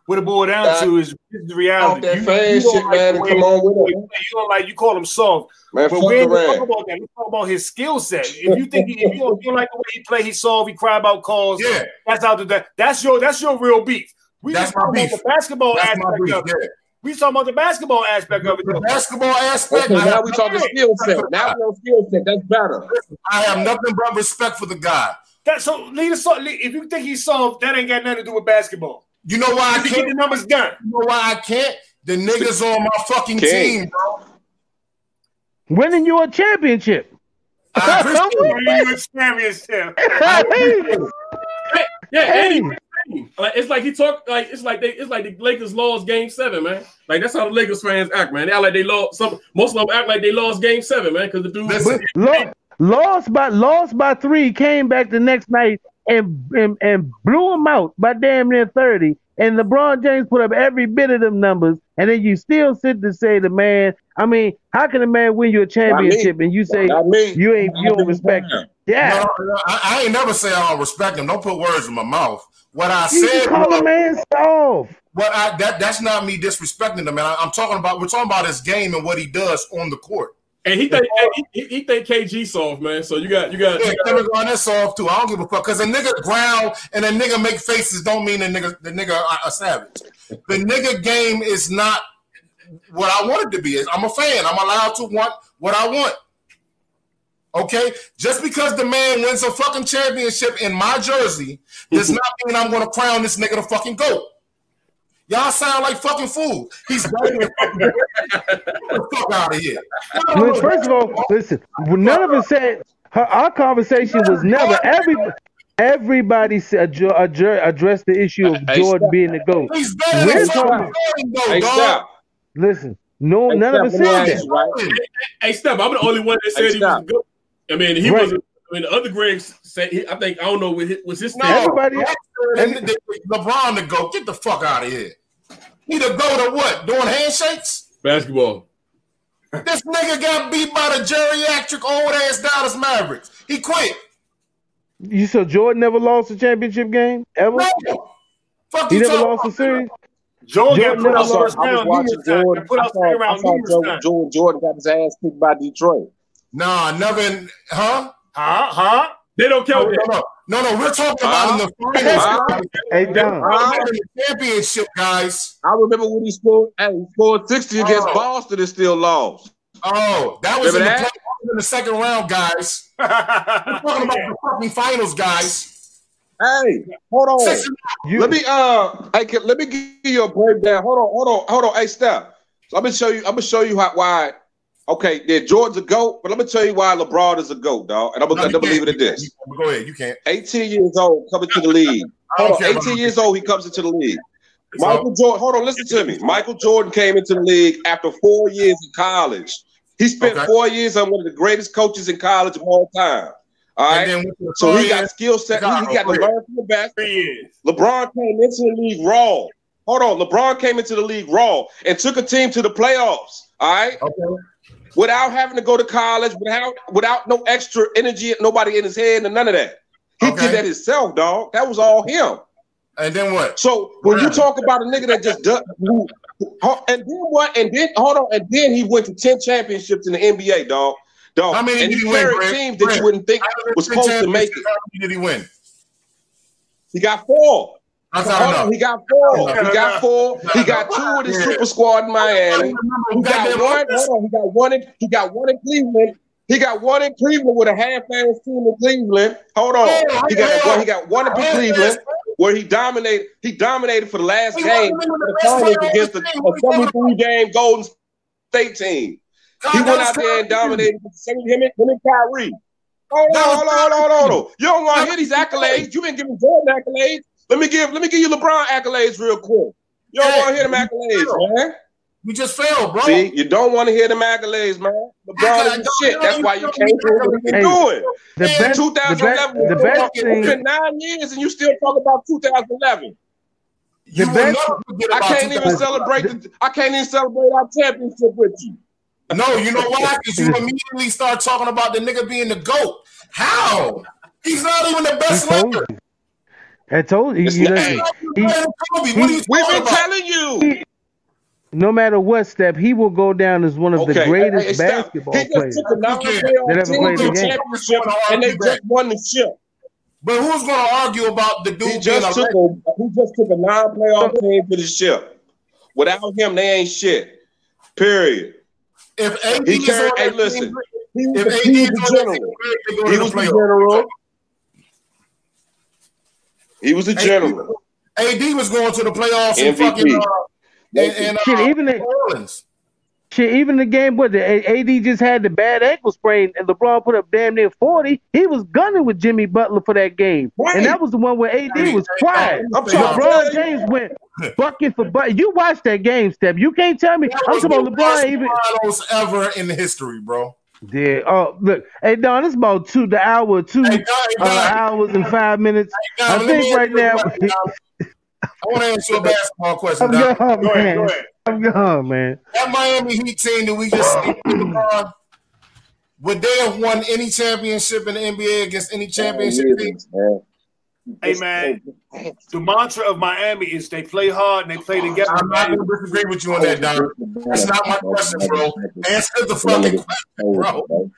what it boiled down That- to is the reality. that You- fan you don't shit, like man. the Come on with it, You don't like you call him soft, man. but we ain't gonna talk about that. We talk about his skill set. If you think he, if you don't, you don't like the way he play, he soft, he cry about calls. Yeah, That's out there. That's your that's your real beef. We That's just my talking about beef. the basketball that's my aspect brief. of it. Yeah. We talking about the basketball aspect of it. The basketball aspect. Okay, now we talking skill set. Now we on skill set. That's better. I have nothing but respect for the guy. That so lead us. If you think he's soft, that ain't got nothing to do with basketball. You know why I can't? the numbers done. You know why I can't? The niggas on my fucking King. team, bro. Winning you a championship. I appreciate. Winning you a championship. Yeah, Hey. and he, like it's like he talked like it's like they it's like the Lakers lost game seven, man. Like that's how the Lakers fans act, man. They act like they lost some most of them act like they lost game seven, man, because the dude Listen, Lo- lost by lost by three, came back the next night and, and and blew them out by damn near thirty. And LeBron James put up every bit of them numbers, and then you still sit to say the man. I mean, how can a man win you a championship and you say you ain't you don't respect him? Yeah, No, no, I, I ain't never say I don't respect him. Don't put words in my mouth. What I you said call was, a man soft. what I that that's not me disrespecting him, man. I, am talking about we're talking about his game and what he does on the court. And he think he, he, think KG soft, man. So you got you got, Yeah, Kevin Garnett soft too. I don't give a fuck because a nigga growl and a nigga make faces don't mean the nigga the nigga a, a savage. The nigga game is not what I want it to be. I'm a fan. I'm allowed to want what I want. Okay, just because the man wins a fucking championship in my jersey does not mean I'm going to crown this nigga the fucking goat. Y'all sound like fucking fools. He's better fucking the fuck out of here. Well, first of all, listen. None of us said her, our conversation was never every. Everybody said adjo- adjo- addressed the issue of Hey, Jordan stop. being the goat. He's better We're than talking- though, Hey, dog. stop. Listen, no, Hey, none of us Steph, said me that. right? Hey, Steph, I'm the only one that said Hey, he was stop. good. I mean, he Right. wasn't. I mean, the other Gregs said he, I think I don't know what his, was his No, thing. Everybody- and the- the- LeBron to go. Get the fuck out of here. He the go to what? Doing handshakes? basketball. This nigga got beat by the geriatric old ass Dallas Mavericks. He quit. You saw Jordan never lost a championship game ever. No. Fuck He you never talking lost a about? series. Jordan Jordan got put out first I was round numerous. Jordan. Got Put out second round numerous times. Jordan, Jordan got his ass kicked by Detroit. Nah, never. In, huh? Huh? Huh? They don't No, count no, no, no, no. We're talking about in the finals. Hey, Don. We're talking about in the championship, guys. I remember when he scored. Hey, he scored sixty against Oh. Boston and still lost. Oh, that was in the, play- that? that was in the second round, guys. We're talking about the fucking finals, guys. Hey, hold on. Six- You, Let me uh, hey, can, let me give you a breakdown. Hold on, hold on, hold on. Hey, Steph. So I'm gonna show you. I'm gonna show you how why. Okay, yeah, Jordan's a goat, but let me tell you why LeBron is a goat, dog. And I'm gonna, No, I'm you gonna leave it at this. Go ahead. You can't. 18 years old, coming to the league. Hold on, 18 years old, he comes into the league. Michael Jordan, hold on, listen to me. Michael Jordan came into the league after four years in college. He spent Okay. four years on one of the greatest coaches in college of all time. All And then So he got skill set. He, he got to learn from the best. LeBron came into the league raw. Hold on, LeBron came into the league raw and took a team to the playoffs. All right. Okay. Without having to go to college, without without no extra energy, nobody in his head, and none of that. He Okay. did that himself, dog. That was all him. And then what? So when you talk about a nigga that just does, and then what? And then hold on, and then he went to ten championships in the NBA, dog. Dog. How many and did he win, teams that Greg, you wouldn't think was supposed to make it. championships Did he win? He got four. That's Hold not on, enough. he got four. That's He not got four. That's He got two with his super squad in Miami. He got one. Hold on, he got one. In, he got one in Cleveland. He got one in Cleveland with a half-ass team in Cleveland. Hold on, he got one. He got one in Cleveland where he dominated. He dominated for the last He game wasn't even of the the finals against the a, a What are you talking 73 game Golden State team. God, He went out there and dominated for him, him, and- him and Kyrie. Hold on, hold on, hold on, hold on. You don't want to hear these accolades. You've been giving Jordan accolades. Let me give let me give you LeBron accolades real quick. You don't Hey, want to hear them accolades, man. We just failed, bro. See, you don't want to hear them accolades, man. LeBron is the shit. That's why you can't do what he's Hey, doing. The Man, best, the 2011, best, the best it's thing, been nine years and you still talk about 2011. You the best- I can't even celebrate. The, I can't even celebrate our championship with you. No, you know why? Because you immediately start talking about the nigga being the GOAT. How? He's not even the best player. You. I told you. It's you not- know, hey, He's he- even better than Kobe. What are you We've been about? telling you. no matter what step, he will go down as one of the greatest hey, hey, basketball he just players. took a That non-playoff ever played to the the game. championship, and they just won the ship. But who's going to argue about the dude He just a took a he just took a non-playoff team to the ship. Without him, they ain't shit. Period. If AD He is carried. on Hey, listen. team, He was if the, AD is was on the that team, general. they go to He was the playoffs. general. He was the AD, general. AD was going to the playoffs in MVP. fucking uh, in, in, uh, Shit, even in, Orleans. shit, even the game what the AD just had the bad ankle sprain, and LeBron put up damn near forty. He was gunning with Jimmy Butler for that game, Right. and that was the one where AD Hey, was hey, quiet. I'm trying to tell LeBron you. James went bucket for bucket. You watched that game, Step. You can't tell me. That I'm was talking the about best LeBron even. finals ever in history, bro. Yeah. Oh, look. Hey, Don, it's about two the hour, two Hey, Don, uh, Don, hours and five minutes. Don, I think right ask you a now. question, I want to answer a basketball question, I'm Don. gone, Go ahead, go man. ahead. I'm gone, man. That Miami Heat team that we just seen with LeBron, would they have won any championship in the NBA against any championship team? Man. Hey, man. The mantra of Miami is they play hard and they play together. I'm not going to disagree with you on that, Don. That's not my question, bro. Answer the fucking question, bro.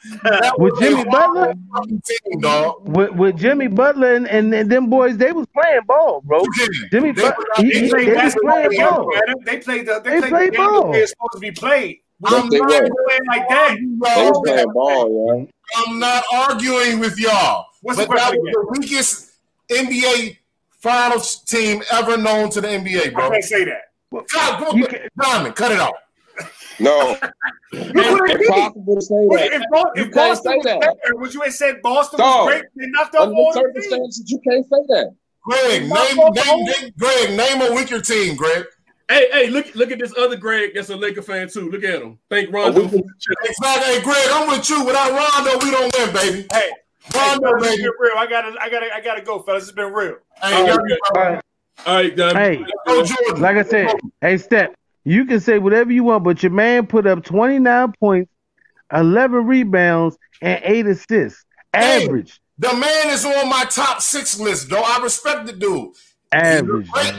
With Jimmy Butler? team, dog. With, with Jimmy Butler and, and, and them boys, they was playing ball, bro. Jimmy Butler, were They he, play they was basketball playing together, ball. They played the They they played play the ball. way it's supposed to be played. I'm They not were. Playing like that. They was y'all. playing ball, man. I'm not arguing with y'all. What's the but that was the weakest NBA finals team ever known to the NBA, bro. I bro. can't say that. God, go, You go, Diamond, cut it out. No, You it's be. possible to say Would- that. If, Bo- You if can't Boston say was that. better, would you have said Boston Dog. was great? They knocked off Under all the the teams. circumstances, you can't say that. Greg, name, Knock off the name, name, Greg, name a weaker team, Greg. Hey, hey, look, look at this other Greg that's a Laker fan too. Look at him. Thank Oh, Rondo. we can- Exactly. Hey, Greg, I'm with you. Without Rondo, we don't win, baby. Hey, hey, Rondo, fellas, it's baby. real. I gotta, I gotta, I gotta go, fellas. It's been real. Hey, All y'all- right, All right. All right, Diamond. Hey, go Jordan. like I said, hey, Step, you can say whatever you want, but your man put up 29 points, 11 rebounds, and eight assists. Hey. Average. The man is on my top six list, though. I respect the dude. Average. great.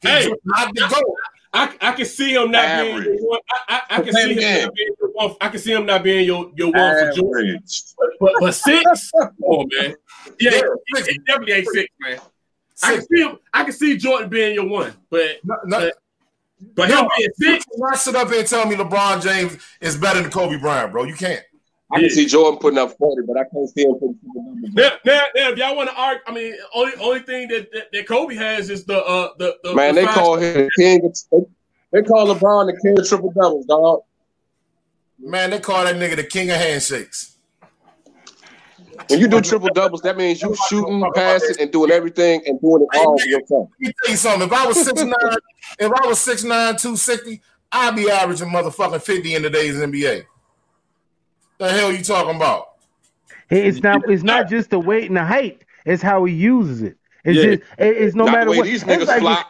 He's Hey. not the GOAT. I, I can see him not Average. being your one. I, I, I can see him game. not being your one. I can see him not being your, your one for Jordan. But, but, but six, come on, man. Yeah, Yeah, he, he definitely ain't six, man. I Six. can see him. I can see Jordan being your one, but No, no, but him being you six. cannot sit up here and tell me LeBron James is better than Kobe Bryant, bro. You can't. I can see Jordan putting up 40, but I can't see him putting up numbers. Now, now, now, if y'all want to argue, I mean, only only thing that, that, that Kobe has is the uh the, the Man, the they call him the king. Of, they, they call LeBron the king of triple doubles, dog. Man, they call that nigga the king of handshakes. When you do triple doubles, that means you shooting, passing, and doing everything and doing it all for yourself. Let me tell you something. If I was 6'9, if I was 6'9, 260, I'd be averaging motherfucking 50 in today's NBA. The hell you talking about? It's not. It's not just the weight and the height. It's how he uses it. It's Yeah. just. It's no Not matter the way what. these it's niggas like- flop.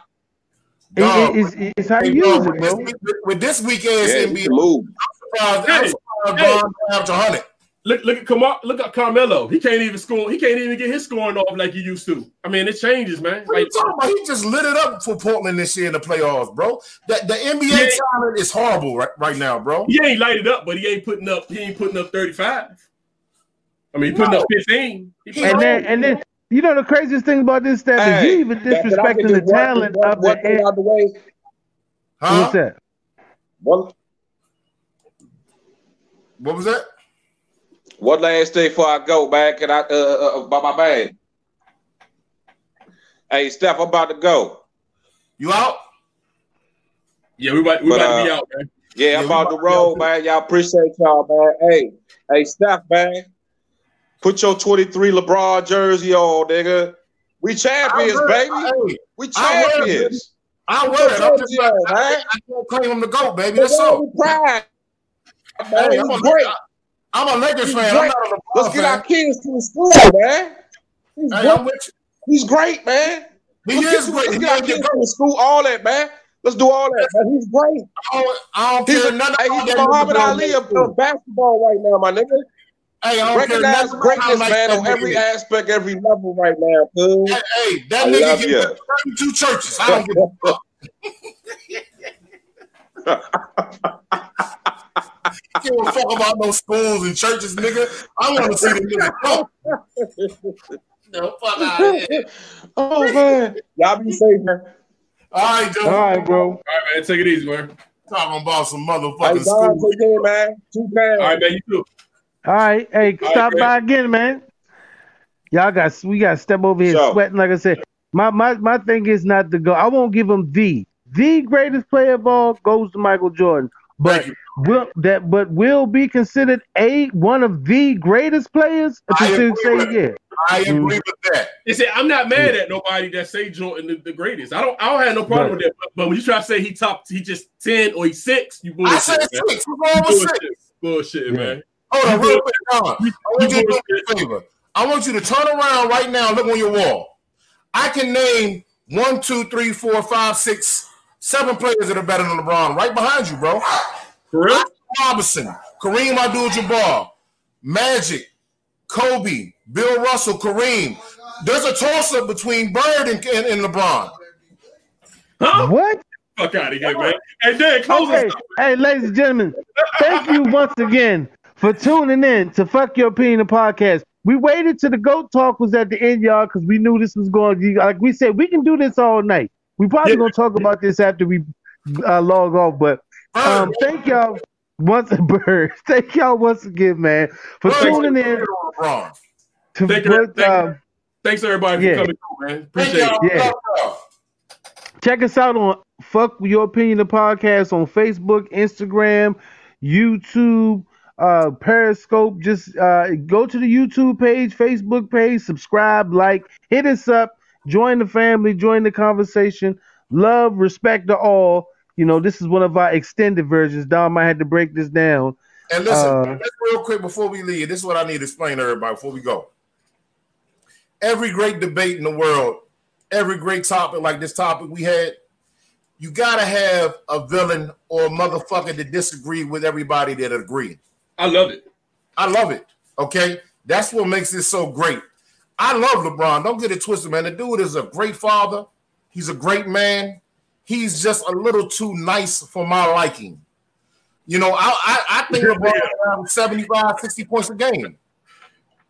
it- Dog. it- it's, it's how Hey, you use it, with, this, bro. with- with this weak ass Yeah, you NBA, move. I'm surprised, I'm Hey. surprised LeBron average 100. Look, look at Camar- look at Carmelo. He can't even score. He can't even get his scoring off like he used to. I mean, it changes, man. What Like. He just lit it up for Portland this year in the playoffs, bro. The, the NBA talent is horrible right, right now, bro. he ain't lighted up, but he ain't putting up. He ain't putting up thirty five. I mean, he putting No. up fifteen. He And then and then you know the craziest thing about this stuff is Hey, you even can I get disrespecting the one- talent one- of one the. thing out the way? Huh? What's that? One, What was that? One last thing before I go, man. Can I uh, uh by my man? Hey, Steph, I'm about to go. You out? yeah, we about we But, about to be uh, out, man. Yeah, Yeah, I'm about about to to roll, go. man. Y'all appreciate y'all, man. Hey, hey, Steph, man. Put your 23 LeBron jersey on, nigga. We champions, I baby. wear- hey, We I wear it, champions. I wear it. I'm just Yo, I, man. I can't claim him to go, baby. That's all. go with pride. Man, Hey, I'm, a, great. I'm a Lakers fan. I'm not a LeBron Let's get our kids to the school, man. He's Hey, great. He's great, man. He Let's is great. Let's He get our kids to the school, all that, man. Let's do all that, man. He's great. I don't, I don't He's, care nothing hey, he's that Muhammad Ali of, of basketball right now, my nigga. Hey, I don't Recognize nothing about how greatness, nice man, on every is. aspect, every level right now, cuz. Hey, hey, that I nigga love get 32 churches. I don't give a fuck. give a fuck about no schools and churches, nigga. I want to see the nigga go. No, fuck out of here. oh man, y'all be safe, man. All right, Joe. All right, bro. All right, man. Take it easy, man. Talking about some motherfucking God, school. take care, man. Two All pounds. right, man. You too. All right, hey, All right, stop great. by again, man. Y'all got we got to step over here Sure. sweating. Like I said, my my my thing is not to go. I won't give him the the greatest player of all goes to Michael Jordan, but Thank you. Will that but will be considered a one of the greatest players I to agree say with yeah. I agree Mm. with that. You see, I'm not mad at nobody that say Jordan the, the greatest. I don't I don't have no problem Right. with that. But, but when you try to say he top, he just ten or he's six, you bullshit. I bullshit. said man. six. What's wrong with six? Bullshit, bullshit, man. Hold on, real quick, Don. I want you to do me a favor. I want you to turn around right now and look on your wall. I can name one, two, three, four, five, six, seven players that are better than LeBron right behind you, bro. For real? Robinson, Kareem Abdul-Jabbar, Magic, Kobe, Bill Russell, Kareem. There's a toss-up between Bird and, and, and LeBron. Huh? What? Fuck out of here, man. Hey, Dan, close Okay, hey, ladies and gentlemen, thank you once again for tuning in to Fuck Your Opinion podcast. We waited till the goat talk was at the end, y'all, because we knew this was going. to Like we said, we can do this all night. We probably Yeah. gonna talk about this after we uh, log off. But um, thank y'all once bird. Thank y'all once again, man, for Bird, tuning in. LeBron. To Thank you, what, thank um, Thanks everybody Yeah. for coming through, man. Appreciate y'all. it. Yeah. Love. Check us out on Fuck Your Opinion the podcast on Facebook, Instagram, YouTube, uh, Periscope. Just uh, go to the YouTube page, Facebook page, subscribe, like, hit us up, join the family, join the conversation. Love, respect to all. You know, this is one of our extended versions. Dom, I had to break this down. And listen, Uh, real quick before we leave, this is what I need to explain to everybody before we go. Every great debate in the world, every great topic like this topic we had, you gotta have a villain or a motherfucker that disagree with everybody that agree. I love it. I love it. Okay, that's what makes it so great. I love LeBron. Don't get it twisted, man. The dude is a great father. He's a great man. He's just a little too nice for my liking. You know, I I, I think LeBron around 75, 60 points a game.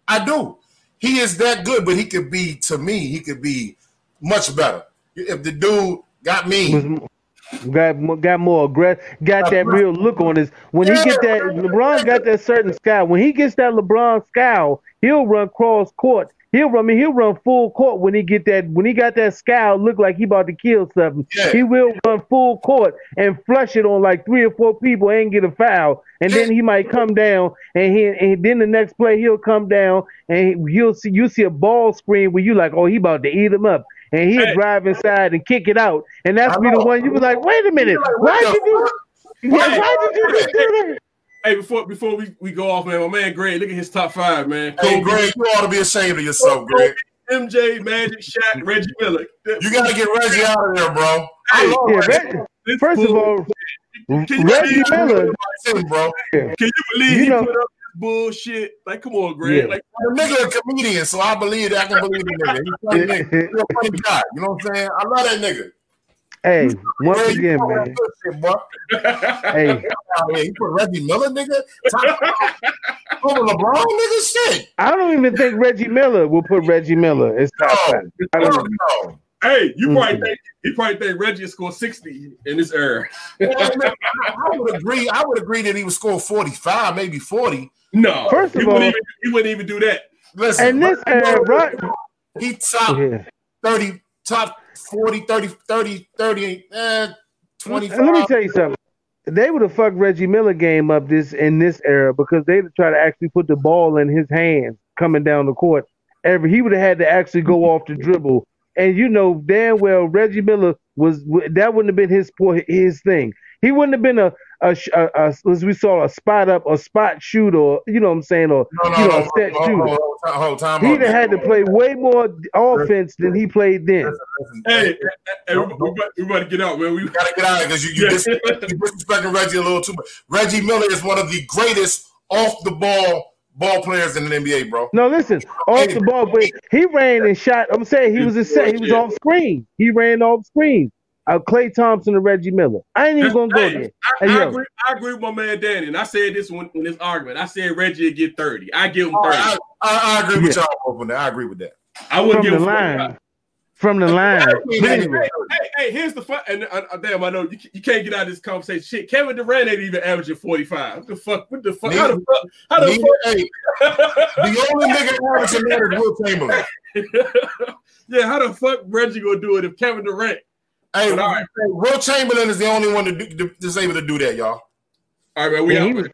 I do. He is that good, but he could be to me. He could be much better. If the dude got me, got got more aggressive, got that real look on his. When he get that, LeBron got that certain scowl. When he gets that LeBron scowl, he'll run cross court. He'll run. I mean, he'll run full court when he get that. When he got that scowl, look like he about to kill something. Yeah. He will run full court and flush it on like three or four people and get a foul. And then he might come down, and he and then the next play he'll come down, and you'll see you see a ball screen where you like, oh, he about to eat him up. And he'll Hey. drive inside and kick it out, and that's be the one you be like, wait a minute, like, why did you? Yeah, why did you just do that? Hey, before before we, we go off, man, my man Greg, look at his top five, man. hey, Greg, you ought to be ashamed of yourself, Greg. MJ, Magic, Shaq, Reggie Miller. You got to get Reggie out of there, bro. I Hey, love Yeah, Reggie. First of all, Can you Reggie Miller, Him, bro. can you believe You he know- put up this bullshit? Like, come on, Greg. Yeah. Like, The nigga a comedian, so I believe that I can believe the nigga. He's a funny nigga. He's a funny guy. You know what I'm saying? I love that nigga. Hey, once Greg, again, man. that good shit, boy. Hey, yeah, you put Reggie Miller, nigga. Top over LeBron, nigga. Shit. I don't even think Reggie Miller will put Reggie Miller as top No, five. I no, don't, no. hey, you probably Mhm. think he probably think Reggie scored 60 in this era. Well, I I would agree. I would agree that he would score 45, maybe 40. No, First of he all- wouldn't even he wouldn't even do that. Listen, and this era, right? he top Yeah. 30, top 40, 30, 30, 30, eh, 25. Let me tell you something. They would have fucked Reggie Miller game up this in this era because they'd try to actually put the ball in his hands coming down the court. Every he would have had to actually go off the dribble, and you know damn well Reggie Miller was that wouldn't have been his his thing. He wouldn't have been a a, a, a as we saw a spot up, a spot shooter, or you know what I'm saying, or no, no, you know no, a set hold, shooter. time He'd out. have had to play way more offense than he played then. Listen, listen. Hey, hey, hey, we, we, about, we about to get out, man. We gotta get out of because you, you, dis- you disrespecting Reggie a little too much. Reggie Miller is one of the greatest off the ball ball players in the NBA, bro. No, listen, off the ball, but he ran and shot. I'm saying he was a set. He was off screen. He ran off screen. Uh, Klay Thompson and Reggie Miller. I ain't even gonna go there. I, Hey, I agree. I agree with my man Danny, and I said this when in this argument. I said Reggie would get 30. I give him 30. I, I, I agree with y'all both on that. I agree with that. I wouldn't give the him 45. line, from the line. Hey, hey, Hey, hey, here's the fun. And uh, uh, damn, I know you, you can't get out of this conversation. Shit, Kevin Durant ain't even averaging 45. What the fuck? What the fuck? How the fuck? How the Neither- hey, the only nigga averaging that is Wilt Chamberlain. yeah, how the fuck Reggie gonna do it if Kevin Durant? Hey, But all right. Wilt Chamberlain is the only one to do, to, that's able to do that, y'all. All right, man. We yeah, he was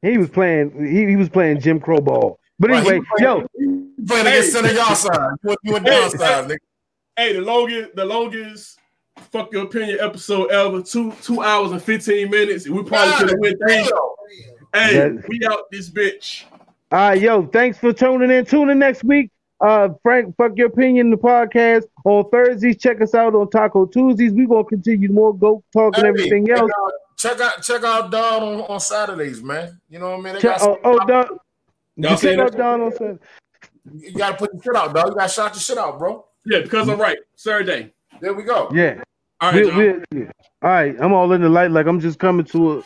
he was playing he, he was playing Jim Crow ball. But Right, anyway, was playing- yo, he playing against Hey. center y'all side. You, you went down side, nigga. Hey, the longest, the longest fuck your opinion episode ever. Two two hours and 15 minutes. We probably could have went three. Hey, That- we out this bitch. all right, yo, thanks for tuning in. Tune in next week. Uh, Frank, fuck your opinion. The podcast on Thursdays. Check us out on Taco Tuesdays. We gonna continue more go talk and Hey, everything check else. out- Check out check out Don on, on Saturdays, man. You know what I mean? They Check, got oh, oh, Don, Y'all you seen check out that? Don on Sunday. you gotta put your shit out, dog. You gotta shout your shit out, bro. Yeah, because I'm right. Saturday. There we go. Yeah. All right, We'll- y'all. we'll- all right, I'm all in the light like I'm just coming to a